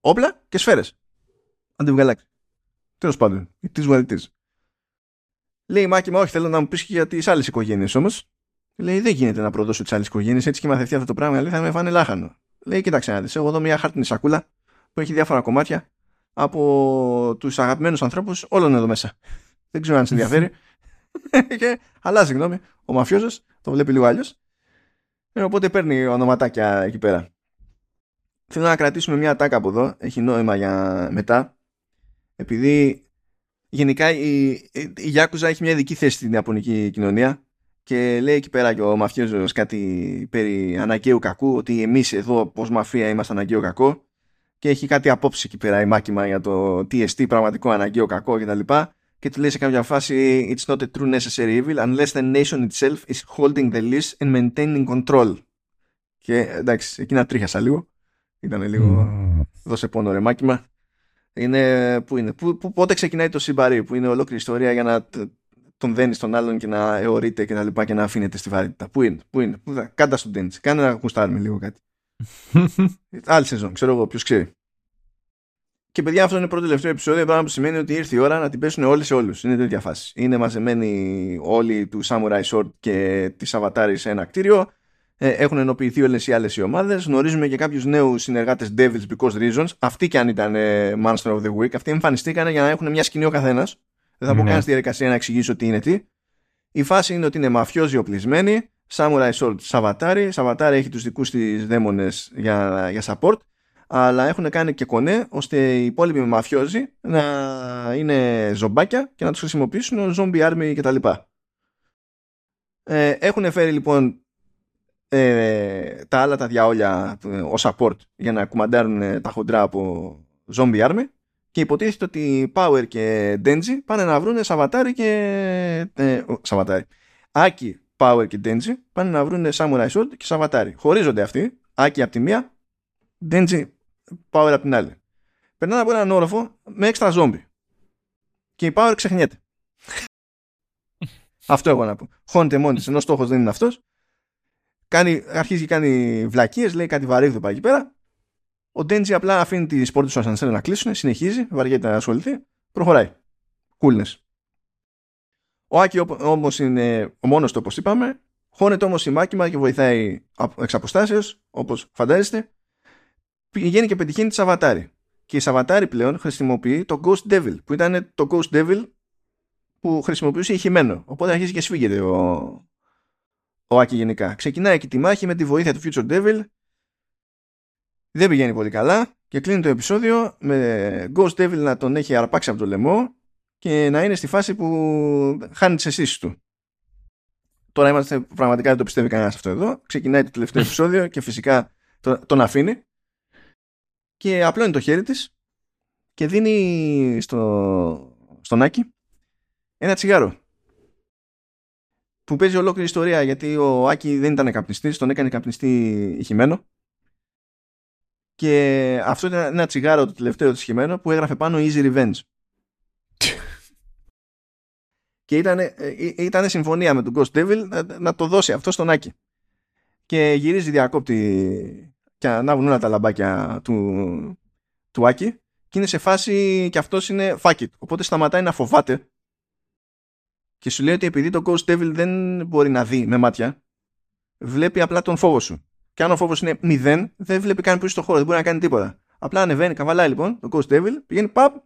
όπλα και σφαίρες. Αντιβγαλάξει τέλος πάντων it is what it is Λέει η Μάκη, μα όχι, θέλω να μου πεις και για τις άλλες οικογένειες όμως. Λέει, δεν γίνεται να προδώσω τις άλλες οικογένειες, έτσι και μαθευτεί αυτό το πράγμα. Λέει, θα με φάνε λάχανο. Λέει, κοίταξε να δεις. Έχω εδώ μια χάρτινη σακούλα που έχει διάφορα κομμάτια από τους αγαπημένους ανθρώπους όλων εδώ μέσα. Δεν ξέρω αν σε ενδιαφέρει. και αλλάζει γνώμη. Ο μαφιόζος το βλέπει λίγο αλλιώς. Ε, οπότε παίρνει ονοματάκια εκεί πέρα. Θέλω να κρατήσουμε μια τάκα από εδώ. Έχει νόημα για μετά. Επειδή γενικά η, η Γιάκουζα έχει μια ειδική θέση στην Ιαπωνική κοινωνία και λέει εκεί πέρα και ο μαφιόζος κάτι περί αναγκαίου κακού ότι εμείς εδώ ως μαφία είμαστε αναγκαίο κακό και έχει κάτι απόψη εκεί πέρα η μάκημα για το TST πραγματικό αναγκαίο κακό κτλ. Και, και του λέει σε κάποια φάση It's not a true necessary evil unless the nation itself is holding the leash and maintaining control. Και εντάξει, εκεί να τρίχασα λίγο. Ήταν λίγο mm. δώσε πόνο ρε μάκημα. Είναι, πού είναι, πού, πού, πότε ξεκινάει το συμπαρί, που είναι ολόκληρη ιστορία για να τον δένεις στον άλλον και να αιωρείται και τα λοιπά και να αφήνεται στη βαρύτητα. Πού είναι, πού είναι, πού θα, κάντα στον τέντσι, κάνε να γουστάρουμε λίγο κάτι. Άλλη σεζόν, ξέρω εγώ, ποιος ξέρει. Και παιδιά, αυτό είναι το πρώτο τελευταίο επεισόδιο, πράγμα που σημαίνει ότι ήρθε η ώρα να την πέσουν όλοι σε όλους. Είναι τέτοια φάση. Είναι μαζεμένοι όλοι του Samurai Sword και της Avatar σε ένα κτίριο ε, έχουν ενοποιηθεί όλες οι άλλες οι ομάδες. Γνωρίζουμε και κάποιους νέους συνεργάτες Devils because reasons. Αυτοί κι αν ήταν ε, Monster of the Week, αυτοί εμφανιστήκαν για να έχουν μια σκηνή ο καθένας. Δεν θα πω ναι. καν στη διαδικασία να εξηγήσω τι είναι τι. Η φάση είναι ότι είναι μαφιόζοι οπλισμένοι. Samurai Sword Σαβατάρι. Σαβατάρι έχει τους δικούς της δαίμονες για, για support. Αλλά έχουν κάνει και κονέ ώστε οι υπόλοιποι μαφιόζοι να είναι ζωμπάκια και να τους χρησιμοποιήσουν ως zombie army κτλ. Ε, έχουν φέρει λοιπόν ε, τα άλλα τα διαόλια ε, ως support για να κουμαντάρουν ε, τα χοντρά από zombie army. Και υποτίθεται ότι Power και Denji πάνε να βρουν Σαβατάρι και ε, Σαβατάρι. Άκη, Power και Denji πάνε να βρουν Samurai Sword και Σαβατάρι. Χωρίζονται αυτοί, Άκη από τη μία Denji Power από την άλλη. Περνάνε από έναν όροφο με έξτρα zombie. Και η Power ξεχνιέται. Αυτό εγώ να πω. Χώνεται μόνη της ενώ στόχος δεν είναι αυτός κάνει, αρχίζει και κάνει βλακίες, λέει κάτι βαρύδι πάει εκεί πέρα. Ο Ντέντζι απλά αφήνει τι πόρτε του ασανσέρ να κλείσουν, συνεχίζει, βαριέται να ασχοληθεί, προχωράει. Coolness. Ο Άκη όμως είναι ο μόνος του όπως είπαμε. Χώνεται όμως η μάκημα και βοηθάει εξ αποστάσεως όπως φαντάζεστε. Πηγαίνει και πετυχαίνει τη Σαββατάρη. Και η Σαββατάρη πλέον χρησιμοποιεί το Ghost Devil που ήταν το Ghost Devil που χρησιμοποιούσε ηχημένο. Οπότε αρχίζει και σφίγγεται ο, ο Άκη γενικά. Ξεκινάει και τη μάχη με τη βοήθεια του Future Devil. Δεν πηγαίνει πολύ καλά και κλείνει το επεισόδιο με Ghost Devil να τον έχει αρπάξει από το λαιμό και να είναι στη φάση που χάνει τις αισθήσεις του. Τώρα είμαστε πραγματικά δεν το πιστεύει κανένας αυτό εδώ. Ξεκινάει το τελευταίο επεισόδιο και φυσικά τον αφήνει και απλώνει το χέρι της και δίνει στο, στον Άκη ένα τσιγάρο που παίζει ολόκληρη ιστορία γιατί ο Άκη δεν ήταν καπνιστής, τον έκανε καπνιστή ηχημένο. Και αυτό ήταν ένα τσιγάρο το τελευταίο του ηχημένο που έγραφε πάνω Easy Revenge και ήταν, ε, ε, ήταν συμφωνία με τον Ghost Devil να, να το δώσει αυτό στον Άκη. Και γυρίζει διακόπτη και ανάβουν όλα τα λαμπάκια του, του Άκη και είναι σε φάση και αυτός είναι fuck it. Οπότε σταματάει να φοβάται και σου λέει ότι επειδή το Ghost Devil δεν μπορεί να δει με μάτια βλέπει απλά τον φόβο σου. Και αν ο φόβος είναι μηδέν δεν βλέπει καν που είσαι στο χώρο, δεν μπορεί να κάνει τίποτα. Απλά ανεβαίνει, καβαλάει λοιπόν το Ghost Devil, πηγαίνει παπ,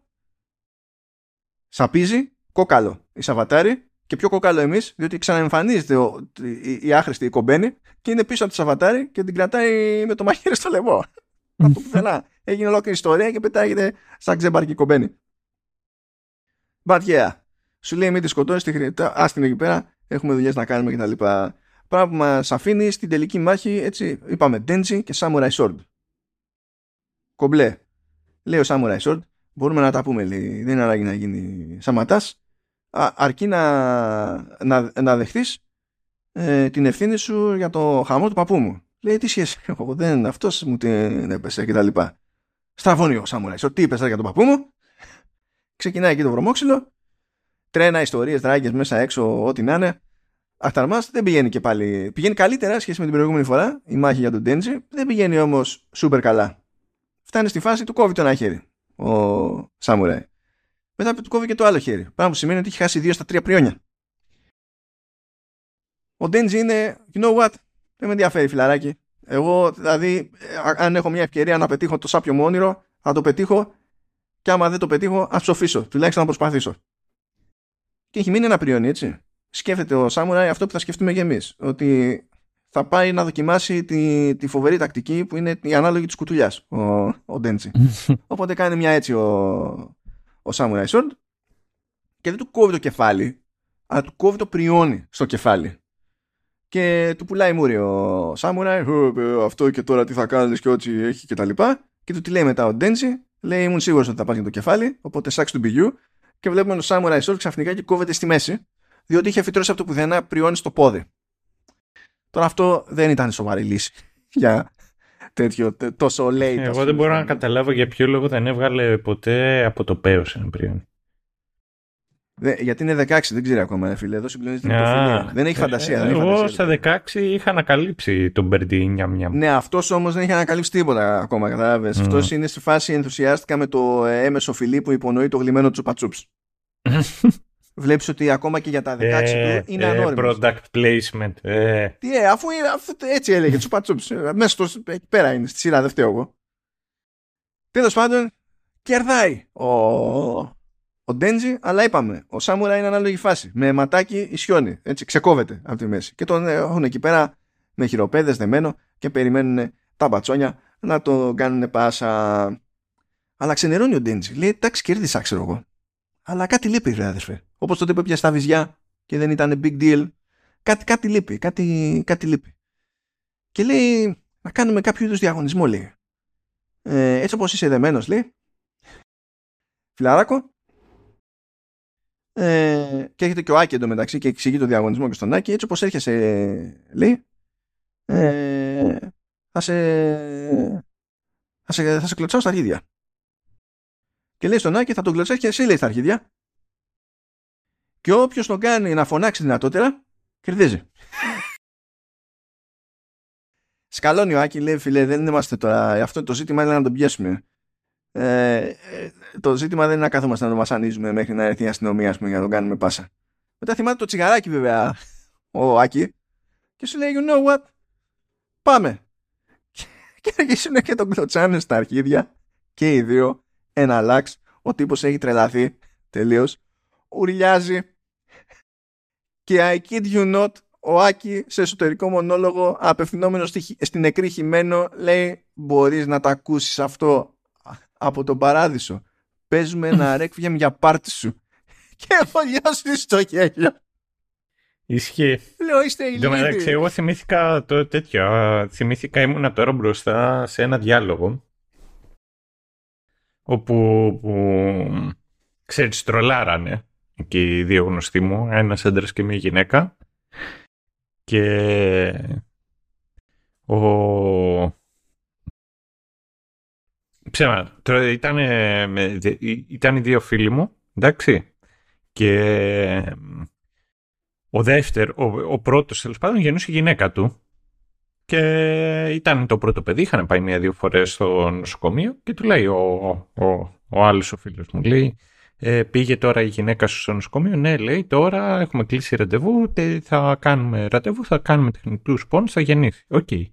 σαπίζει, κόκαλο η Σαββατάρη και πιο κόκαλο εμείς, διότι ξαναεμφανίζεται ο, η, η άχρηστη η κομπένη και είναι πίσω από τη Σαββατάρη και την κρατάει με το μαχαίρι στο λαιμό. Από το πουθενά. Έγινε ολόκληρη ιστορία και πετάγεται σαν ξέμπαρκη κομπένη. But yeah. Σου λέει μην τη σκοτώσει, τη την εκεί πέρα, έχουμε δουλειές να κάνουμε κτλ. Πράγμα που μας αφήνει στην τελική μάχη, έτσι, είπαμε Denji και Samurai Sword. Κομπλέ. Λέει ο Samurai Sword, μπορούμε να τα πούμε, λέει. Δεν είναι ανάγκη να γίνει σαματάς αρκεί να, να, να δεχτείς ε, την ευθύνη σου για το χαμό του παππού μου. Λέει τι σχέση έχω, δεν αυτός μου την έπεσε και τα λοιπά. Στραβώνει ο Σάμουραϊς, τι είπες για τον παππού μου; Ξεκινάει εκεί το βρωμόξυλο, τρένα, ιστορίες, δράγκες μέσα έξω, ό,τι να είναι. Αχταρμάς δεν πηγαίνει και πάλι. Πηγαίνει καλύτερα σχέση με την προηγούμενη φορά, η μάχη για τον Τέντζι, δεν πηγαίνει όμως σούπερ καλά. Φτάνει στη φάση του κόβει το ένα χέρι ο Σάμουραι μετά του κόβει και το άλλο χέρι. Πράγμα που σημαίνει ότι έχει χάσει δύο στα τρία πριόνια. Ο Ντέντζι είναι, you know what, δεν με ενδιαφέρει φιλαράκι. Εγώ, δηλαδή, αν έχω μια ευκαιρία να πετύχω το σάπιο μου όνειρο, θα το πετύχω και άμα δεν το πετύχω, ας ψοφήσω. Τουλάχιστον να προσπαθήσω. Και έχει μείνει ένα πριόνι, έτσι. Σκέφτεται ο Σάμουράι αυτό που θα σκεφτούμε και εμείς. Ότι θα πάει να δοκιμάσει τη, τη φοβερή τακτική που είναι η ανάλογη της κουτουλιάς, ο, ο Ντέντζι. Οπότε κάνει μια έτσι ο, ο Samurai Sword και δεν του κόβει το κεφάλι, αλλά του κόβει το πριόνι στο κεφάλι. Και του πουλάει μούρι ο Samurai, αυτό και τώρα τι θα κάνεις και ό,τι έχει και τα λοιπά. Και του τι λέει μετά ο Denji, λέει ήμουν σίγουρος ότι θα πας για το κεφάλι, οπότε σάξ του μπιγιού και βλέπουμε τον Samurai Sword ξαφνικά και κόβεται στη μέση, διότι είχε φυτρώσει από το πουθενά πριόνι στο πόδι. Τώρα αυτό δεν ήταν σοβαρή λύση για τέτοιο τόσο late. Εγώ δεν μπορώ να καταλάβω για ποιο λόγο δεν έβγαλε ποτέ από το πέος ένα πριν. γιατί είναι 16, δεν ξέρει ακόμα, φίλε. Εδώ συγκλονίζεται την υποφιλία. Δεν έχει φαντασία. δεν έχει εγώ φαντασία, στα 16 είχα ανακαλύψει τον Μπερντί μια Ναι, αυτός όμως δεν είχε ανακαλύψει τίποτα ακόμα, κατάλαβες. Mm. Αυτός είναι στη φάση ενθουσιάστηκα με το έμεσο φιλί που υπονοεί το γλυμμένο τσουπατσούψ. Βλέπεις ότι ακόμα και για τα 16 ε, του είναι ε, ανώριμος. Product placement. Ε. Τι, ε, αφού, αφού έτσι έλεγε, τσουπα τσούπ. Μέσα στο, εκεί πέρα είναι, στη σειρά, δεν φταίω εγώ. Τέλος πάντων, κερδάει ο, ο Ντέντζι, αλλά είπαμε, ο Σάμουρα είναι ανάλογη φάση. Με ματάκι ισιώνει, έτσι, ξεκόβεται από τη μέση. Και τον έχουν εκεί πέρα με χειροπέδες δεμένο και περιμένουν τα μπατσόνια να το κάνουν πάσα. Αλλά ξενερώνει ο Ντέντζι. Λέει, εντάξει, κέρδισα, ξέρω εγώ. Αλλά κάτι λείπει, ρε αδερφέ. Όπως τότε που έπιασε τα βυζιά και δεν ήταν big deal. Κάτι, κάτι λείπει, κάτι, κάτι λείπει. Και λέει να κάνουμε κάποιο είδους διαγωνισμό, λέει. Ε, έτσι όπως είσαι δεμένος, λέει. Φιλαράκο. Ε, και έχετε και ο Άκη εντωμεταξύ και εξηγεί το διαγωνισμό και στον Άκη. Έτσι όπως έρχεσαι, λέει. Ε, θα σε, θα σε, θα σε κλωτσάω στα αρχίδια. Και λέει στον Άκη θα τον κλωτσάσει και εσύ λέει στα αρχίδια. Και όποιος τον κάνει να φωνάξει δυνατότερα, κερδίζει. Σκαλώνει ο Άκη, λέει φίλε, δεν είμαστε τώρα. Αυτό το ζήτημα είναι να τον πιέσουμε. Ε, ε, το ζήτημα δεν είναι να κάθομαστε να τον βασανίζουμε μέχρι να έρθει η αστυνομία πούμε, για να τον κάνουμε πάσα. Μετά θυμάται το τσιγαράκι βέβαια ο Άκη και σου λέει you know what; Πάμε και αρχίσουν και τον κλωτσάνε στα αρχίδια και οι δύο ένα λάξ ο τύπος έχει τρελαθεί τελείως ουρλιάζει και I kid you not ο Άκη σε εσωτερικό μονόλογο απευθυνόμενος στην νεκρή χειμένο λέει μπορείς να τα ακούσεις αυτό από τον παράδεισο παίζουμε ένα ρέκβιεμ για πάρτι σου και έχω λιώσει στο γέλιο Ισχύει. Λέω είστε ηλίθιοι. μεταξύ, εγώ θυμήθηκα το τέτοιο. Θυμήθηκα ήμουν τώρα μπροστά σε ένα διάλογο όπου που, ξέρεις τρολάρανε και οι δύο γνωστοί μου, ένας άντρας και μια γυναίκα και ο... Ψέμα, ήταν, ήταν οι δύο φίλοι μου, εντάξει, και ο δεύτερο, ο, ο πρώτος τέλος πάντων γεννούσε η γυναίκα του και ήταν το πρώτο παιδί, είχαν πάει μία-δύο φορές στο νοσοκομείο και του λέει ο, ο, ο άλλος ο φίλος μου, λέει ε, πήγε τώρα η γυναίκα σου στο νοσοκομείο, ναι λέει τώρα έχουμε κλείσει ραντεβού, θα κάνουμε ραντεβού, θα κάνουμε τεχνητούς πόνους, θα γεννήσει. Ok. Okay.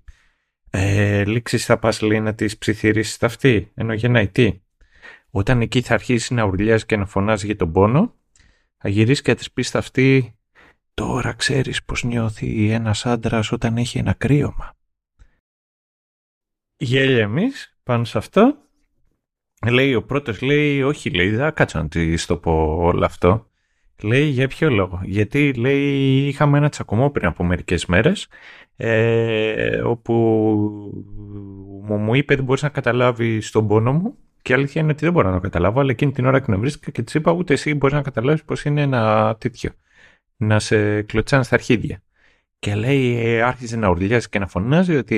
Ε, λήξεις θα πας λέει να της ψιθυρίσεις τα αυτή, ενώ γεννάει τι; Όταν εκεί θα αρχίσει να ουρλιάζει και να φωνάζει για τον πόνο, θα γυρίσει και θα της πεις αυτή Τώρα ξέρεις πως νιώθει ένας άντρας όταν έχει ένα κρύωμα. Γέλια εμείς πάνω σε αυτό. Λέει ο πρώτος, λέει, όχι, λέει, δεν κάτσα να τη το πω όλο αυτό. Λέει, για ποιο λόγο; Γιατί, λέει, είχαμε ένα τσακωμό πριν από μερικές μέρες, ε, όπου μου είπε δεν μπορείς να καταλάβει τον πόνο μου και η αλήθεια είναι ότι δεν μπορώ να το καταλάβω, αλλά εκείνη την ώρα εκνευρίστηκα και της είπα ούτε εσύ μπορείς να καταλάβεις πως είναι ένα τέτοιο να σε κλωτσάνε στα αρχίδια. Και λέει, ε, άρχιζε να ουρλιάζει και να φωνάζει ότι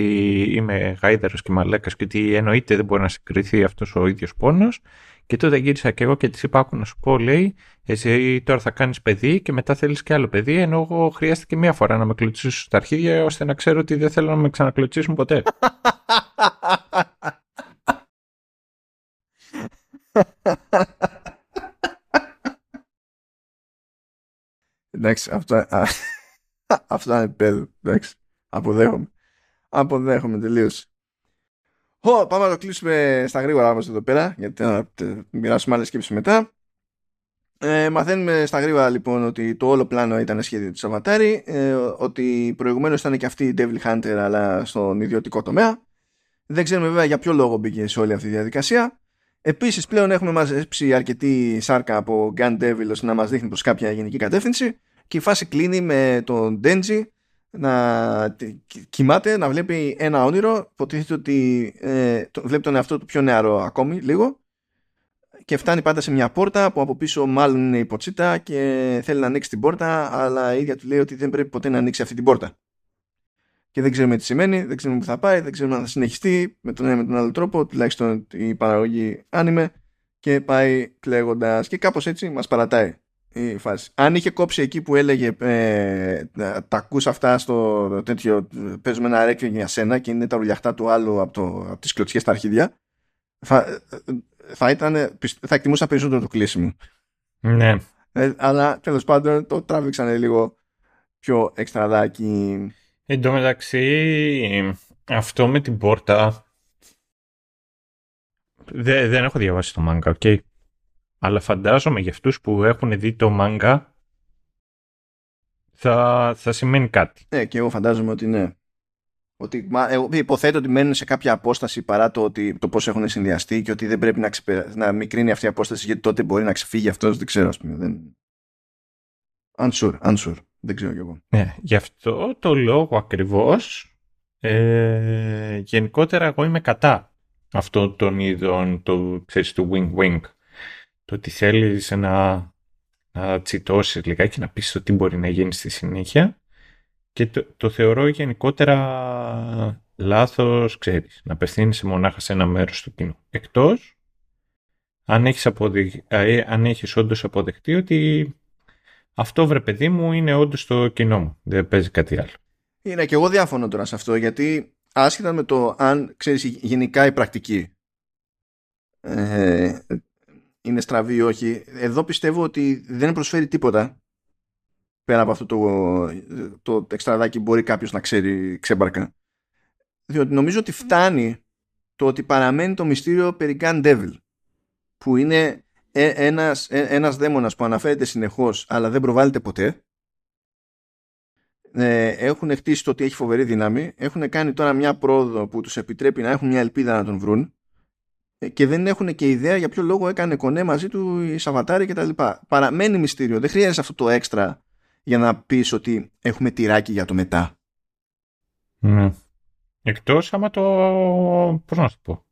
είμαι γάιδαρος και μαλάκας και ότι εννοείται δεν μπορεί να συγκριθεί αυτός ο ίδιος πόνος. Και τότε γύρισα και εγώ και της είπα: Άκου να σου πω, λέει, εσύ τώρα θα κάνεις παιδί και μετά θέλεις και άλλο παιδί. Ενώ εγώ χρειάστηκε μία φορά να με κλωτσίσουν στα αρχίδια ώστε να ξέρω ότι δεν θέλω να με ξανακλωτσίσουν ποτέ. Εντάξει, αυτά, αυτά είναι παιδό. Εντάξει, αποδέχομαι. Αποδέχομαι τελείω. πάμε να το κλείσουμε στα γρήγορα όμως εδώ πέρα, γιατί να μοιράσουμε άλλες σκέψεις μετά. Ε, μαθαίνουμε στα γρήγορα λοιπόν ότι το όλο πλάνο ήταν σχέδιο του Σαββατάρη, ε, ότι προηγουμένως ήταν και αυτή η Devil Hunter αλλά στον ιδιωτικό τομέα. Δεν ξέρουμε βέβαια για ποιο λόγο μπήκε σε όλη αυτή τη διαδικασία. Επίσης, πλέον έχουμε μαζέψει αρκετή σάρκα από Gun Devil ώστε να μας δείχνει προς κάποια γενική κατεύθυνση και η φάση κλείνει με τον Denji να κοιμάται, να βλέπει ένα όνειρο. Υποτίθεται ότι ε, βλέπει τον εαυτό του πιο νεαρό ακόμη λίγο και φτάνει πάντα σε μια πόρτα που από πίσω μάλλον είναι υποτσίτα και θέλει να ανοίξει την πόρτα, αλλά η ίδια του λέει ότι δεν πρέπει ποτέ να ανοίξει αυτή την πόρτα και δεν ξέρουμε τι σημαίνει, δεν ξέρουμε που θα πάει, δεν ξέρουμε αν θα συνεχιστεί με τον ένα με τον άλλο τρόπο, τουλάχιστον η παραγωγή άνιμε και πάει κλαίγοντας και κάπως έτσι μας παρατάει η φάση. Αν είχε κόψει εκεί που έλεγε ε, τα ακούς αυτά στο τέτοιο παίζουμε ένα ρέκιο για σένα και είναι τα ρουλιαχτά του άλλου από, το, από τις κλωτσιές στα αρχίδια θα, θα, ήταν, θα εκτιμούσα περισσότερο το κλείσιμο. Ναι. Ε, αλλά τέλος πάντων το τράβηξαν λίγο πιο εξτραδάκι. Εν τω μεταξύ, αυτό με την πόρτα. Δε, δεν έχω διαβάσει το μάνγκα, ok. Okay. Αλλά φαντάζομαι για αυτούς που έχουν δει το μάνγκα θα, θα σημαίνει κάτι. Ναι, και εγώ φαντάζομαι ότι ναι. Ότι, εγώ υποθέτω ότι μένουν σε κάποια απόσταση παρά το, ότι, το πώς έχουν συνδυαστεί και ότι δεν πρέπει να, ξεπερα... να μικρύνει αυτή η απόσταση γιατί τότε μπορεί να ξεφύγει αυτός, δεν ξέρω ας πούμε. Δεν... Unsure, unsure. Δεν ξέρω κι εγώ. Ναι, γι' αυτό το λόγο ακριβώς ε, γενικότερα εγώ είμαι κατά αυτό των είδων το, ξέρεις, του wing-wing. Το ότι θέλεις να, να τσιτώσεις λιγάκι, να πεις το τι μπορεί να γίνει στη συνέχεια και το, το θεωρώ γενικότερα λάθος, ξέρεις, να απευθύνεσαι μονάχα σε ένα μέρος του κοινού. Εκτός αν έχεις, αποδει... ε, αν έχεις όντως αποδεχτεί ότι αυτό βρε παιδί μου είναι όντως το κοινό μου. Δεν παίζει κάτι άλλο. Είναι και εγώ διάφωνο τώρα σε αυτό γιατί άσχετα με το αν ξέρεις γενικά η πρακτική ε, είναι στραβή ή όχι εδώ πιστεύω ότι δεν προσφέρει τίποτα πέρα από αυτό το, το εξτραδάκι μπορεί κάποιος να ξέρει ξέμπαρκα. Διότι νομίζω ότι φτάνει το ότι παραμένει το μυστήριο περί Gun Devil που είναι ε, ένας, ε, ένας δαίμονας που αναφέρεται συνεχώς αλλά δεν προβάλλεται ποτέ. Ε, έχουν χτίσει το ότι έχει φοβερή δύναμη έχουν κάνει τώρα μια πρόοδο που τους επιτρέπει να έχουν μια ελπίδα να τον βρουν. ε, και δεν έχουν και ιδέα για ποιο λόγο έκανε κονέ μαζί του η Σαββατάρη κτλ. Παραμένει μυστήριο. Δεν χρειάζεται αυτό το έξτρα για να πεις ότι έχουμε τυράκι για το μετά. Ναι. Εκτός άμα το... Πώς να σου πω.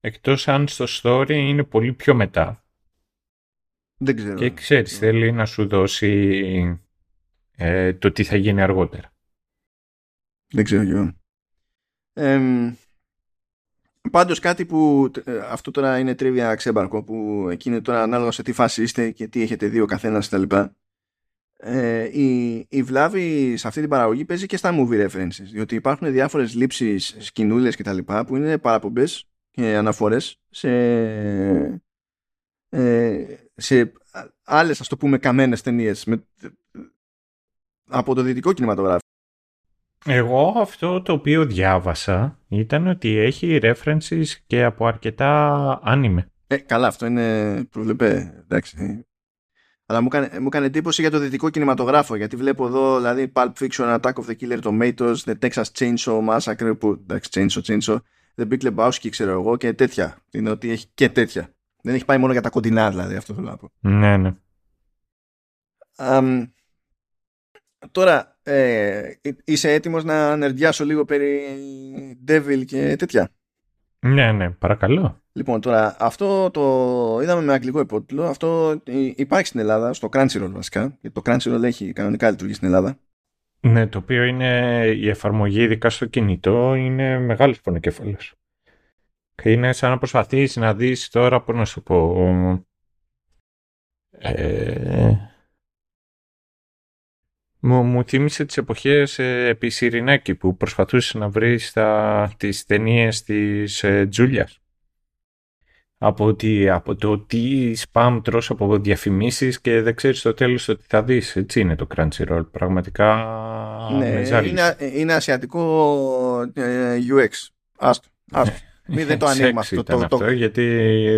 Εκτός αν στο story είναι πολύ πιο μετά. Δεν ξέρω. Και ξέρεις, θέλει να σου δώσει ε, το τι θα γίνει αργότερα. Δεν ξέρω κι εγώ. Ε, πάντως κάτι που ε, αυτό τώρα είναι τρίβια ξέμπαρκο που εκείνη τώρα ανάλογα σε τι φάση είστε και τι έχετε δει ο καθένας κτλ. Ε, η, η βλάβη σε αυτή την παραγωγή παίζει και στα movie references διότι υπάρχουν διάφορες λήψεις, σκηνούλες κτλ που είναι παραπομπές και αναφορές σε, ε, σε άλλες ας το πούμε καμένες ταινίες με, από το δυτικό κινηματογράφο. Εγώ αυτό το οποίο διάβασα ήταν ότι έχει references και από αρκετά άνιμε. Ε, καλά, αυτό είναι προβλεπέ. Εντάξει. Αλλά μου έκανε, μου έκανε εντύπωση για το δυτικό κινηματογράφο. Γιατί βλέπω εδώ, δηλαδή, Pulp Fiction, Attack of the Killer Tomatoes, The Texas Chainsaw Massacre, που εντάξει, Chainsaw, Chainsaw, The Big Lebowski, ξέρω εγώ, και τέτοια. Είναι ότι έχει και τέτοια. Δεν έχει πάει μόνο για τα κοντινά, δηλαδή, αυτό θέλω να πω. Ναι, ναι. Um, τώρα, ε, είσαι έτοιμος να νερδιάσω λίγο περί Devil και τέτοια; Ναι, ναι, παρακαλώ. Λοιπόν, τώρα αυτό το είδαμε με αγγλικό υπότιτλο. Αυτό υπάρχει στην Ελλάδα, στο Crunchyroll βασικά. Γιατί το Crunchyroll έχει κανονικά λειτουργεί στην Ελλάδα. Ναι, το οποίο είναι η εφαρμογή, ειδικά στο κινητό, είναι μεγάλος πονοκέφαλος. Και είναι σαν να προσπαθείς να δεις τώρα, πώς να σου πω... Ε, μου, μου θύμισε τις εποχές ε, επί Σιρινάκη που προσπαθούσε να βρει τα, τις ταινίες της ε, Τζούλιας. Από, ότι, από το τι spam τρως από διαφημίσεις και δεν ξέρεις στο τέλος ότι θα δεις. Έτσι είναι το Crunchyroll. Πραγματικά ναι, είναι, είναι ασιατικό ε, UX. Άστο. άστο. Μην δεν το ανοίγουμε αυτό. Το, αυτό το, γιατί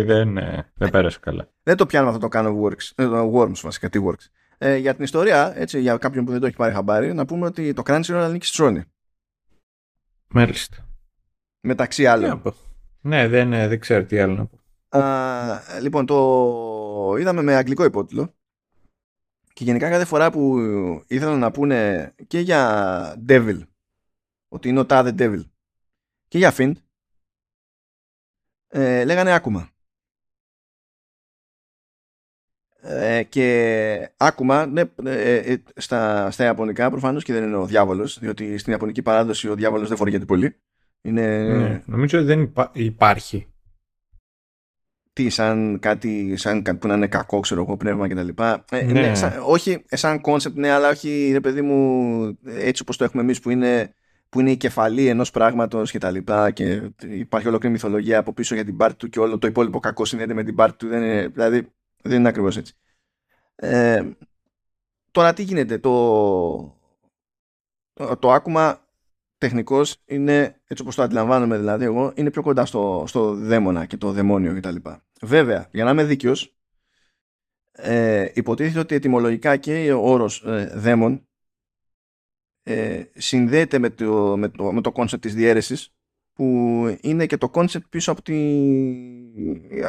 δεν, ε, δεν πέρασε καλά. Δεν το πιάνουμε αυτό το κάνω works. worms βασικά, τι works. Ε, για την ιστορία, έτσι, για κάποιον που δεν το έχει πάρει χαμπάρι, να πούμε ότι το Crunchyroll ανήκει στη Sony. Μάλιστα. Μεταξύ άλλων. Ναι, δεν, δεν ξέρω τι άλλο να πω. Α, λοιπόν, το είδαμε με αγγλικό υπότιτλο και γενικά κάθε φορά που ήθελαν να πούνε και για Devil ότι είναι ο τάδε Devil και για Find ε, λέγανε άκουμα ε, και άκουμα ναι, ε, ε, στα, στα Ιαπωνικά προφανώς και δεν είναι ο διάβολος διότι στην Ιαπωνική παράδοση ο διάβολος δεν φοριέται πολύ είναι... Ναι, νομίζω ότι δεν υπάρχει τι, σαν κάτι σαν που να είναι κακό, ξέρω εγώ, πνεύμα κτλ. Ε, ναι. ναι όχι σαν concept, ναι, αλλά όχι, ρε παιδί μου, έτσι όπως το έχουμε εμείς που είναι, που είναι η κεφαλή ενός πράγματος και τα λοιπά και υπάρχει ολόκληρη μυθολογία από πίσω για την πάρτη του και όλο το υπόλοιπο κακό συνδέεται με την πάρτη του, δεν είναι, δηλαδή δεν είναι ακριβώς έτσι. Ε, τώρα τι γίνεται, το, το, το akuma τεχνικώς είναι, έτσι όπως το αντιλαμβάνομαι δηλαδή εγώ, είναι πιο κοντά στο, στο δαίμονα και το δαιμόνιο κτλ. Βέβαια, για να είμαι δίκαιος, ε, υποτίθεται ότι ετυμολογικά και ο όρος ε, δαίμον ε, συνδέεται με το, με το, με το concept της διαίρεσης που είναι και το concept πίσω από, τη,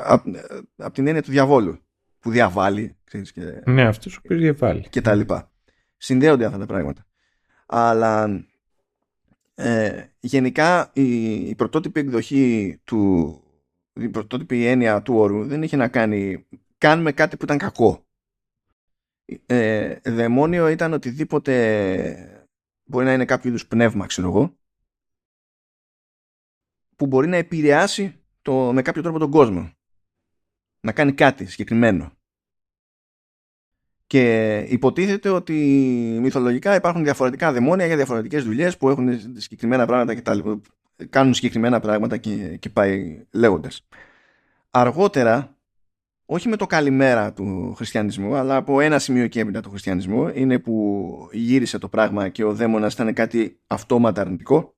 από, από την έννοια του διαβόλου που διαβάλλει ξέρεις, και, ναι αυτός ο διαβάλλει και τα λοιπά συνδέονται αυτά τα πράγματα αλλά ε, γενικά η, η πρωτότυπη εκδοχή του η πρωτότυπη έννοια του όρου δεν είχε να κάνει καν με κάτι που ήταν κακό. Ε, δαιμόνιο ήταν οτιδήποτε μπορεί να είναι κάποιο είδους πνεύμα, ξέρω εγώ, που μπορεί να επηρεάσει το, με κάποιο τρόπο τον κόσμο. Να κάνει κάτι συγκεκριμένο. Και υποτίθεται ότι μυθολογικά υπάρχουν διαφορετικά δαιμόνια για διαφορετικές δουλειές που έχουν συγκεκριμένα πράγματα και τα κάνουν συγκεκριμένα πράγματα και, και πάει λέγοντας. Αργότερα όχι με το καλημέρα του χριστιανισμού, αλλά από ένα σημείο και έπειτα του χριστιανισμού, είναι που γύρισε το πράγμα και ο δαίμονας ήταν κάτι αυτόματα αρνητικό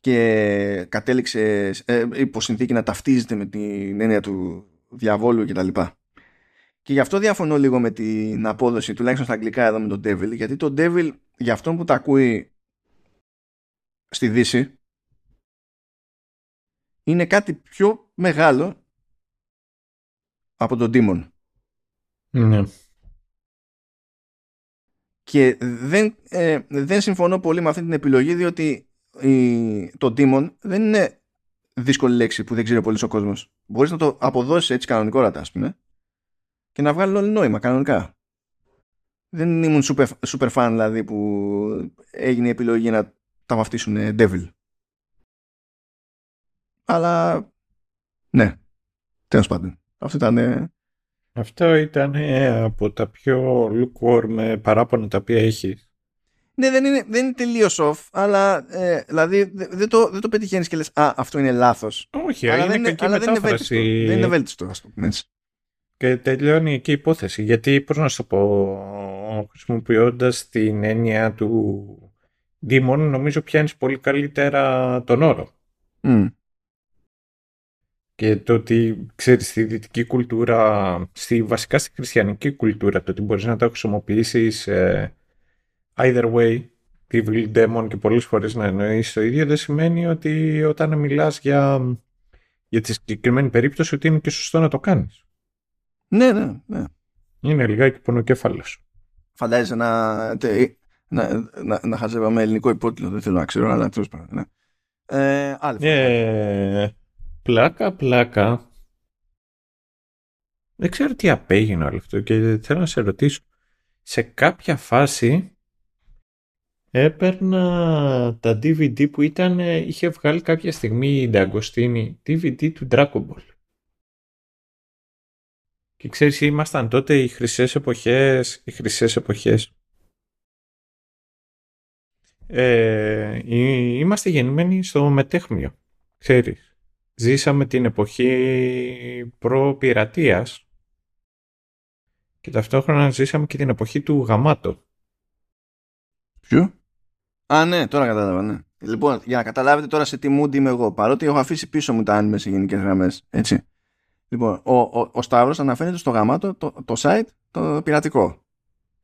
και κατέληξε ε, υπό συνθήκη να ταυτίζεται με την έννοια του διαβόλου κτλ. Και, και γι' αυτό διαφωνώ λίγο με την απόδοση, τουλάχιστον στα αγγλικά εδώ με τον Devil, γιατί το Devil για αυτόν που τα ακούει στη Δύση είναι κάτι πιο μεγάλο από τον Demon. Ναι. Και δεν, ε, δεν συμφωνώ πολύ με αυτή την επιλογή διότι η, το Demon δεν είναι δύσκολη λέξη που δεν ξέρει πολύς ο κόσμος. Μπορείς να το αποδώσεις έτσι κανονικόρατα ας πούμε και να βγάλει όλο νόημα κανονικά. Δεν ήμουν super, super fan δηλαδή που έγινε η επιλογή να τα βαφτίσουν Devil. Αλλά ναι, τέλος πάντων. Αυτό ήταν... Αυτό ήταν από τα πιο lukewarm παράπονα τα οποία έχεις. Ναι, δεν είναι, δεν είναι τελείως off, αλλά ε, δηλαδή δεν το, δεν το πετυχαίνεις και λες, Α, αυτό είναι λάθος. Όχι, αλλά είναι κακή αλλά μετάφραση. Δεν είναι βέλτιστο, δεν είναι βέλτιστο ας το πούμε έτσι. Και τελειώνει εκεί η υπόθεση. Γιατί, πώς να σου το πω, χρησιμοποιώντας την έννοια του Demon, νομίζω πιάνεις πολύ καλύτερα τον όρο. Mm και το ότι ξέρεις στη δυτική κουλτούρα, στη, βασικά στη χριστιανική κουλτούρα, το ότι μπορείς να το χρησιμοποιήσεις ε, either way, evil demon και πολλές φορές να εννοείς το ίδιο, δεν σημαίνει ότι όταν μιλάς για, για τη συγκεκριμένη περίπτωση ότι είναι και σωστό να το κάνεις. Ναι, ναι, ναι. Είναι λιγάκι πονοκέφαλος. Φαντάζεσαι να, να, να, να χαζεύαμε ελληνικό υπότιτλο, δεν θέλω να ξέρω, αλλά τέλος πάντων. Ναι. Ε, άλλη ε, πλάκα, πλάκα. Δεν ξέρω τι απέγινε όλο αυτό και θέλω να σε ρωτήσω. Σε κάποια φάση έπαιρνα τα DVD που ήταν, είχε βγάλει κάποια στιγμή η Νταγκοστίνη DVD του Dragon Ball. Και ξέρεις, ήμασταν τότε οι χρυσές εποχές, οι χρυσές εποχές. Ε, είμαστε γεννημένοι στο μετέχμιο, ξέρεις ζήσαμε την εποχή προ-πειρατείας και ταυτόχρονα ζήσαμε και την εποχή του γαμάτο. Ποιο; Α, ναι, τώρα κατάλαβα, ναι. Λοιπόν, για να καταλάβετε τώρα σε τι mood είμαι εγώ, παρότι έχω αφήσει πίσω μου τα άνιμε σε γενικές γραμμές. Έτσι. Λοιπόν, ο, ο, ο Σταύρος αναφέρεται στο γαμάτο το, το site το πειρατικό.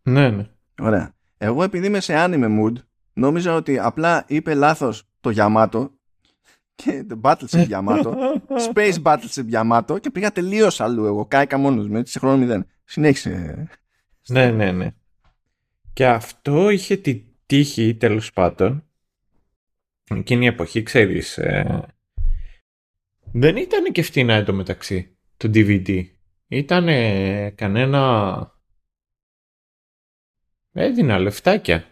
Ναι, ναι. Ωραία. Εγώ επειδή είμαι σε anime mood, νόμιζα ότι απλά είπε λάθος το γαμάτο και το Battleship Yamato, Space Battleship Yamato και πήγα τελείως αλλού εγώ. Κάηκα μόνος μου, έτσι σε χρόνο μηδέν. Συνέχισε. Ναι, ναι, ναι. Και αυτό είχε τη τύχη τέλος πάντων. Εκείνη η εποχή, ξέρεις. Ε, δεν ήταν και φτηνά εντωμεταξύ το DVD. Ήταν κανένα. Έδινα λεφτάκια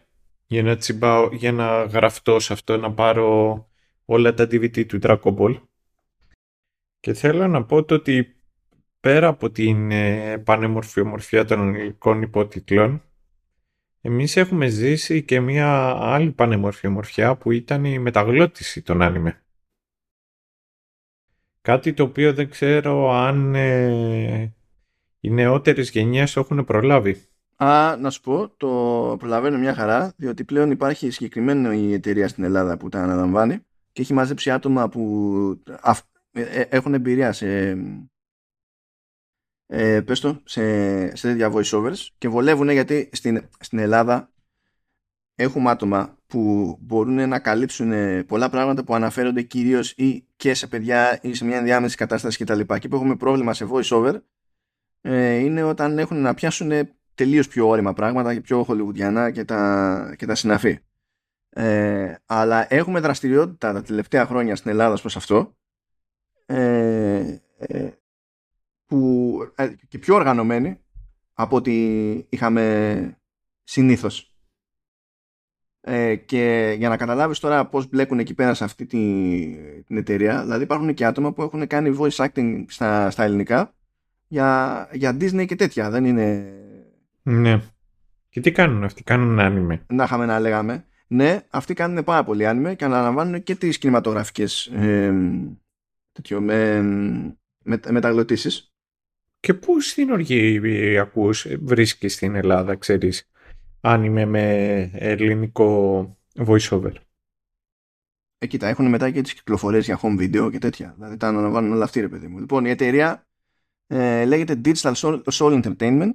για να τσιμπάω, για να γραφτώ σε αυτό, να πάρω όλα τα DVD του Dragon Ball. Και θέλω να πω το ότι πέρα από την ε, πανέμορφη ομορφιά των ελληνικών υπότιτλων, εμείς έχουμε ζήσει και μια άλλη πανέμορφη ομορφιά που ήταν η μεταγλώτηση των άνιμε. Κάτι το οποίο δεν ξέρω αν ε, οι νεότερες γενιές το έχουν προλάβει. Α, να σου πω, το προλαβαίνω μια χαρά, διότι πλέον υπάρχει συγκεκριμένη εταιρεία στην Ελλάδα που τα αναλαμβάνει και έχει μαζέψει άτομα που ε, ε, έχουν εμπειρία σε, ε, πες το, σε, σε τέτοια voiceovers και βολεύουν γιατί στην, στην Ελλάδα έχουμε άτομα που μπορούν να καλύψουν πολλά πράγματα που αναφέρονται κυρίως ή και σε παιδιά ή σε μια ενδιάμεση κατάσταση κτλ. Και, και που έχουμε πρόβλημα σε voiceover ε, είναι όταν έχουν να πιάσουν τελείως πιο όρημα πράγματα και πιο χολιγουδιανά και τα, και τα συναφή. Ε, αλλά έχουμε δραστηριότητα τα τελευταία χρόνια στην Ελλάδα προς αυτό ε, ε, που, ε, και πιο οργανωμένη από ό,τι είχαμε συνήθως. Ε, και για να καταλάβεις τώρα πώς μπλέκουν εκεί πέρα σε αυτή την, την εταιρεία, δηλαδή υπάρχουν και άτομα που έχουν κάνει voice acting στα, στα ελληνικά για, για Disney και τέτοια, δεν είναι... Ναι. Και τι κάνουν αυτοί, κάνουν άνιμε. Να είχαμε να λέγαμε ναι, αυτοί κάνουν πάρα πολύ άνιμε και αναλαμβάνουν και τις κινηματογραφικές ε, τέτοιο, με, με, μεταγλωτήσεις Και πού στην οργή ακούς, βρίσκεις στην Ελλάδα, ξέρεις, αν είμαι με ελληνικό voiceover. Ε, κοίτα, έχουν μετά και τις κυκλοφορίες για home video και τέτοια. Δηλαδή τα αναλαμβάνουν όλα αυτοί, ρε παιδί μου. Λοιπόν, η εταιρεία ε, λέγεται Digital Soul, Entertainment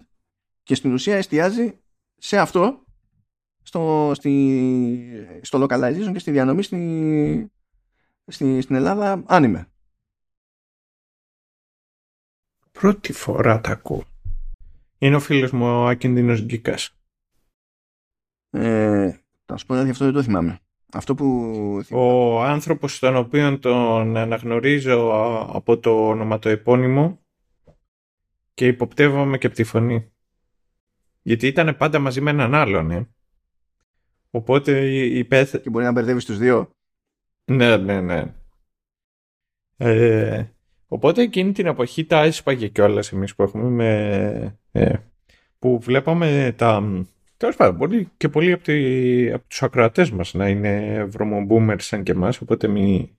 και στην ουσία εστιάζει σε αυτό στο, στη, στο localization και στη διανομή στη, στη, στην Ελλάδα άνιμε. Πρώτη φορά τα ακούω. Είναι ο φίλος μου ο Ακίνδυνος Γκίκας. Ε, θα σου πω ότι αυτό δεν το θυμάμαι. Αυτό που... Ο άνθρωπος τον οποίο τον αναγνωρίζω από το ονοματοεπώνυμο και υποπτεύομαι και από τη φωνή. Γιατί ήταν πάντα μαζί με έναν άλλον, ε. Οπότε υπέθε... Και μπορεί να μπερδεύεις τους δύο. Ναι, ναι, ναι. Ε, οπότε εκείνη την εποχή τα έσπαγε κιόλας εμείς που έχουμε με... Ε, που βλέπαμε τα... Τέλος πάντων, πολύ, και πολλοί από, τη, από τους ακροατές μας να είναι βρωμομπούμερς σαν και εμάς, οπότε μην,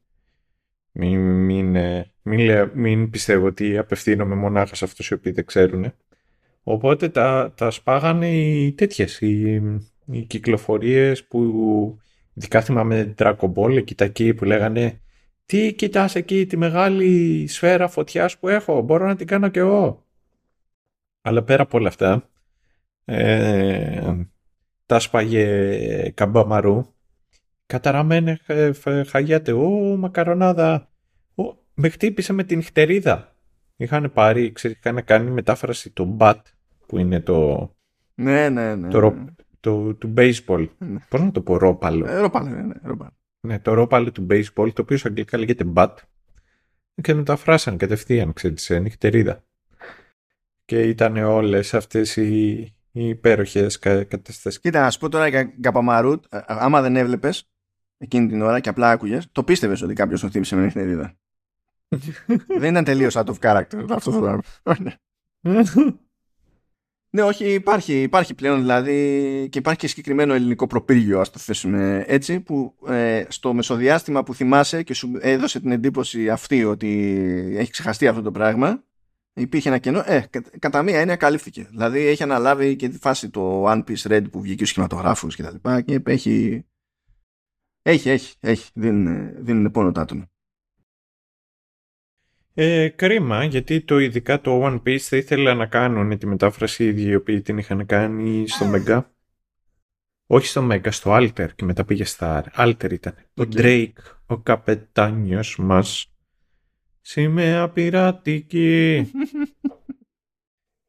μην, μην, μην, μην πιστεύω ότι απευθύνομαι μονάχα σε αυτούς οι οποίοι δεν ξέρουν. Οπότε τα, τα σπάγανε οι τέτοιες, οι, οι κυκλοφορίες που ειδικά θυμάμαι Dragon Ball εκεί τα εκεί που λέγανε τι κοιτάς εκεί τη μεγάλη σφαίρα φωτιάς που έχω, μπορώ να την κάνω κι εγώ. Αλλά πέρα από όλα αυτά, ε, τα σπάγε καμπαμαρού, καταραμένε χαγιάτε, ω μακαρονάδα, ο, με χτύπησε με την χτερίδα. Είχαν πάρει, ξέρεις, είχαν κάνει μετάφραση το BAT, που είναι το... Ναι, ναι, ναι. Το, ναι. το, του baseball. Ναι. Πώς να το πω, ρόπαλο. Ε, ρόπαλο, ναι, ναι, ρόπαλο. Ναι, το ρόπαλο του baseball, το οποίο σε αγγλικά λέγεται BAT. Και μεταφράσαν κατευθείαν, ξέρεις, σε νυχτερίδα. Και ήταν όλες αυτές οι, οι υπέροχες καταστάσεις. Κοίτα, να σου πω τώρα για Καπαμαρούτ, άμα δεν έβλεπες εκείνη την ώρα και απλά άκουγες, το πίστευες ότι κάποιος τον χτύπησε με νυχτερίδα. δεν ήταν τελείως out of character αυτό το πράγμα. Ναι, όχι, υπάρχει, υπάρχει πλέον δηλαδή και υπάρχει και συγκεκριμένο ελληνικό προπύργιο, ας το θέσουμε έτσι, που ε, στο μεσοδιάστημα που θυμάσαι και σου έδωσε την εντύπωση αυτή ότι έχει ξεχαστεί αυτό το πράγμα, υπήρχε ένα κενό, ε, κατά μία έννοια καλύφθηκε. Δηλαδή έχει αναλάβει και τη φάση το One Piece Red που βγήκε στους σχηματογράφους και τα λοιπά και έχει, έχει, έχει, έχει, δίνουν, δίνουν πόνο τα άτομα. Ε, κρίμα, γιατί το ειδικά το One Piece θα ήθελα να κάνουν τη μετάφραση οι οι οποίοι την είχαν κάνει στο Mega. Όχι στο Mega, στο Alter και μετά πήγε στα Alter ήταν. Okay. Ο Drake, ο καπετάνιος μας, σημαία πειρατική.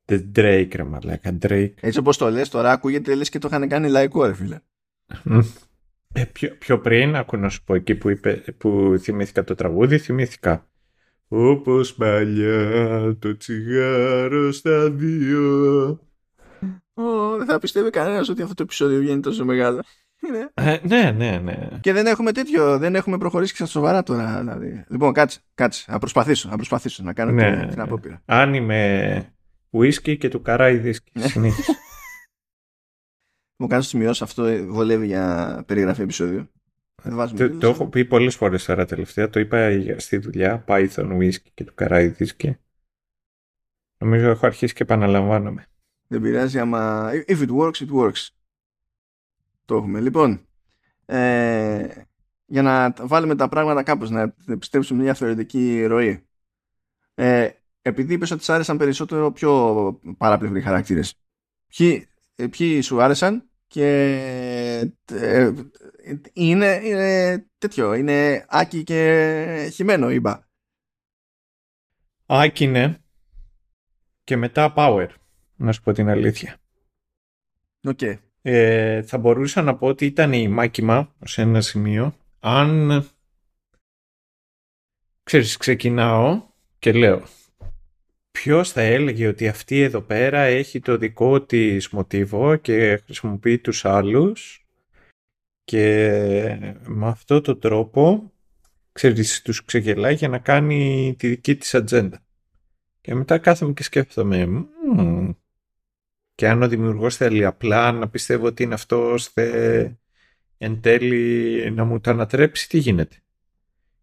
The Drake ρε μαλάκα, Drake. Έτσι όπως το λες τώρα ακούγεται λες και το είχαν κάνει λαϊκό ρε φίλε. Ε, πιο, πιο πριν, άκου να σου πω εκεί που, είπε, που θυμήθηκα το τραγούδι, θυμήθηκα όπως παλιά το τσιγάρο στα δύο. Oh, δεν θα πιστεύει κανένας ότι αυτό το επεισόδιο βγαίνει τόσο μεγάλο. Ε, ναι, ναι, ναι. Και δεν έχουμε τέτοιο, δεν έχουμε προχωρήσει και στα σοβαρά τώρα. Δηλαδή. Λοιπόν, κάτσε, κάτσε. Να προσπαθήσω, να προσπαθήσω να κάνω ναι, την απόπειρα. Αν είμαι ουίσκι και του καράι δίσκι. Ναι. Μου κάνω σημειώσεις αυτό βολεύει για περιγραφή επεισόδιο. Το, το έχω πει πολλές φορές τώρα τελευταία. Το είπα στη δουλειά. Python, Whisky και του Καράιδη και νομίζω έχω αρχίσει και επαναλαμβάνομαι. Δεν πειράζει άμα. If it works, it works. Το έχουμε. Λοιπόν, ε, για να βάλουμε τα πράγματα κάπως, να επιστρέψουμε μια θεωρητική ροή. Ε, επειδή είπες ότι σ' άρεσαν περισσότερο πιο παράπλευροι χαρακτήρες. Ποιοι, ε, ποιοι σου άρεσαν και ε, είναι, είναι τέτοιο, είναι άκη και χειμένο είπα. Άκη είναι και μετά power, να σου πω την αλήθεια. Okay. Ε, θα μπορούσα να πω ότι ήταν η μάκημα σε ένα σημείο αν ξέρεις ξεκινάω και λέω ποιος θα έλεγε ότι αυτή εδώ πέρα έχει το δικό της μοτίβο και χρησιμοποιεί τους άλλους και με αυτό το τρόπο ξέρεις, τους ξεγελάει για να κάνει τη δική της ατζέντα. Και μετά κάθομαι και σκέφτομαι και αν ο δημιουργός θέλει απλά να πιστεύω ότι είναι αυτός θε, εν τέλει να μου το ανατρέψει τι γίνεται.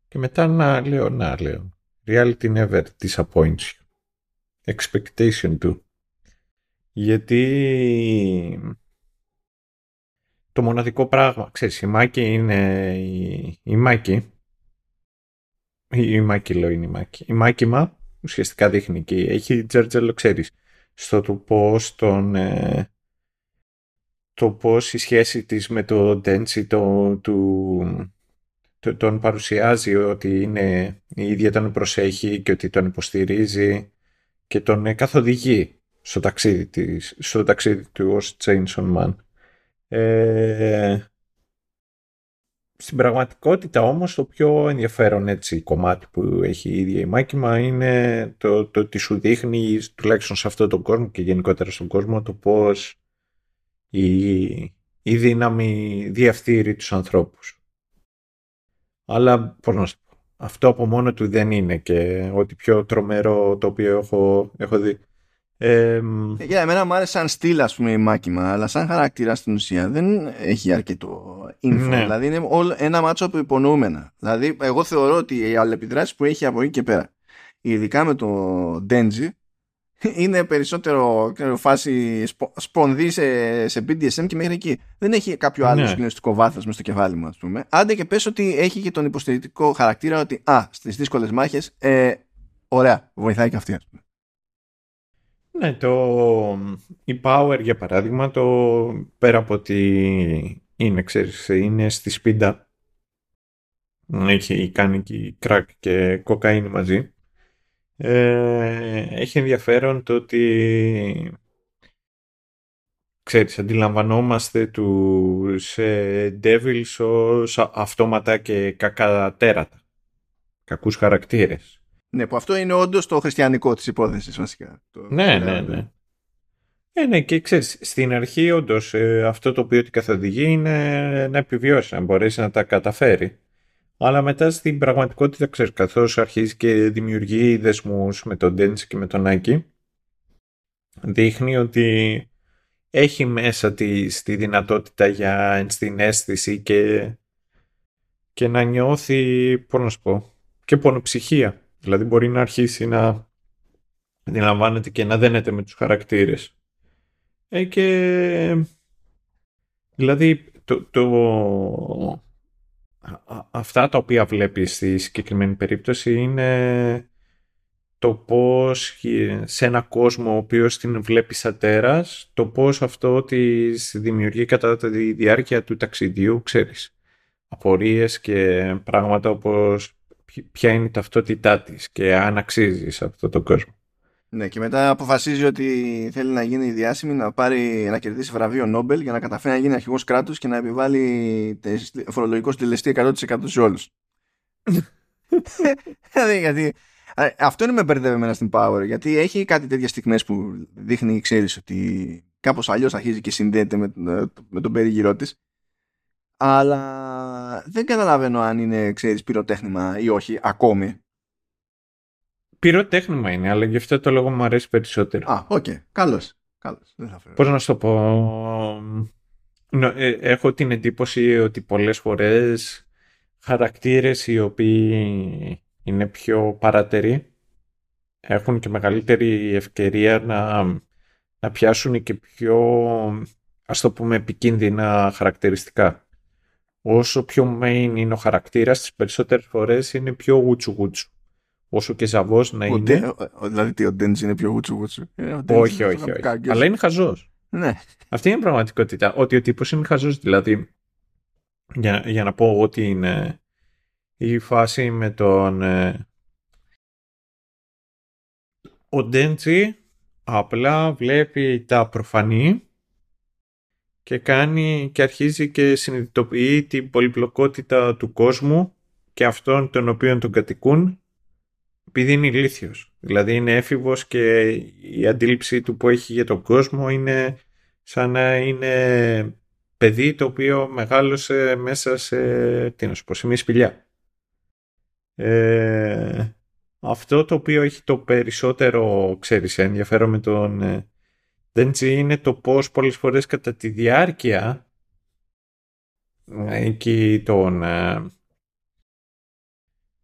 Και μετά να λέω, να λέω, reality never disappoints you. expectation του. Γιατί το μοναδικό πράγμα, ξέρεις, η Μάκη είναι η, η Μάκη, η, η Μάκη λέω είναι η Μάκη, η Μάκη μα ουσιαστικά δείχνει και έχει τζέρτζελο, ξέρεις, στο του πώς τον, ε, το πώς η σχέση της με το Ντέντσι το, του, το, τον παρουσιάζει ότι είναι η ίδια τον προσέχει και ότι τον υποστηρίζει και τον ε, καθοδηγεί στο ταξίδι, της, στο ταξίδι του ως Chainsaw Man. Ε, στην πραγματικότητα όμως το πιο ενδιαφέρον έτσι κομμάτι που έχει η ίδια η Μάκημα είναι το, το ότι σου δείχνει τουλάχιστον σε αυτόν τον κόσμο και γενικότερα στον κόσμο το πώς η, η δύναμη διαφθείρει τους ανθρώπους. Αλλά πώς να σου πω, αυτό από μόνο του δεν είναι και ό,τι πιο τρομερό το οποίο έχω, έχω δει. Ε, για εμένα μου άρεσε σαν στυλ ας πούμε η Μάκημα αλλά σαν χαρακτήρα στην ουσία δεν έχει αρκετό info ναι. δηλαδή είναι όλο ένα μάτσο από υπονοούμενα δηλαδή εγώ θεωρώ ότι οι αλληλεπιδράσεις που έχει από εκεί και πέρα ειδικά με το Denji είναι περισσότερο φάση σπονδύ σε, σε BDSM και μέχρι εκεί. Δεν έχει κάποιο άλλο ναι. συγκλονιστικό βάθος μες στο κεφάλι μου, ας πούμε. Άντε και πες ότι έχει και τον υποστηρικτικό χαρακτήρα ότι α, στις δύσκολες μάχες, ε, ωραία, βοηθάει και αυτή, ας πούμε. Ναι, το, η Power για παράδειγμα, το πέρα από ότι είναι, ξέρεις, είναι στη σπίντα, έχει κάνει και κράκ και κοκαίνη μαζί, ε, έχει ενδιαφέρον το ότι ξέρεις, αντιλαμβανόμαστε τους ε, Devils ως αυτόματα και κακά τέρατα, κακούς χαρακτήρες. Ναι, που αυτό είναι όντως το χριστιανικό της υπόθεσης βασικά. Το ναι, ναι, ναι. Ε, ναι, και ξέρεις, στην αρχή όντως ε, αυτό το οποίο την καθοδηγεί είναι να επιβιώσει, να μπορέσει να τα καταφέρει. Αλλά μετά στην πραγματικότητα, ξέρεις, καθώς αρχίζει και δημιουργεί δεσμούς με τον Ντέντς και με τον Άκη, δείχνει ότι έχει μέσα τη, τη δυνατότητα για ενστιναίσθηση και, και να νιώθει, πώς να σου πω, και πονοψυχία. Δηλαδή μπορεί να αρχίσει να αντιλαμβάνεται και να δένεται με τους χαρακτήρες. Ε, και δηλαδή το, το, αυτά τα οποία βλέπεις στη συγκεκριμένη περίπτωση είναι το πώς σε ένα κόσμο ο οποίος την βλέπει σαν τέρας, το πώς αυτό της δημιουργεί κατά τη διάρκεια του ταξιδιού, ξέρεις, απορίες και πράγματα όπως ποια είναι η ταυτότητά της και αν αξίζει σε αυτό το κόσμο. Ναι, και μετά αποφασίζει ότι θέλει να γίνει διάσημη, να, πάρει, να κερδίσει βραβείο Νόμπελ για να καταφέρει να γίνει αρχηγός κράτους και να επιβάλλει φορολογικό συντελεστή 100% σε όλους. δηλαδή, γιατί, αυτό είναι με μπερδεύει εμένα στην Power, γιατί έχει κάτι τέτοιες στιγμές που δείχνει, ξέρεις, ότι κάπως αλλιώς αρχίζει και συνδέεται με, με τον περίγυρό της. Αλλά δεν καταλαβαίνω αν είναι, ξέρεις, πυροτέχνημα ή όχι ακόμη πυροτέχνημα είναι, αλλά γι' αυτό το λόγο μου αρέσει περισσότερο. Α, ok. Okay. Καλώς. Καλώς. Πώς να σου το πω... Ε, έχω την εντύπωση ότι πολλές φορές χαρακτήρες οι οποίοι είναι πιο παρατεροί έχουν και μεγαλύτερη ευκαιρία να, να πιάσουν και πιο ας το πούμε επικίνδυνα χαρακτηριστικά. Όσο πιο main είναι ο χαρακτήρας, τις περισσότερες φορές είναι πιο γουτσου γουτσου όσο και ζαβός να είναι. δηλαδή ο Ντέντζ είναι πιο γουτσου γουτσου. Ε, όχι, όχι, όχι. Αλλά είναι χαζός. Ναι. Αυτή είναι η πραγματικότητα. Ότι ο τύπος είναι χαζός. Δηλαδή, για, για να πω ότι είναι η φάση με τον. Ε, ο Ντέντζι απλά βλέπει τα προφανή και κάνει και αρχίζει και συνειδητοποιεί την πολυπλοκότητα του κόσμου και αυτών των οποίων τον κατοικούν επειδή είναι ηλίθιος. Δηλαδή είναι έφηβος και η αντίληψη του που έχει για τον κόσμο είναι σαν να είναι παιδί το οποίο μεγάλωσε μέσα σε, τι να σου πω, σε μια σπηλιά. Ε, αυτό το οποίο έχει το περισσότερο, ξέρεις, ενδιαφέρον με τον ε, είναι το πώς πολλές φορές κατά τη διάρκεια εκεί τον, ε,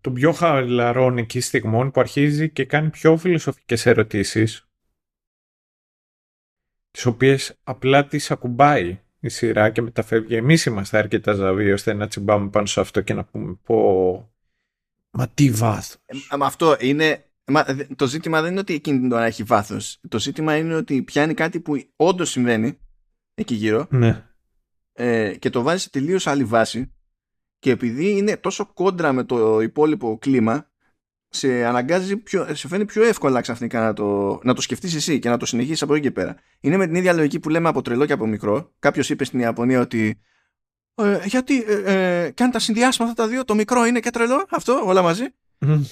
των πιο χαλαρών εκεί στιγμών που αρχίζει και κάνει πιο φιλοσοφικές ερωτήσεις τις οποίες απλά τις ακουμπάει η σειρά και μεταφεύγει. Εμείς είμαστε αρκετά ζαβοί ώστε να τσιμπάμε πάνω σε αυτό και να πούμε πω μα τι βάθος. Ε, αυτό είναι το ζήτημα δεν είναι ότι εκείνη την ώρα έχει βάθος. Το ζήτημα είναι ότι πιάνει κάτι που όντως συμβαίνει εκεί γύρω ναι. ε, και το βάζει σε τελείως άλλη βάση και επειδή είναι τόσο κόντρα με το υπόλοιπο κλίμα σε αναγκάζει πιο, σε φαίνει πιο εύκολα ξαφνικά να το, να το σκεφτείς εσύ και να το συνεχίσεις από εκεί και πέρα. Είναι με την ίδια λογική που λέμε από τρελό και από μικρό. Κάποιος είπε στην Ιαπωνία ότι ε, γιατί ε, ε, και αν τα συνδυάσουμε αυτά τα δύο το μικρό είναι και τρελό αυτό όλα μαζί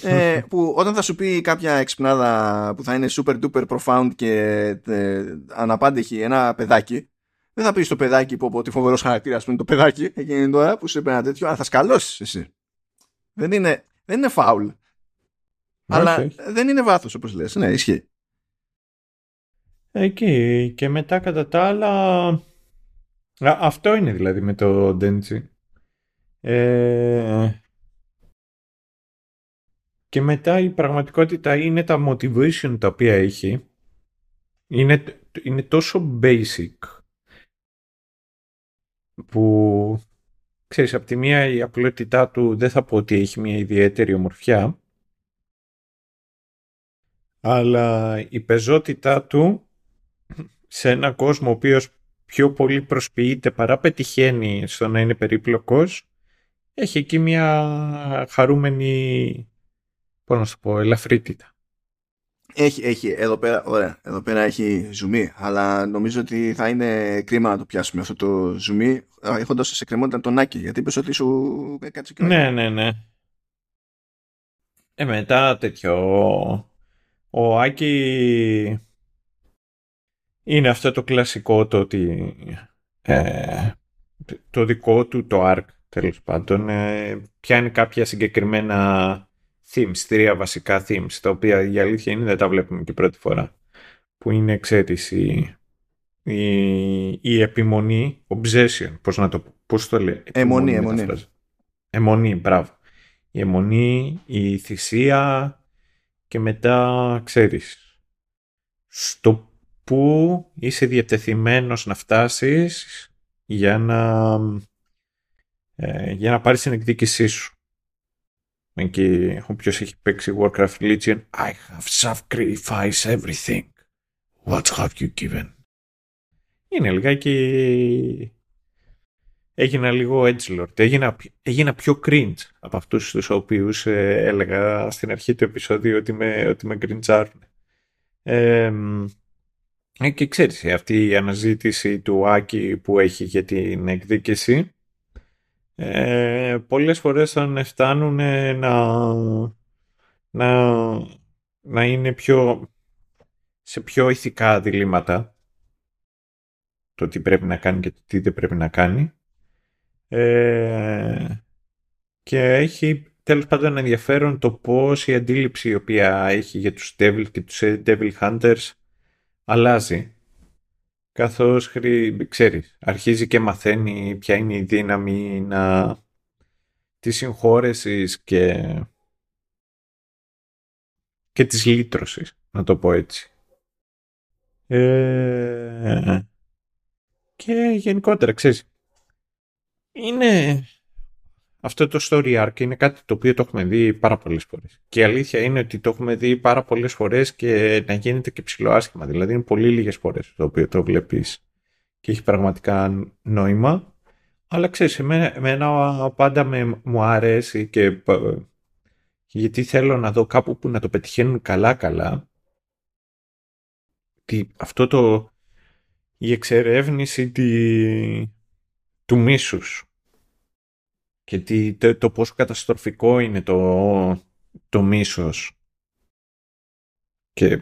ε, που όταν θα σου πει κάποια εξυπνάδα που θα είναι super duper profound και ε, αναπάντεχη ένα παιδάκι δεν θα πεις στο παιδάκι που από τη φοβερός χαρακτήρας που είναι το παιδάκι εκείνη τώρα που σου είπε ένα τέτοιο αλλά θα σκαλώσεις εσύ δεν είναι, δεν είναι φάουλ. Αλλά δεν είναι βάθος όπως λες. Ναι ισχύει. Εκεί και μετά κατά τα άλλα αυτό είναι δηλαδή με το Denji. Ε, και μετά η πραγματικότητα είναι τα motivation τα οποία έχει. Είναι, είναι τόσο basic που ξέρεις από τη μία η απλότητά του δεν θα πω ότι έχει μια ιδιαίτερη ομορφιά αλλά η πεζότητά του σε ένα κόσμο ο οποίος πιο πολύ προσποιείται παρά πετυχαίνει στο να είναι περίπλοκος έχει εκεί μια χαρούμενη πώς να σου πω, ελαφρύτητα. Έχει, έχει, εδώ πέρα, ωραία, εδώ πέρα έχει ζουμί, αλλά νομίζω ότι θα είναι κρίμα να το πιάσουμε αυτό το ζουμί, έχοντας σε κρεμότητα τον Άκη, γιατί είπες ότι σου κάτσε και Ναι, ναι, ναι. Ε, μετά τέτοιο, ο Άκη είναι αυτό το κλασικό το ότι ε, το δικό του το ARC τέλος πάντων ε, πιάνει κάποια συγκεκριμένα themes, τρία βασικά themes, τα οποία η αλήθεια είναι δεν τα βλέπουμε και πρώτη φορά. Που είναι, ξέρεις, η, η, επιμονή, obsession, πώς να το πω, πώς το λέει. Εμονή, εμονή. Εμονή, μπράβο. Η αιμονή, η θυσία και μετά, ξέρεις, στο που είσαι διατεθειμένος να φτάσεις για να, ε, για να πάρεις την εκδίκησή σου. Εκεί όποιος έχει παίξει Warcraft Legion I have sacrificed everything. What have you given? Είναι λιγάκι... Έγινα λίγο edgelord. Έγινα, έγινα πιο cringe από αυτούς τους οποίους ε, έλεγα στην αρχή του επεισόδου ότι με, ότι με cringeάρουν. Ε, και ξέρεις, αυτή η αναζήτηση του Άκη που έχει για την εκδίκηση ε, πολλές φορές θα φτάνουν να, να, να είναι πιο, σε πιο ηθικά διλήμματα το τι πρέπει να κάνει και το τι δεν πρέπει να κάνει ε, και έχει τέλος πάντων ενδιαφέρον το πώς η αντίληψη η οποία έχει για τους Devil και τους Devil Hunters αλλάζει καθώς ξέρεις, αρχίζει και μαθαίνει ποια είναι η δύναμη να... της συγχώρεσης και... και της λύτρωσης, να το πω έτσι. Ε... Και γενικότερα, ξέρεις, είναι αυτό το story arc είναι κάτι το οποίο το έχουμε δει πάρα πολλές φορές. Και η αλήθεια είναι ότι το έχουμε δει πάρα πολλές φορές και να γίνεται και ψηλό άσχημα. Δηλαδή είναι πολύ λίγες φορές το οποίο το βλέπεις και έχει πραγματικά νόημα. Αλλά ξέρεις, εμένα, πάντα με, μου αρέσει και γιατί θέλω να δω κάπου που να το πετυχαίνουν καλά-καλά. Αυτό το η εξερεύνηση τη, του μίσους και τι, το, το πόσο καταστροφικό είναι το, το μίσος και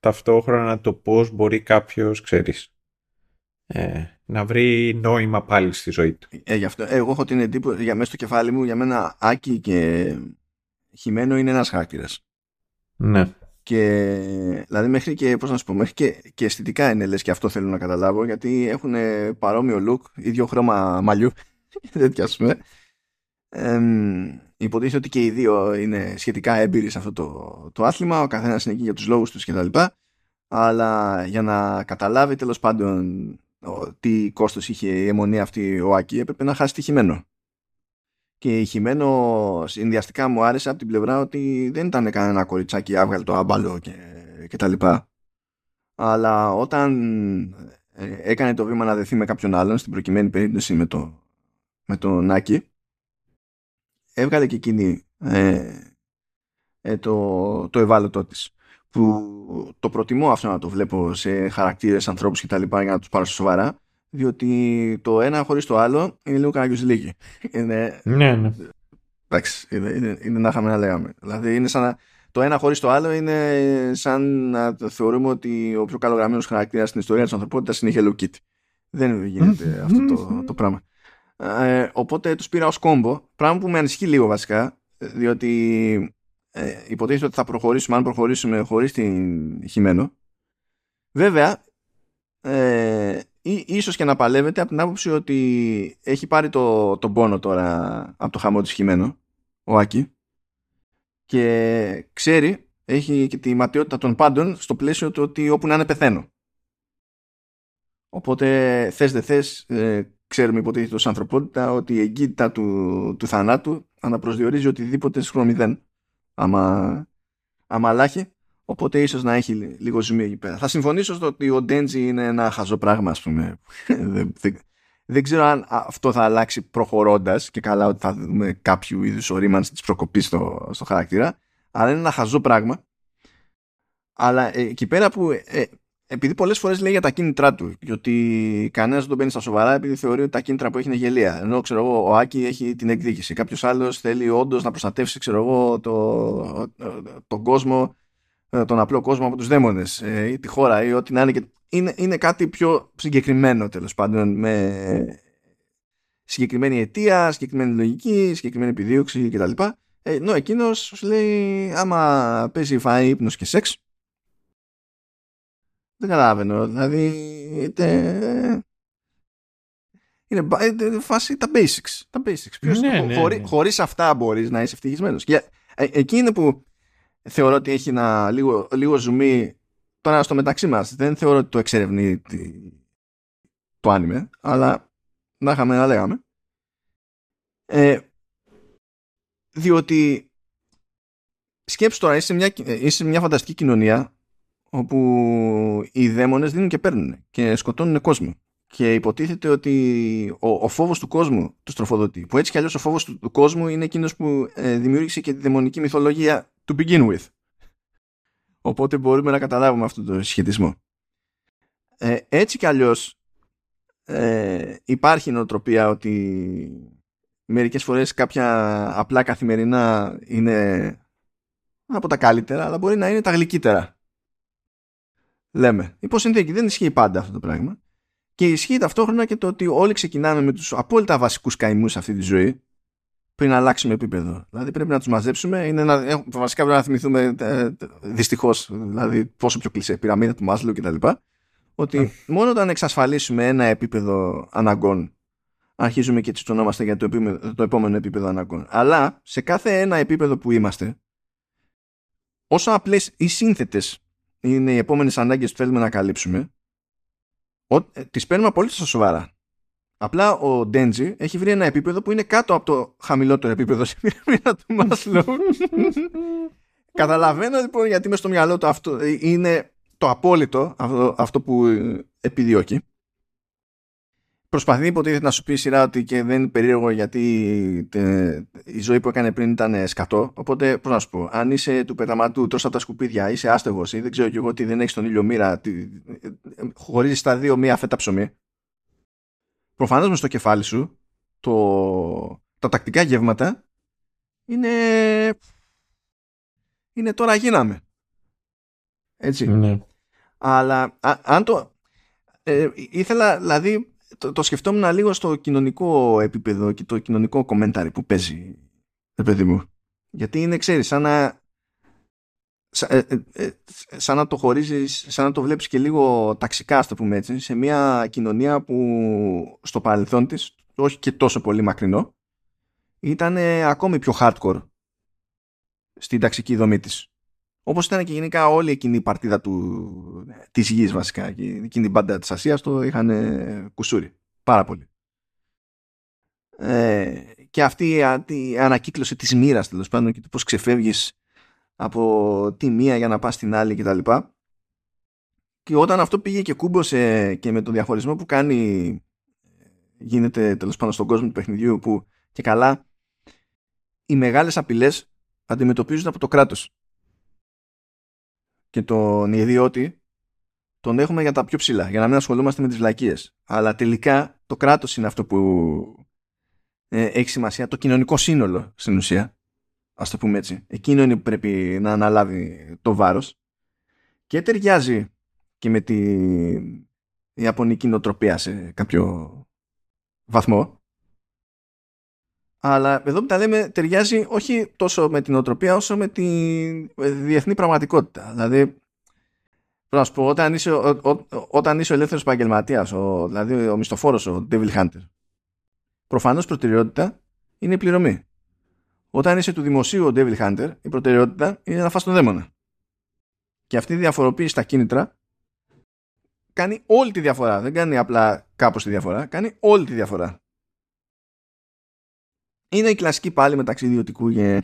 ταυτόχρονα το πώς μπορεί κάποιος, ξέρεις, ε, να βρει νόημα πάλι στη ζωή του. Ε, γι αυτό, εγώ έχω την εντύπωση, για μέσα στο κεφάλι μου, για μένα Άκη και Χιμένο είναι ένας χάκυρας. Ναι. Και δηλαδή μέχρι και, πώς να σου πω, μέχρι και, και αισθητικά είναι λες και αυτό θέλω να καταλάβω γιατί έχουν παρόμοιο look, ίδιο χρώμα μαλλιού τέτοια ας πούμε υποτίθεται ότι και οι δύο είναι σχετικά έμπειροι σε αυτό το, το άθλημα, ο καθένας είναι εκεί για τους λόγους τους κτλ. Αλλά για να καταλάβει τέλος πάντων τι κόστος είχε η αιμονία αυτή ο Άκη έπρεπε να χάσει τη χειμένο. Και η χειμένο συνδυαστικά μου άρεσε από την πλευρά ότι δεν ήταν κανένα κοριτσάκι άβγαλε το άμπαλο και, και τα λοιπά. Αλλά όταν ε, έκανε το βήμα να δεθεί με κάποιον άλλον, στην προκειμένη περίπτωση με, το, με τον Άκη, έβγαλε και εκείνη ε, ε, το, το ευάλωτό της που το προτιμώ αυτό να το βλέπω σε χαρακτήρες, ανθρώπους και τα λοιπά για να τους πάρω σοβαρά διότι το ένα χωρίς το άλλο είναι λίγο λίγη. Είναι... Ναι, ναι. Εντάξει, είναι, είναι, είναι να είχαμε να λέγαμε. Δηλαδή είναι σαν να, το ένα χωρίς το άλλο είναι σαν να θεωρούμε ότι ο πιο καλογραμμένος χαρακτήρας στην ιστορία της ανθρωπότητας είναι η Hello Kitty. Δεν γίνεται αυτό το, το πράγμα. Ε, οπότε τους πήρα ως κόμπο, πράγμα που με ανησυχεί λίγο βασικά, διότι ε, υποτίθεται ότι θα προχωρήσουμε αν προχωρήσουμε χωρίς την χειμένο. Βέβαια, ε, ή, ίσως και να παλεύεται από την άποψη ότι έχει πάρει το, τον πόνο τώρα από το χαμό της χειμένο, ο Άκη, και ξέρει, έχει και τη ματιότητα των πάντων στο πλαίσιο του ότι όπου να είναι πεθαίνω. Οπότε θες δεν θες, ε, ξέρουμε υποτίθεται ως ανθρωπότητα ότι η εγκύτητα του, του θανάτου αναπροσδιορίζει οτιδήποτε σχρομιδέν άμα, άμα λάχει. Οπότε ίσως να έχει λίγο ζημί εκεί πέρα. Θα συμφωνήσω στο ότι ο Ντέντζι είναι ένα χαζό πράγμα, ας πούμε. δεν, δεν, ξέρω αν αυτό θα αλλάξει προχωρώντας και καλά ότι θα δούμε κάποιο είδους ορίμανση της προκοπής στο, στο χαρακτήρα. Αλλά είναι ένα χαζό πράγμα. Αλλά ε, εκεί πέρα που ε, επειδή πολλές φορές λέει για τα κίνητρά του και ότι κανένας δεν τον παίρνει στα σοβαρά επειδή θεωρεί ότι τα κίνητρα που έχει είναι γελία. Ενώ ξέρω εγώ, ο Άκη έχει την εκδίκηση. Κάποιος άλλος θέλει όντως να προστατεύσει ξέρω εγώ, το, τον κόσμο, ε, τον απλό κόσμο από τους δαίμονες ε, ή τη χώρα ή ό,τι να είναι. Και είναι, είναι κάτι πιο συγκεκριμένο τέλος πάντων με συγκεκριμένη αιτία, συγκεκριμένη λογική, συγκεκριμένη επιδίωξη κτλ. Ε, ενώ εκείνος σου λέει άμα παίζει φάει ύπνος και σεξ δεν καταλαβαίνω. Δηλαδή. Είναι, είναι φάση τα basics. Τα basics. Ποιος, ναι, ναι, χωρί, ναι. Χωρίς αυτά μπορείς να είσαι ευτυχισμένος. Και, ε, εκεί είναι που θεωρώ ότι έχει ένα λίγο, λίγο ζουμί τώρα στο μεταξύ μας. Δεν θεωρώ ότι το εξερευνεί το άνιμε, αλλά να είχαμε να λέγαμε. Ε, διότι σκέψου τώρα, είσαι μια, είσαι μια φανταστική κοινωνία όπου οι δαίμονες δίνουν και παίρνουν και σκοτώνουν κόσμο. Και υποτίθεται ότι ο, ο φόβος του κόσμου τους στροφοδοτεί. Που έτσι κι αλλιώς ο φόβος του, κόσμου είναι εκείνος που ε, δημιούργησε και τη δαιμονική μυθολογία to begin with. Οπότε μπορούμε να καταλάβουμε αυτό το σχετισμό. Ε, έτσι κι αλλιώς ε, υπάρχει νοοτροπία ότι μερικές φορές κάποια απλά καθημερινά είναι από τα καλύτερα αλλά μπορεί να είναι τα γλυκύτερα λέμε. Υπό συνθήκη δεν ισχύει πάντα αυτό το πράγμα. Και ισχύει ταυτόχρονα και το ότι όλοι ξεκινάμε με τους απόλυτα βασικούς καημούς σε αυτή τη ζωή πριν αλλάξουμε επίπεδο. Δηλαδή πρέπει να τους μαζέψουμε. Είναι να, βασικά πρέπει να θυμηθούμε ε, δυστυχώς, δηλαδή πόσο πιο κλεισέ, πυραμίδα του Μάσλου κτλ. Ότι μόνο όταν εξασφαλίσουμε ένα επίπεδο αναγκών αρχίζουμε και τσιτωνόμαστε για το, επίπεδο, το επόμενο επίπεδο αναγκών. Αλλά σε κάθε ένα επίπεδο που είμαστε, όσο απλές ή σύνθετες είναι οι επόμενες ανάγκες που θέλουμε να καλύψουμε, ε, τις παίρνουμε απολύτως στα σοβαρά. Απλά ο Ντέντζι έχει βρει ένα επίπεδο που είναι κάτω από το χαμηλότερο επίπεδο σε πυραμίδα του Μάσλο. Καταλαβαίνω λοιπόν γιατί με στο μυαλό του αυτό ε, είναι το απόλυτο αυτό, αυτό που ε, επιδιώκει προσπαθεί υποτίθεται να σου πει σειρά ότι και δεν είναι περίεργο γιατί η ζωή που έκανε πριν ήταν σκατό. Οπότε, πώς να σου πω, αν είσαι του πεταματού, τρως από τα σκουπίδια, είσαι άστεγος ή δεν ξέρω κι εγώ ότι δεν έχεις τον ήλιο μοίρα, χωρίζεις στα δύο μία φέτα ψωμί. Προφανώς μες στο κεφάλι σου το, τα τακτικά γεύματα είναι. Είναι τώρα γίναμε. Έτσι. Ναι. Αλλά αν το. Ε, ήθελα δηλαδή το, το σκεφτόμουν λίγο στο κοινωνικό επίπεδο και το κοινωνικό κομμένταρι που παίζει, παιδί μου. Γιατί είναι, ξέρεις, σαν να, ε, ε, ε, σαν να το χωρίζεις, σαν να το βλέπεις και λίγο ταξικά, στο το πούμε έτσι, σε μια κοινωνία που στο παρελθόν της, όχι και τόσο πολύ μακρινό, ήταν ακόμη πιο hardcore στην ταξική δομή της. Όπως ήταν και γενικά όλη εκείνη η παρτίδα του, της γης βασικά και εκείνη η μπάντα της Ασίας το είχαν κουσούρι. Πάρα πολύ. Ε, και αυτή η ανακύκλωση της μοίρας τέλος πάντων και το πώς ξεφεύγεις από τη μία για να πας στην άλλη κτλ. Και, και όταν αυτό πήγε και κούμπωσε και με τον διαχωρισμό που κάνει γίνεται τέλος πάντων στον κόσμο του παιχνιδιού που και καλά οι μεγάλες απειλές αντιμετωπίζονται από το κράτος και τον ιδιώτη τον έχουμε για τα πιο ψηλά για να μην ασχολούμαστε με τις βλακίες. Αλλά τελικά το κράτος είναι αυτό που ε, έχει σημασία το κοινωνικό σύνολο στην ουσία ας το πούμε έτσι. Εκείνο είναι που πρέπει να αναλάβει το βάρος. Και ταιριάζει και με τη ιαπωνική νοοτροπία σε κάποιο βαθμό αλλά εδώ που τα λέμε ταιριάζει όχι τόσο με την οτροπία όσο με τη διεθνή πραγματικότητα. Δηλαδή, πρέπει να σου πω, όταν είσαι, ο, ο, όταν είσαι ο ελεύθερος επαγγελματίας, ο, δηλαδή ο μισθοφόρος, ο Devil Hunter, προφανώς προτεραιότητα είναι η πληρωμή. Όταν είσαι του δημοσίου ο Devil Hunter, η προτεραιότητα είναι να φας τον δαίμονα. Και αυτή η διαφοροποίηση στα κίνητρα κάνει όλη τη διαφορά. Δεν κάνει απλά κάπως τη διαφορά, κάνει όλη τη διαφορά είναι η κλασική πάλι μεταξύ ιδιωτικού και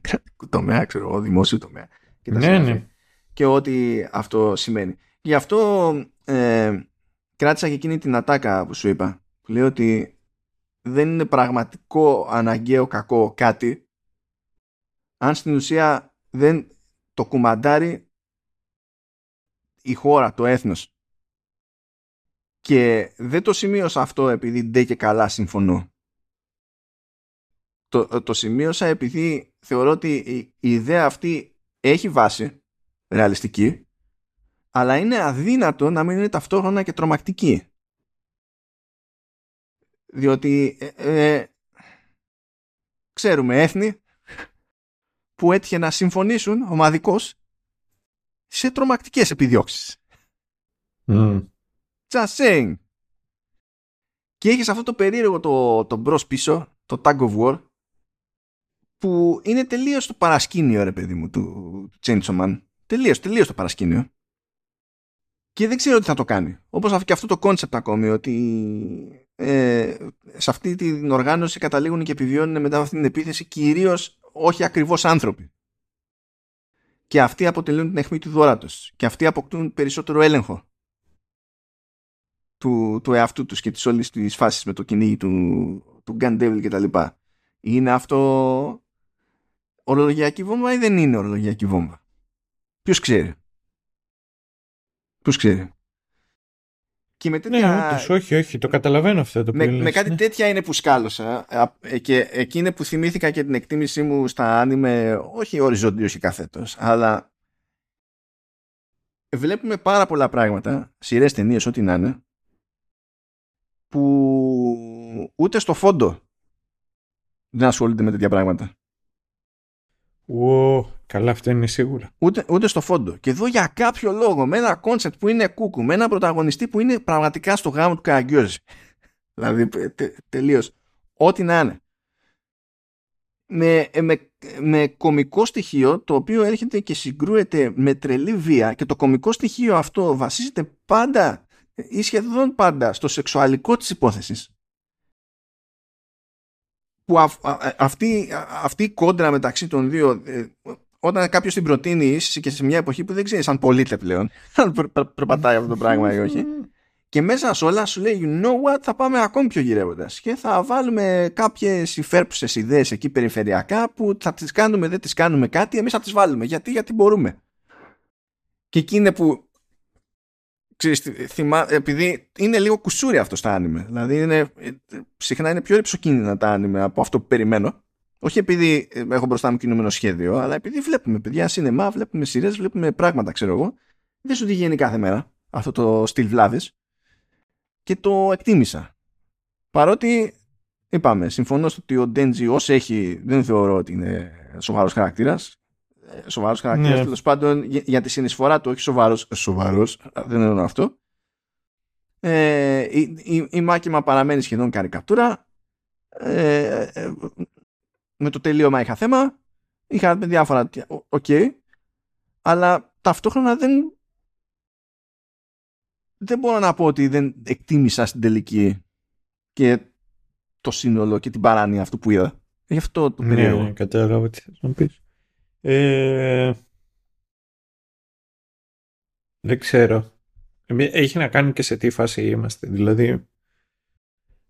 κρατικού τομέα, ξέρω εγώ, δημόσιου τομέα. Και, ναι, ναι. και ό,τι αυτό σημαίνει. Γι' αυτό ε, κράτησα και εκείνη την ατάκα που σου είπα. Που λέει ότι δεν είναι πραγματικό αναγκαίο κακό κάτι αν στην ουσία δεν το κουμαντάρει η χώρα, το έθνος. Και δεν το σημείωσα αυτό επειδή ντε και καλά συμφωνώ το, το σημείωσα επειδή θεωρώ ότι η, ιδέα αυτή έχει βάση ρεαλιστική αλλά είναι αδύνατο να μην είναι ταυτόχρονα και τρομακτική. Διότι ε, ε, ξέρουμε έθνη που έτυχε να συμφωνήσουν ομαδικώς σε τρομακτικές επιδιώξεις. Mm. Just saying. Και έχεις αυτό το περίεργο το, το μπρος πίσω, το tug of war, που είναι τελείως το παρασκήνιο ρε παιδί μου του Chainsaw Man. Τελείως, τελείως το παρασκήνιο. Και δεν ξέρω τι θα το κάνει. Όπως και αυτό το concept ακόμη ότι ε, σε αυτή την οργάνωση καταλήγουν και επιβιώνουν μετά από αυτή την επίθεση κυρίως όχι ακριβώς άνθρωποι. Και αυτοί αποτελούν την αιχμή του δόρατος. Και αυτοί αποκτούν περισσότερο έλεγχο του, του εαυτού τους και της όλης της φάσης με το κυνήγι του, του Gun Devil κτλ. Είναι αυτό ορολογιακή βόμβα ή δεν είναι ορολογιακή βόμβα; Ποιος ξέρει; Ποιος ξέρει; Και με τέτοια... Ναι, όχι, όχι, το καταλαβαίνω αυτό το με, με κάτι ναι. τέτοια είναι που σκάλωσα ε, και εκεί είναι που θυμήθηκα και την εκτίμησή μου στα άνιμε όχι οριζοντίως ή καθέτως, αλλά βλέπουμε πάρα πολλά πράγματα, σειρές ταινίες, ό,τι να είναι, που ούτε στο φόντο δεν ασχολούνται με τέτοια πράγματα. Ω, καλά αυτό είναι σίγουρα. Ούτε, ούτε στο φόντο. Και εδώ για κάποιο λόγο, με ένα concept που είναι κούκου, με ένα πρωταγωνιστή που είναι πραγματικά του γάμου ο Καραγκιόζης. δηλαδή τε, τελείως. Ό,τι να είναι. Με, με, με κομικό στοιχείο το οποίο έρχεται και συγκρούεται με τρελή βία και το κομικό στοιχείο αυτό βασίζεται πάντα ή σχεδόν πάντα στο σεξουαλικό της υπόθεσης που αυτή, αυτή η κόντρα μεταξύ των δύο ε, όταν κάποιος την προτείνει είσαι και σε μια εποχή που δεν ξέρεις αν πωλείται πλέον αν περπατάει αυτό το πράγμα ή όχι και μέσα σε όλα σου λέει you know what θα πάμε ακόμη πιο γυρεύοντας και θα βάλουμε κάποιες υφέρπουσες ιδέες εκεί περιφερειακά που θα τις κάνουμε δεν τις κάνουμε κάτι εμείς θα τις βάλουμε. Γιατί γιατί μπορούμε και εκεί είναι που ξέρεις, θυμά, επειδή είναι λίγο κουσούρι αυτό στα άνιμε. Δηλαδή είναι, συχνά είναι πιο ρηψοκίνητα τα άνιμε από αυτό που περιμένω. Όχι επειδή έχω μπροστά μου κινούμενο σχέδιο, αλλά επειδή βλέπουμε παιδιά σινεμά, βλέπουμε σειρές, βλέπουμε πράγματα, ξέρω εγώ. Δεν σου βγαίνει κάθε μέρα αυτό το στυλ βλάβης. Και το εκτίμησα. Παρότι είπαμε, συμφωνώ στο ότι ο Ντέντζι ως έχει δεν θεωρώ ότι είναι σοβαρός χαρακτήρας σοβαρός χαρακτήρας ναι. τέλος πάντων για, τη συνεισφορά του, όχι σοβαρός. Σοβαρός, δεν εννοώ αυτό. Ε, η, η, η μάκημα παραμένει σχεδόν καρικατούρα. Ε, ε, με το τελείωμα είχα θέμα. Είχα διάφορα. Ok. Okay, αλλά ταυτόχρονα δεν. Δεν μπορώ να πω ότι δεν εκτίμησα στην τελική και το σύνολο και την παράνοια αυτού που είδα. Γι' αυτό το περίεργο. Ναι, κατάλαβα τι θες να πεις. Ε, δεν ξέρω. Έχει να κάνει και σε τι φάση είμαστε. Δηλαδή,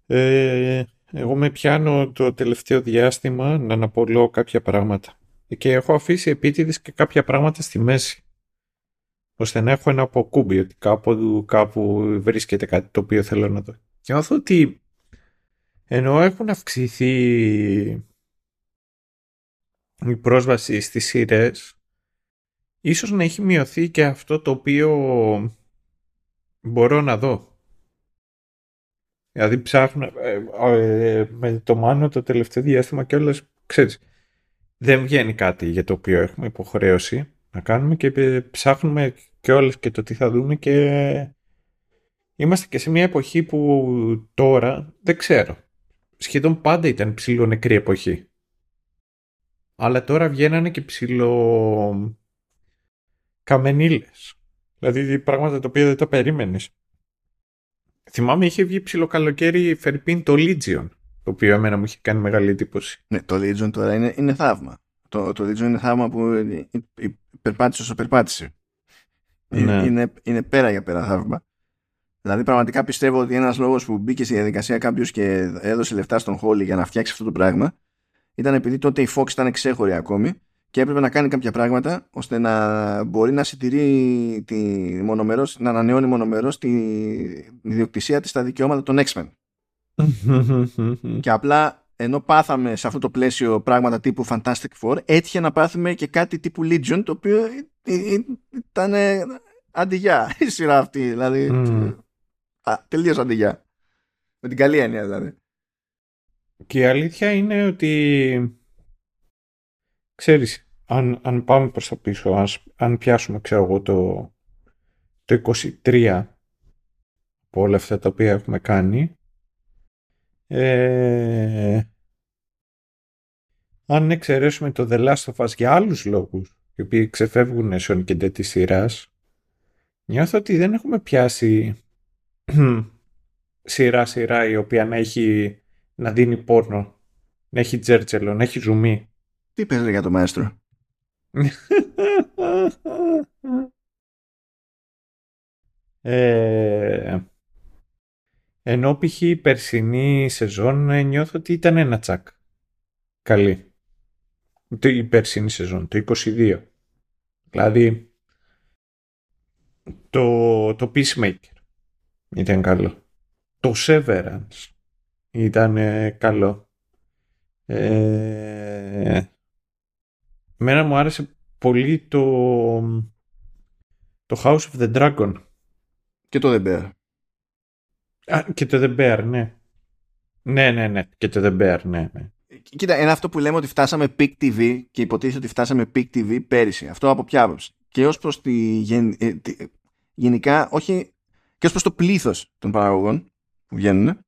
ε, εγώ με πιάνω το τελευταίο διάστημα να αναπολώ κάποια πράγματα. Και έχω αφήσει επίτηδες και κάποια πράγματα στη μέση. Ώστε να έχω ένα αποκούμπι ότι κάπου, κάπου βρίσκεται κάτι το οποίο θέλω να δω. Και νιώθω ότι ενώ έχουν αυξηθεί η πρόσβαση στις σειρές, ίσως να έχει μειωθεί και αυτό το οποίο μπορώ να δω. Δηλαδή ψάχνω ε, ε, με το Μάνο το τελευταίο διάστημα και όλες, ξέρεις, δεν βγαίνει κάτι για το οποίο έχουμε υποχρέωση να κάνουμε και ψάχνουμε και όλες και το τι θα δούμε και είμαστε και σε μια εποχή που τώρα δεν ξέρω. Σχεδόν πάντα ήταν ψηλό νεκρή εποχή. Αλλά τώρα βγαίνανε και ψηλό καμενίλες. Δηλαδή πράγματα τα οποία δεν τα περίμενες. Θυμάμαι είχε βγει ψηλό καλοκαίρι Φερπίν το Legion, το οποίο εμένα μου είχε κάνει μεγάλη εντύπωση. Ναι, το Legion τώρα είναι, είναι θαύμα. Το, το Legion είναι θαύμα που περπάτησε όσο περπάτησε. Ναι. Είναι, είναι πέρα για πέρα θαύμα. Δηλαδή πραγματικά πιστεύω ότι ένας λόγος που μπήκε στη διαδικασία κάποιος και έδωσε λεφτά στον Χόλι για να φτιάξει αυτό το πράγμα ήταν επειδή τότε η Fox ήταν ξέχωρη ακόμη και έπρεπε να κάνει κάποια πράγματα ώστε να μπορεί να συντηρεί τη μονομερός, να ανανεώνει μονομερός τη ιδιοκτησία της στα δικαιώματα των X-Men. και απλά ενώ πάθαμε σε αυτό το πλαίσιο πράγματα τύπου Fantastic Four, έτυχε να πάθουμε και κάτι τύπου Legion, το οποίο ήταν αντιγιά η σειρά αυτή. Δηλαδή, mm. τελείως αντιγιά. Με την καλή έννοια δηλαδή. Και η αλήθεια είναι ότι ξέρεις, αν, αν πάμε προς τα πίσω, αν πιάσουμε ξέρω εγώ το, το 23 από όλα αυτά τα οποία έχουμε κάνει, ε, αν εξαιρέσουμε το The Last of Us για άλλους λόγους, οι οποίοι ξεφεύγουν Σον και της σειράς, νιώθω ότι δεν έχουμε πιάσει σειρά-σειρά η οποία να έχει να δίνει πόρνο, να έχει τζέρτζελο, να έχει ζουμί. Τι πες για το μαέστρο; ε, ενώ π.χ. η περσινή σεζόν ε, νιώθω ότι ήταν ένα τσακ. Καλή. Η περσινή σεζόν, το 22. Δηλαδή, το, το Peacemaker ήταν καλό. Το Severance ήταν καλό. Ε, μένα μου άρεσε πολύ το, το House of the Dragon. Και το The Bear. Α, και το The Bear, ναι. Ναι, ναι, ναι. Και το The Bear, ναι, ναι. Κοίτα, είναι αυτό που λέμε ότι φτάσαμε Peak TV και υποτίθεται ότι φτάσαμε Peak TV πέρυσι. Αυτό από ποια άποψη. Και ως προς τη, γεν, ε, τη, γενικά, όχι και ως προς το πλήθος των παραγωγών που βγαίνουν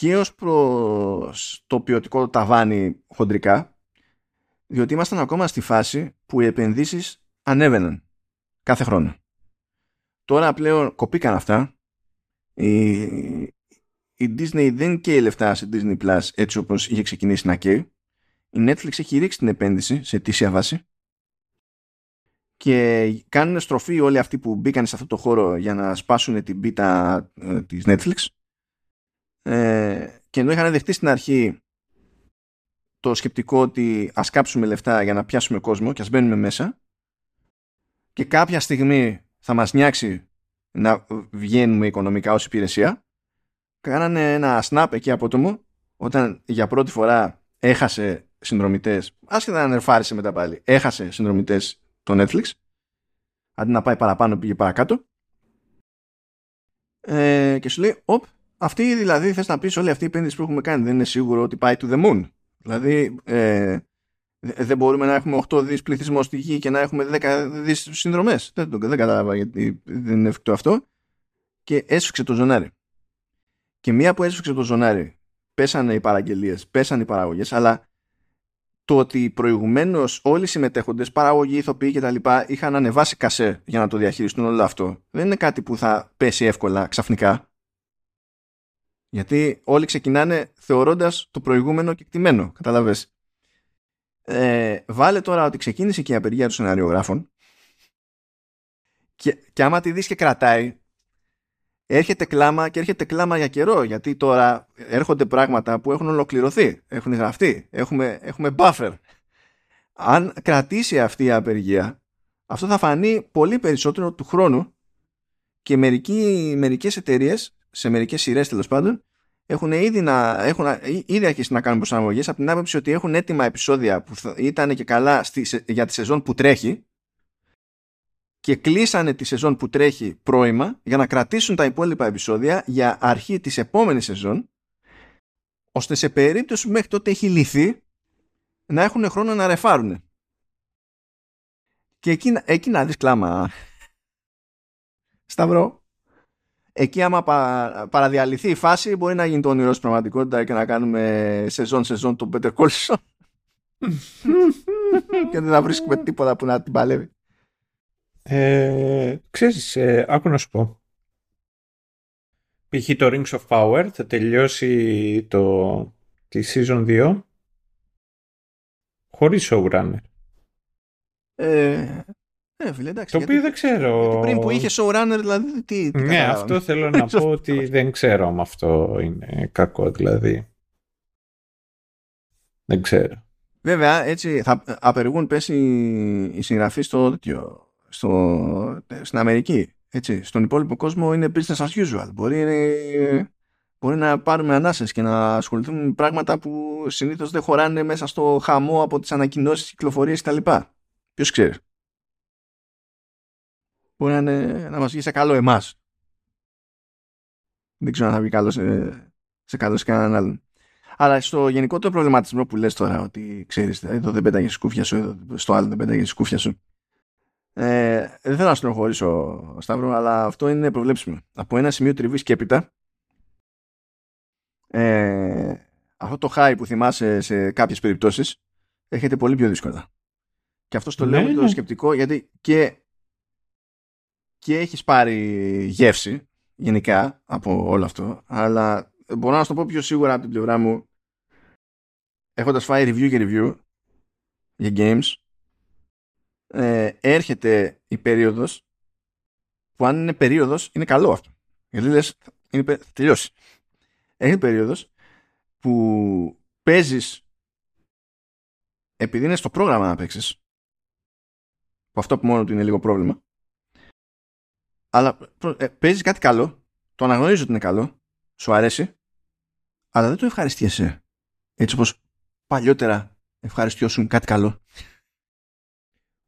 και ως προς το ποιοτικό ταβάνι χοντρικά διότι ήμασταν ακόμα στη φάση που οι επενδύσεις ανέβαιναν κάθε χρόνο. Τώρα πλέον κοπήκαν αυτά. Η, η Disney δεν καίει λεφτά σε Disney Plus έτσι όπως είχε ξεκινήσει να καίει. Η Netflix έχει ρίξει την επένδυση σε αιτήσια βάση και κάνουν στροφή όλοι αυτοί που μπήκαν σε αυτό το χώρο για να σπάσουν την πίτα ε, της Netflix ε, και ενώ είχαν δεχτεί στην αρχή το σκεπτικό ότι ας κάψουμε λεφτά για να πιάσουμε κόσμο και ας μπαίνουμε μέσα και κάποια στιγμή θα μας νιάξει να βγαίνουμε οικονομικά ως υπηρεσία κάνανε ένα snap εκεί απότομο όταν για πρώτη φορά έχασε συνδρομητές άσχετα να ερφάρισε μετά πάλι έχασε συνδρομητές το Netflix αντί να πάει παραπάνω πήγε παρακάτω. Ε, και σου λέει οπ αυτή δηλαδή θες να πεις όλη αυτή η επένδυση που έχουμε κάνει δεν είναι σίγουρο ότι πάει to the moon. Δηλαδή ε, δεν μπορούμε να έχουμε 8 δις πληθυσμό στη γη και να έχουμε 10 δις συνδρομές. Δεν, δεν κατάλαβα γιατί δεν είναι εφικτό αυτό. Και έσφιξε το ζωνάρι. Και μία που έσφιξε το ζωνάρι πέσανε οι παραγγελίες, πέσανε οι παραγωγές, αλλά το ότι προηγουμένως όλοι οι συμμετέχοντες, παραγωγοί, ηθοποιοί κτλ. είχαν ανεβάσει κασέ για να το διαχειριστούν όλο αυτό. Δεν είναι κάτι που θα πέσει εύκολα ξαφνικά. Γιατί όλοι ξεκινάνε θεωρώντας το προηγούμενο κεκτημένο. Καταλαβες. Ε, βάλε τώρα ότι ξεκίνησε και η απεργία των σεναριογράφων και, και άμα τη δεις και κρατάει έρχεται κλάμα και έρχεται κλάμα για καιρό γιατί τώρα έρχονται πράγματα που έχουν ολοκληρωθεί, έχουν γραφτεί, έχουμε, έχουμε buffer. Αν κρατήσει αυτή η απεργία, αυτό θα φανεί πολύ περισσότερο του χρόνου και μερικοί, μερικές εταιρείες, σε μερικές σειρές τέλος πάντων, έχουν ήδη, να, έχουν ήδη αρχίσει να κάνουν προσαρμογές από την άποψη ότι έχουν έτοιμα επεισόδια που ήταν και καλά στη, για τη σεζόν που τρέχει και κλείσανε τη σεζόν που τρέχει πρώιμα για να κρατήσουν τα υπόλοιπα επεισόδια για αρχή της επόμενης σεζόν ώστε σε περίπτωση που μέχρι τότε έχει λυθεί να έχουν χρόνο να ρεφάρουν. Και εκεί, εκεί να δεις κλάμα. Σταυρό. Εκεί άμα πα, παραδιαλυθεί η φάση μπορεί να γίνει το όνειρο στην πραγματικότητα και να κάνουμε σεζόν σεζόν το Better Call Saul. και δεν θα βρίσκουμε τίποτα που να την παλεύει. Ε, ξέρεις, ε, άκου να σου πω. Π.χ. το Rings of Power θα τελειώσει το, τη season 2 χωρίς showrunner. Ε, ε, φίλε, εντάξει, το οποίο δεν ξέρω. Γιατί πριν που είχες showrunner, δηλαδή. Τι, τι ναι, αυτό θέλω να πω ότι δεν ξέρω αν αυτό είναι κακό, δηλαδή. Δεν ξέρω. Βέβαια, έτσι θα απεργούν πέσει οι συγγραφείς στο τέτοιο στο, στην Αμερική. Έτσι. Στον υπόλοιπο κόσμο είναι business as usual. Μπορεί, μπορεί να πάρουμε ανάσες και να ασχοληθούμε με πράγματα που συνήθως δεν χωράνε μέσα στο χαμό από τις ανακοινώσεις, κυκλοφορίες κτλ. Ποιος ξέρει. Μπορεί να, είναι, να μας βγει σε καλό εμάς. Δεν ξέρω αν θα βγει καλό σε, σε καλό σε κανέναν άλλον. Αλλά στο γενικό το προβληματισμό που λες τώρα ότι ξέρεις εδώ δεν πέταγες σκούφια σου, εδώ στο άλλο δεν πέταγες σκούφια σου. Ε, δεν θέλω να στενοχωρήσω, Σταύρο, αλλά αυτό είναι προβλέψιμο. Από ένα σημείο τριβής και έπειτα, ε, αυτό το high που θυμάσαι σε κάποιες περιπτώσεις έρχεται πολύ πιο δύσκολα. Και αυτό το λέω με το ναι. σκεπτικό γιατί και, και έχεις πάρει γεύση γενικά από όλο αυτό, αλλά μπορώ να σου το πω πιο σίγουρα από την πλευρά μου έχοντας φάει review και review για games ε, έρχεται η περίοδος που αν είναι περίοδος είναι καλό αυτό. Γιατί λες είναι, τελειώσει. Έχει περίοδος που παίζεις επειδή είναι στο πρόγραμμα να παίξεις που αυτό που μόνο του είναι λίγο πρόβλημα αλλά ε, παίζεις κάτι καλό το αναγνωρίζεις ότι είναι καλό σου αρέσει αλλά δεν το ευχαριστιέσαι έτσι όπως παλιότερα ευχαριστιώσουν κάτι καλό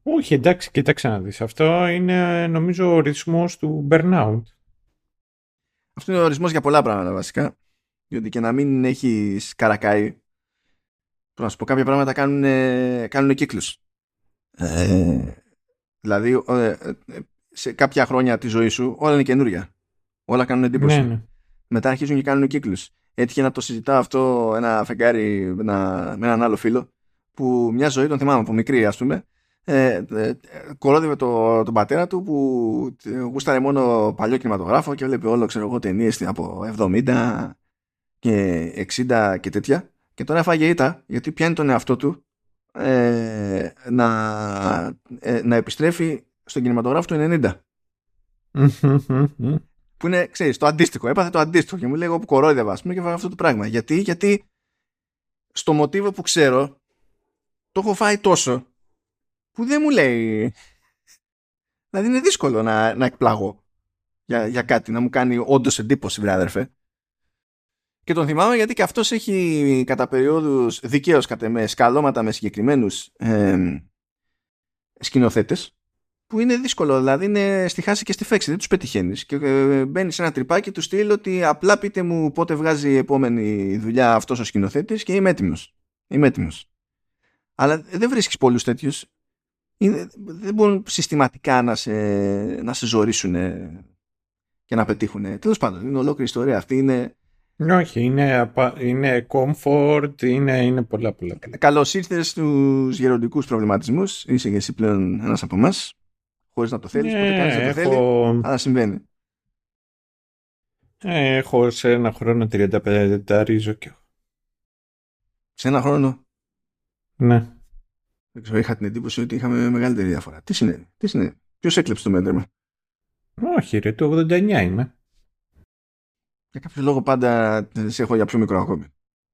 όχι, εντάξει, κοίταξε να δεις. Αυτό είναι νομίζω ο ορισμός του burnout. Αυτό είναι ο ορισμός για πολλά πράγματα βασικά. Διότι και να μην έχεις καρακάει, να σου πω κάποια πράγματα κάνουν, κάνουν κύκλους. Ε, δηλαδή, ε, σε κάποια χρόνια της ζωής σου όλα είναι καινούρια. Όλα κάνουν εντύπωση. Ναι, ναι. Μετά αρχίζουν και κάνουν κύκλους. Έτυχε να το συζητάω αυτό ένα φεγγάρι με, ένα, με έναν άλλο φίλο που μια ζωή τον θυμάμαι από μικρή ας πούμε ε, ε, κορόδευε το, τον πατέρα του που γούσταρε μόνο παλιό κινηματογράφο και βλέπει όλο ξέρω εγώ ταινίες από 70 και 60 και τέτοια και τώρα έφαγε ήττα γιατί πιάνει τον εαυτό του ε, να, ε, να επιστρέφει στον κινηματογράφο του 90 που είναι ξέρεις το αντίστοιχο έπαθε το αντίστοιχο και μου λέει εγώ που κορόδευα ας πούμε και έφαγε αυτό το πράγμα γιατί, γιατί στο μοτίβο που ξέρω το έχω φάει τόσο που δεν μου λέει. Δηλαδή είναι δύσκολο να, να εκπλαγώ για, για κάτι, να μου κάνει όντως εντύπωση, βράδερφε. Και τον θυμάμαι γιατί και αυτός έχει κατά περιόδους δικαίως κατά με σκαλώματα με συγκεκριμένους ε, σκηνοθέτες που είναι δύσκολο, δηλαδή είναι στη χάση και στη φέξη, δεν τους πετυχαίνεις. και ε, μπαίνεις σε ένα τρυπάκι του στυλ ότι απλά πείτε μου πότε βγάζει η επόμενη δουλειά αυτός ο σκηνοθέτης και είμαι έτοιμος. Είμαι έτοιμος. Αλλά δεν βρίσκεις πολλούς τέτοιους είναι, δεν μπορούν συστηματικά να σε, να σε ζωρίσουν και να πετύχουν. Τέλος πάντων, είναι ολόκληρη ιστορία αυτή. Είναι, Όχι, είναι, είναι comfort, είναι, είναι πολλά πολλά. Καλώς ήρθες στους γεροντικούς προβληματισμούς. Είσαι και εσύ πλέον ένας από εμάς. Χωρίς να το θέλεις, ναι, ποτέ δεν το θέλει. Αλλά συμβαίνει. Ε, έχω σε ένα χρόνο 35 τα ρίζω και Σε ένα χρόνο; Ναι. Δεν ξέρω, είχα την εντύπωση ότι είχαμε μεγαλύτερη διαφορά. Τι συνέβη, τι συνέβη. Ποιος έκλεψε το μέτρημα. Όχι, ρε, το 89 είμαι. Για κάποιο λόγο πάντα σε έχω για πιο μικρό ακόμη.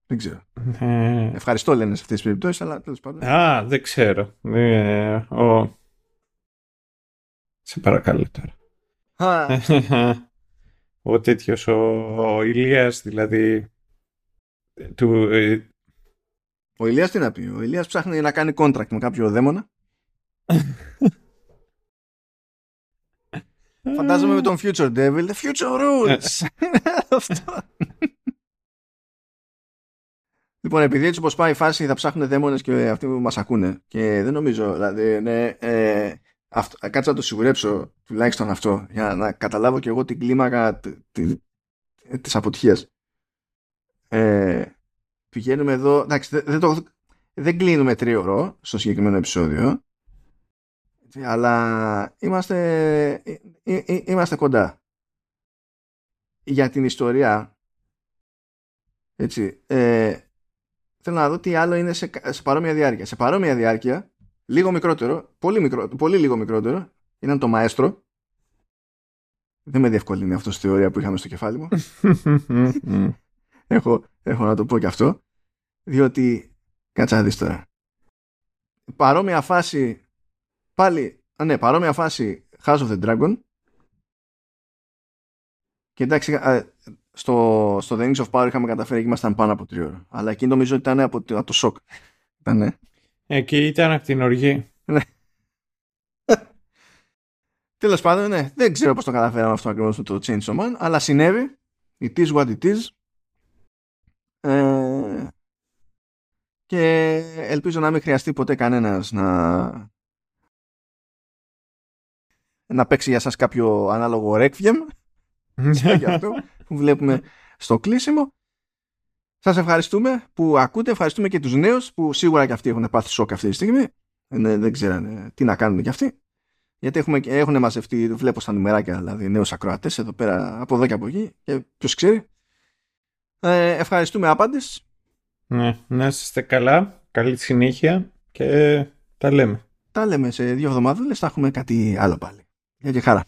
Δεν ξέρω. Ε... Ευχαριστώ λένε σε αυτές τις περιπτώσεις, αλλά τέλος πάντων. Α, δεν ξέρω. Ε, ο... Σε παρακαλώ τώρα. ο τέτοιος, ο, ο Ηλίας δηλαδή. Του, ε... Ο Ηλίας τι να πει. Ο Ηλίας ψάχνει να κάνει contract με κάποιο δαίμονα. Φαντάζομαι με τον Future Devil. The Future Rules. Αυτό. Λοιπόν, επειδή έτσι όπως πάει η φάση θα ψάχνουν δαίμονες και αυτοί που μας ακούνε και δεν νομίζω, δηλαδή, ναι, ε, αυτό, κάτσα να το σιγουρέψω τουλάχιστον αυτό για να καταλάβω και εγώ την κλίμακα της αποτυχίας. Ε, πηγαίνουμε εδώ, εντάξει, δεν, το, δεν κλείνουμε τρίωρο στο συγκεκριμένο επεισόδιο αλλά είμαστε, ε, ε, ε, είμαστε κοντά. Για την ιστορία, έτσι, ε, θέλω να δω τι άλλο είναι σε, σε παρόμοια διάρκεια. Σε παρόμοια διάρκεια, λίγο μικρότερο, πολύ, μικρό, πολύ λίγο μικρότερο, ήταν το μαέστρο. Δεν με διευκολύνει αυτός στη θεωρία που είχαμε στο κεφάλι μου. έχω, έχω να το πω και αυτό. Διότι, κάτσα να δεις τώρα. Παρόμοια φάση Πάλι, α, ναι, παρόμοια φάση House of the Dragon. Και εντάξει, στο, στο The Rings of Power είχαμε καταφέρει και ήμασταν πάνω από τρία ώρα. Αλλά εκεί νομίζω ότι ήταν από, το σοκ. Ήτανε. Εκεί ήταν από την οργή. Ναι. Τέλος πάντων, ναι, δεν ξέρω πώς το καταφέραμε αυτό ακριβώς με το Chainsaw Man, αλλά συνέβη. It is what it is. Ε, και ελπίζω να μην χρειαστεί ποτέ κανένας να να παίξει για σας κάποιο ανάλογο Requiem για αυτό που βλέπουμε στο κλείσιμο. Σας ευχαριστούμε που ακούτε, ευχαριστούμε και τους νέους που σίγουρα και αυτοί έχουν πάθει σοκ αυτή τη στιγμή. Δεν, δεν ξέρανε τι να κάνουν κι αυτοί. Γιατί έχουμε, έχουν μαζευτεί, βλέπω στα νουμεράκια δηλαδή νέους ακροατές εδώ πέρα από εδώ και από εκεί και ποιος ξέρει. Ε, ευχαριστούμε άπαντες. Ναι, να είστε καλά, καλή συνέχεια και τα λέμε. Τα λέμε σε δύο εβδομάδες, θα έχουμε κάτι άλλο πάλι. Για και χαρά.